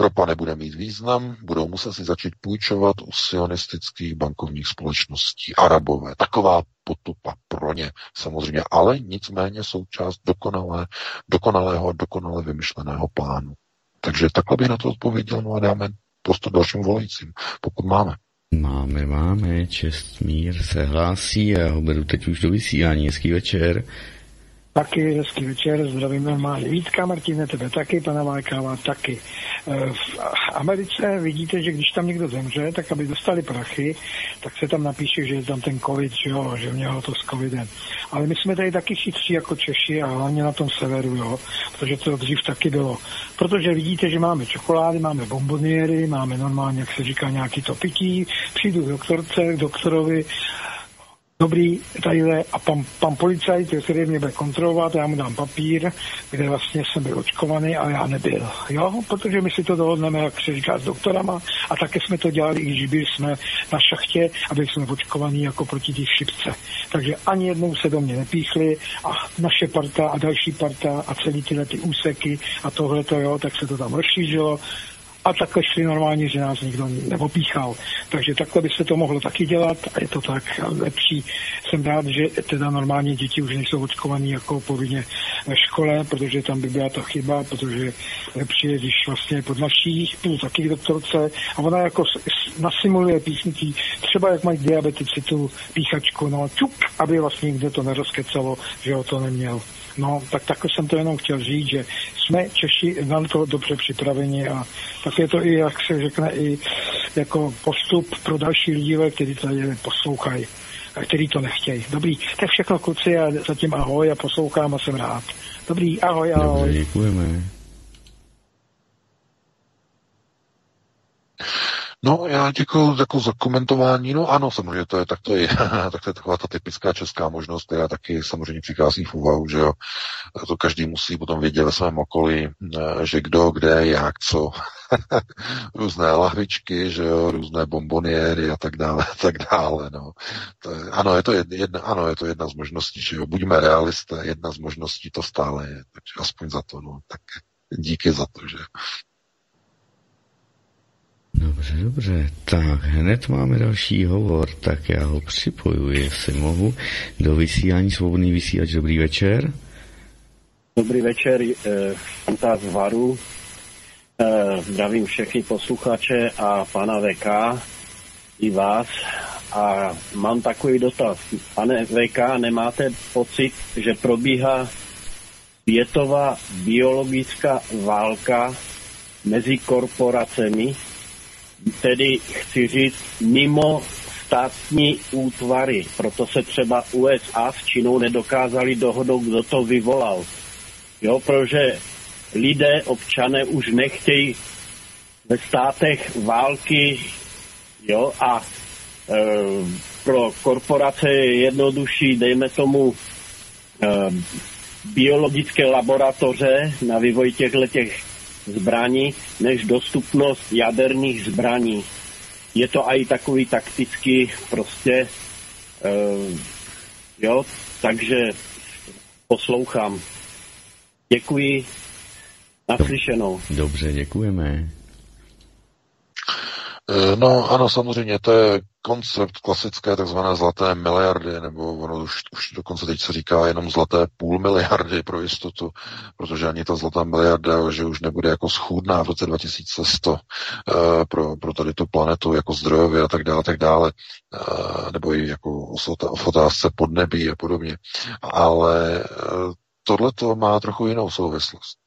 Speaker 3: Ropa nebude mít význam, budou muset si začít půjčovat u sionistických bankovních společností. Arabové, taková potupa pro ně samozřejmě, ale nicméně součást dokonalé, dokonalého a dokonale vymyšleného plánu. Takže takhle bych na to odpověděl, no a dáme prostor dalším volajícím, pokud máme.
Speaker 1: Máme, máme, Čestmír se hlásí já ho beru teď už do vysílání. Hezký večer.
Speaker 11: Taky hezký večer, zdravím normálně. Vítka, Martine, tebe taky, pana Vájkáva taky. E, v Americe vidíte, že když tam někdo zemře, tak aby dostali prachy, tak se tam napíše, že je tam ten covid, že, jo, že mělo to s covidem. Ale my jsme tady taky chytří jako Češi a hlavně na tom severu, jo, protože to dřív taky bylo. Protože vidíte, že máme čokolády, máme bomboniery, máme normálně, jak se říká, nějaký to pití, přijdu k doktorce, k doktorovi dobrý, tadyhle a pan, pan policajt, který mě bude kontrolovat, já mu dám papír, kde vlastně jsem byl očkovaný a já nebyl. Jo, protože my si to dohodneme, jak se říká, s doktorama a také jsme to dělali, i když byli jsme na šachtě a byli jsme očkovaní jako proti těch šipce. Takže ani jednou se do mě nepíchli a naše parta a další parta a celý tyhle ty úseky a tohle to jo, tak se to tam rozšířilo a takhle šli normálně, že nás nikdo neopíchal. Takže takhle by se to mohlo taky dělat a je to tak lepší. Jsem rád, že teda normálně děti už nejsou očkovaný jako povinně ve škole, protože tam by byla ta chyba, protože lepší je, když vlastně pod naší, půl taky doktorce a ona jako nasimuluje písnití, třeba jak mají diabetici tu píchačku, no čup, aby vlastně nikdo to nerozkecalo, že ho to neměl. No, tak takhle jsem to jenom chtěl říct, že jsme Češi to dobře připraveni a tak je to i, jak se řekne, i jako postup pro další lidi, kteří tady poslouchají a kteří to nechtějí. Dobrý, tak všechno kluci a zatím ahoj a poslouchám a jsem rád. Dobrý, ahoj, ahoj.
Speaker 1: Dobře, děkujeme.
Speaker 3: No, já děkuji jako za komentování. No ano, samozřejmě, to je, tak to je, <laughs> tak to je taková ta typická česká možnost, která taky samozřejmě přichází v úvahu, že jo. To každý musí potom vědět ve svém okolí, eh, že kdo, kde, jak, co. <laughs> různé lahvičky, že jo, různé bomboniéry a tak dále, a <laughs> tak dále, no. To je, ano, je to jedna, ano, je to jedna z možností, že jo, buďme realisté, jedna z možností to stále je, takže aspoň za to, no, tak díky za to, že
Speaker 1: Dobře, dobře. Tak, hned máme další hovor, tak já ho připojuji, jestli mohu, do vysílání Svobodný vysílač. Dobrý večer.
Speaker 12: Dobrý večer, eh, z Varu. Eh, zdravím všechny posluchače a pana VK, i vás. A mám takový dotaz. Pane VK, nemáte pocit, že probíhá světová biologická válka mezi korporacemi, tedy chci říct mimo státní útvary. Proto se třeba USA s Čínou nedokázali dohodnout, kdo to vyvolal. Jo, protože lidé, občané už nechtějí ve státech války, jo, a e, pro korporace je jednodušší, dejme tomu, e, biologické laboratoře na vývoj těchto těch zbraní, než dostupnost jaderných zbraní. Je to i takový taktický prostě, e, jo, takže poslouchám. Děkuji. Naslyšenou.
Speaker 1: Dobře, děkujeme.
Speaker 3: Eh, no ano, samozřejmě, to je koncept klasické takzvané zlaté miliardy, nebo ono už, už dokonce teď se říká jenom zlaté půl miliardy pro jistotu, protože ani ta zlatá miliarda, že už nebude jako schůdná v roce 2100 uh, eh, pro, pro tady tu planetu jako zdrojově a tak dále, tak dále, uh, nebo i jako v otázce podnebí a podobně. Ale uh, tohle to má trochu jinou souvislost.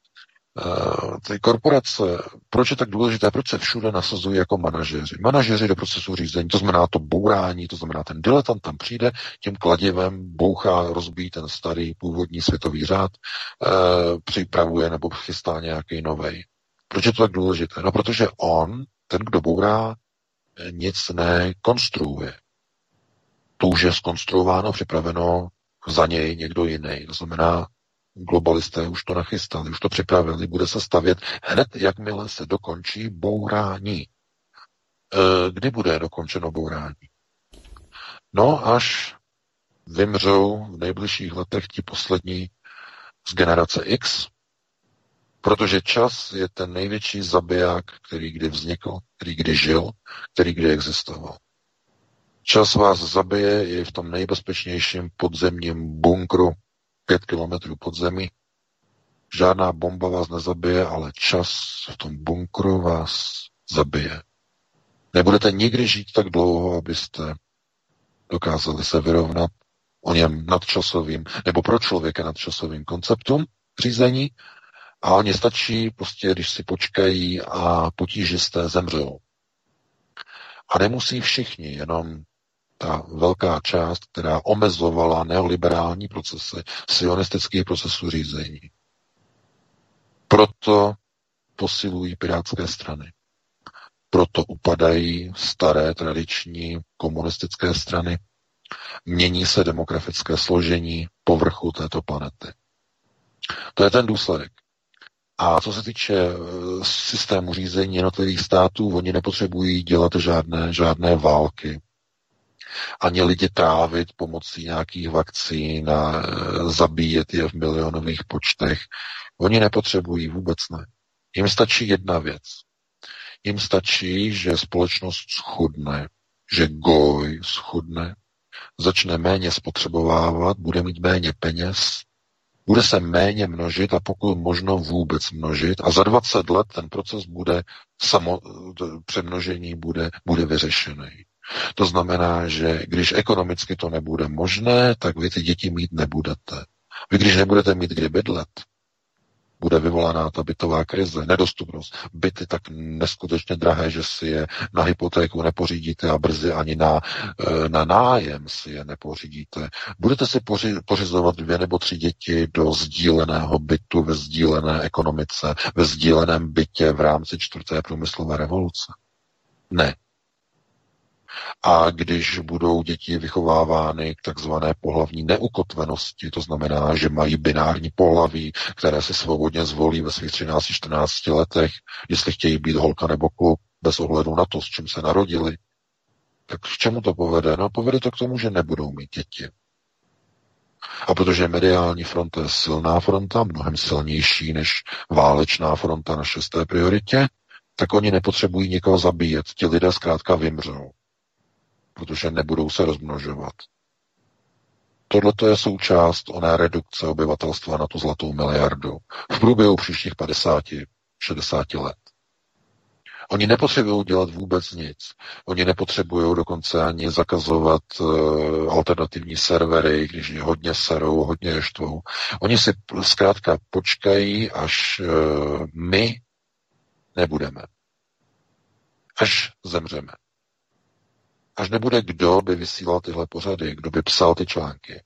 Speaker 3: Uh, ty korporace, proč je tak důležité, proč se všude nasazují jako manažeři? Manažeři do procesu řízení, to znamená to bourání, to znamená ten diletant tam přijde, tím kladivem bouchá, rozbíjí ten starý původní světový řád, uh, připravuje nebo chystá nějaký novej. Proč je to tak důležité? No, protože on, ten, kdo bourá, nic nekonstruuje. To už je skonstruováno, připraveno za něj někdo jiný. To znamená, globalisté už to nachystali, už to připravili, bude se stavět hned, jakmile se dokončí bourání. E, kdy bude dokončeno bourání? No, až vymřou v nejbližších letech ti poslední z generace X, protože čas je ten největší zabiják, který kdy vznikl, který kdy žil, který kdy existoval. Čas vás zabije i v tom nejbezpečnějším podzemním bunkru pět kilometrů pod zemi. Žádná bomba vás nezabije, ale čas v tom bunkru vás zabije. Nebudete nikdy žít tak dlouho, abyste dokázali se vyrovnat o něm nadčasovým, nebo pro člověka nadčasovým konceptům řízení a oni stačí prostě, když si počkají a potížisté zemřou. A nemusí všichni, jenom ta velká část, která omezovala neoliberální procesy, sionistických procesů řízení. Proto posilují pirátské strany. Proto upadají staré tradiční komunistické strany. Mění se demografické složení povrchu této planety. To je ten důsledek. A co se týče eh, systému řízení jednotlivých států, oni nepotřebují dělat žádné, žádné války, ani lidi trávit pomocí nějakých vakcín a e, zabíjet je v milionových počtech. Oni nepotřebují vůbec ne. Jim stačí jedna věc. Jim stačí, že společnost schudne, že goj schudne, začne méně spotřebovávat, bude mít méně peněz, bude se méně množit a pokud možno vůbec množit a za 20 let ten proces bude samo, přemnožení bude, bude vyřešený. To znamená, že když ekonomicky to nebude možné, tak vy ty děti mít nebudete. Vy když nebudete mít kde bydlet, bude vyvolaná ta bytová krize, nedostupnost. Byty tak neskutečně drahé, že si je na hypotéku nepořídíte a brzy ani na, eh, na nájem si je nepořídíte. Budete si poři, pořizovat dvě nebo tři děti do sdíleného bytu ve sdílené ekonomice, ve sdíleném bytě v rámci čtvrté průmyslové revoluce. Ne. A když budou děti vychovávány k takzvané pohlavní neukotvenosti, to znamená, že mají binární pohlaví, které si svobodně zvolí ve svých 13-14 letech, jestli chtějí být holka nebo kluk, bez ohledu na to, s čím se narodili, tak k čemu to povede? No, povede to k tomu, že nebudou mít děti. A protože mediální fronta je silná fronta, mnohem silnější než válečná fronta na šesté prioritě, tak oni nepotřebují někoho zabíjet. Ti lidé zkrátka vymřou protože nebudou se rozmnožovat. Tohle je součást oné redukce obyvatelstva na tu zlatou miliardu v průběhu příštích 50, 60 let. Oni nepotřebují dělat vůbec nic. Oni nepotřebují dokonce ani zakazovat uh, alternativní servery, když je hodně serou, hodně štvou. Oni si zkrátka počkají, až uh, my nebudeme. Až zemřeme. Až nebude kdo by vysílal tyhle pořady, kdo by psal ty články.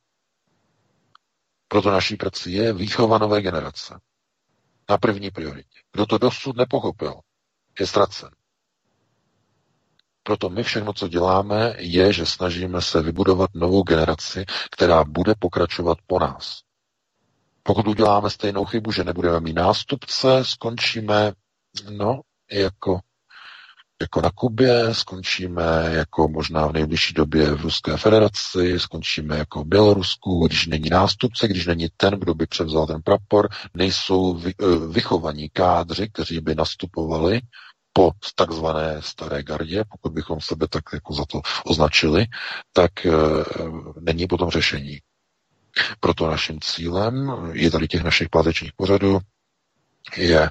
Speaker 3: Proto naší prací je výchova nové generace. Na první prioritě. Kdo to dosud nepochopil, je ztracen. Proto my všechno, co děláme, je, že snažíme se vybudovat novou generaci, která bude pokračovat po nás. Pokud uděláme stejnou chybu, že nebudeme mít nástupce, skončíme no, jako, jako na Kubě, skončíme jako možná v nejbližší době v Ruské federaci, skončíme jako v Bělorusku, když není nástupce, když není ten, kdo by převzal ten prapor, nejsou vy, eh, vychovaní kádři, kteří by nastupovali po takzvané staré gardě, pokud bychom sebe tak jako za to označili, tak e, není potom řešení. Proto naším cílem je tady těch našich pátečních pořadů je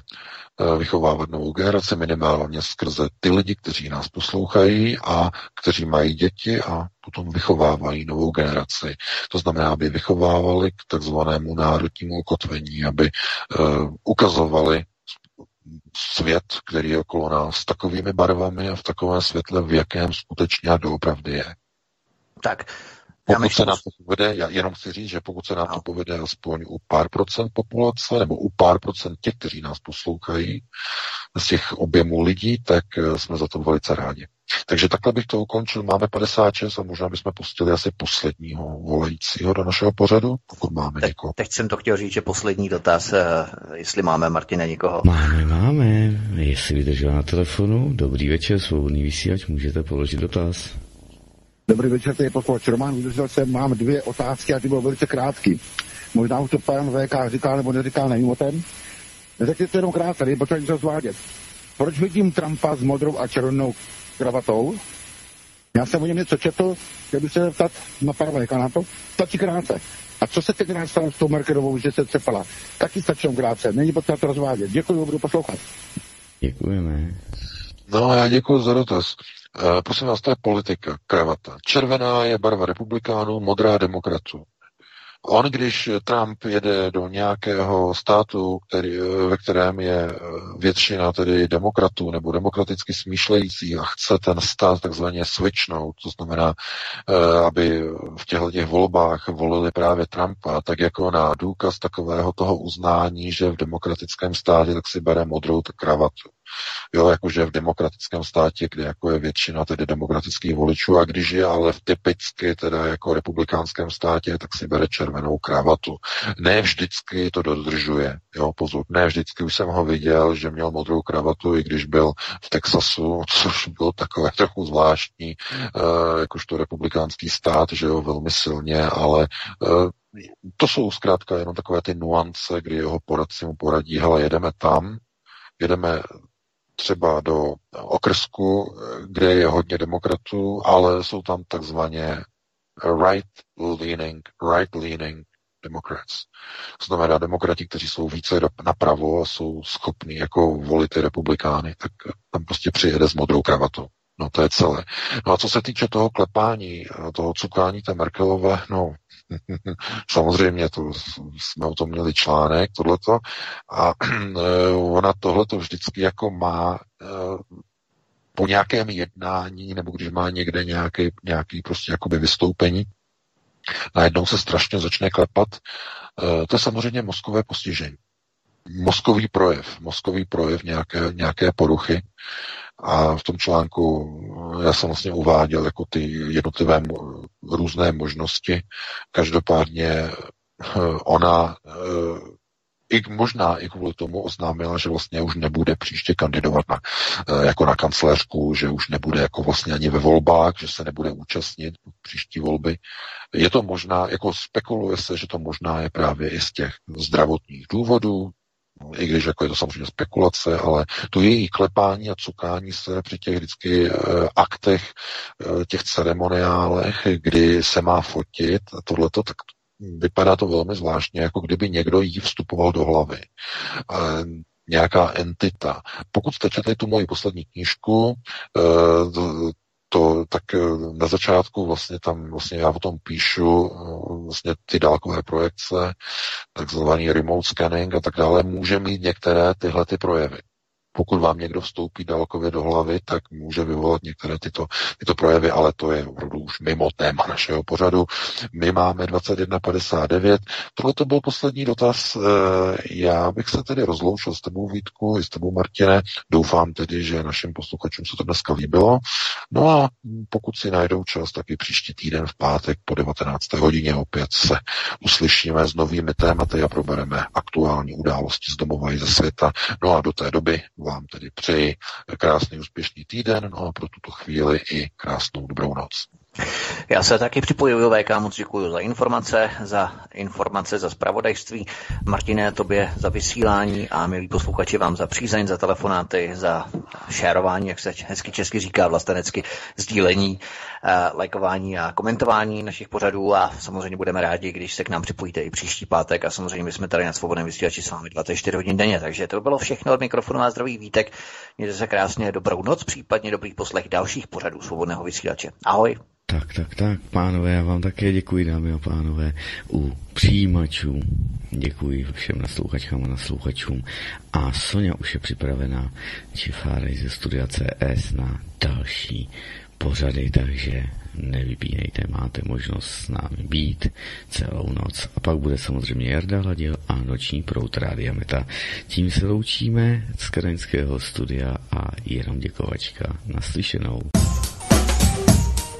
Speaker 3: vychovávat novou generaci minimálně skrze ty lidi, kteří nás poslouchají a kteří mají děti a potom vychovávají novou generaci. To znamená, aby vychovávali k takzvanému národnímu ukotvení, aby uh, ukazovali svět, který je okolo nás, s takovými barvami a v takovém světle, v jakém skutečně a doopravdy je.
Speaker 2: Tak,
Speaker 3: pokud myslím, se nám to povede, já jenom chci říct, že pokud se nám to povede aspoň u pár procent populace, nebo u pár procent těch, kteří nás poslouchají, z těch objemů lidí, tak eh, jsme za to velice rádi. Takže takhle bych to ukončil. Máme 56 a možná bychom pustili asi posledního volajícího do našeho pořadu, pokud máme
Speaker 2: Te,
Speaker 3: někoho.
Speaker 2: Teď jsem to chtěl říct, že poslední dotaz, eh, jestli máme, Martine, někoho.
Speaker 1: Máme, máme. Jestli vydržel na telefonu, dobrý večer, svobodný vysílač, můžete položit dotaz.
Speaker 13: Dobrý večer, tady posluchač Roman, vydržel jsem, mám dvě otázky a ty budou velice krátký. Možná už to pan VK říkal nebo neříkal, nevím o tom. Řekněte jenom krátce, tady potřeba něco zvádět. Proč vidím Trumpa s modrou a červenou kravatou? Já jsem o něm něco četl, chtěl bych se zeptat na pana VK na to. Stačí krátce. A co se teď stalo s tou Merkelovou, že se cepala? Taky stačí krátce, není potřeba to rozvádět. Děkuji, budu poslouchat.
Speaker 1: Děkujeme.
Speaker 3: No, já děkuji za dotaz. Uh, prosím vás, to je politika, kravata. Červená je barva republikánů, modrá demokratů. On, když Trump jede do nějakého státu, který, ve kterém je většina tedy demokratů nebo demokraticky smýšlejících a chce ten stát takzvaně switchnout, to znamená, eh, aby v těchto těch volbách volili právě Trumpa, tak jako na důkaz takového toho uznání, že v demokratickém státě tak si bere modrou kravatu. Jo, jakože v demokratickém státě, kde jako je většina tedy demokratických voličů a když je ale v typicky teda jako republikánském státě, tak si bere červenou kravatu. Ne vždycky to dodržuje, jo, pozor, ne vždycky už jsem ho viděl, že měl modrou kravatu, i když byl v Texasu, což bylo takové trochu zvláštní, uh, jakožto republikánský stát, že jo, velmi silně, ale uh, to jsou zkrátka jenom takové ty nuance, kdy jeho poradci mu poradí, hele, jedeme tam, jedeme třeba do okrsku, kde je hodně demokratů, ale jsou tam takzvaně right-leaning, right-leaning Democrats. To znamená demokrati, kteří jsou více napravo a jsou schopní jako volit ty republikány, tak tam prostě přijede s modrou kravatou. No to je celé. No a co se týče toho klepání, toho cukání té Merkelové, no <laughs> samozřejmě to jsme o tom měli článek, tohleto, a <clears throat> ona tohleto vždycky jako má eh, po nějakém jednání, nebo když má někde nějaký, nějaký prostě jakoby vystoupení, najednou se strašně začne klepat. Eh, to je samozřejmě mozkové postižení. Mozkový projev, mozkový projev nějaké, nějaké poruchy. A v tom článku já jsem vlastně uváděl jako ty jednotlivé různé možnosti. Každopádně eh, ona eh, i možná i kvůli tomu oznámila, že vlastně už nebude příště kandidovat na, eh, jako na kancléřku, že už nebude jako vlastně ani ve volbách, že se nebude účastnit příští volby. Je to možná, jako spekuluje se, že to možná je právě i z těch zdravotních důvodů, i když jako je to samozřejmě spekulace, ale to její klepání a cukání se při těch vždycky uh, aktech, uh, těch ceremoniálech, kdy se má fotit tohleto, tak vypadá to velmi zvláštně, jako kdyby někdo jí vstupoval do hlavy. Uh, nějaká entita. Pokud jste četli tu moji poslední knížku, to tak eh, na začátku vlastně tam vlastně já o tom píšu eh, vlastně ty dálkové projekce, takzvaný remote scanning a tak dále, může mít některé tyhle ty projevy. Pokud vám někdo vstoupí dálkově do hlavy, tak může vyvolat některé tyto, tyto projevy, ale to je opravdu už mimo téma našeho pořadu. My máme 21.59. Tohle to byl poslední dotaz. Eh, já bych se tedy rozloučil s tebou Vítku i s tebou Martine. Doufám tedy, že našim posluchačům se to dneska líbilo. No a pokud si najdou čas, tak i příští týden v pátek po 19. hodině opět se uslyšíme s novými tématy a probereme aktuální události z domova i ze světa. No a do té doby vám tedy přeji krásný úspěšný týden, no a pro tuto chvíli i krásnou dobrou noc.
Speaker 2: Já se taky připojuju, VK, moc děkuji za informace, za informace, za zpravodajství. Martine, tobě za vysílání a milí posluchači vám za přízeň, za telefonáty, za šérování, jak se hezky česky říká, vlastenecky, sdílení, eh, lajkování a komentování našich pořadů a samozřejmě budeme rádi, když se k nám připojíte i příští pátek a samozřejmě my jsme tady na svobodném vysílači s vámi 24 hodin denně, takže to bylo všechno od mikrofonu a zdravý vítek. Mějte se krásně, dobrou noc, případně dobrý poslech dalších pořadů svobodného vysílače. Ahoj.
Speaker 1: Tak, tak, tak, pánové, já vám také děkuji, dámy a pánové, u přijímačů. Děkuji všem naslouchačkám a naslouchačům. A Sonja už je připravená, Čifárej ze studia CS na další pořady, takže nevypínejte, máte možnost s námi být celou noc. A pak bude samozřejmě Jarda Hladil a noční prout Rádia Meta. Tím se loučíme z Kraňského studia a jenom děkovačka naslyšenou.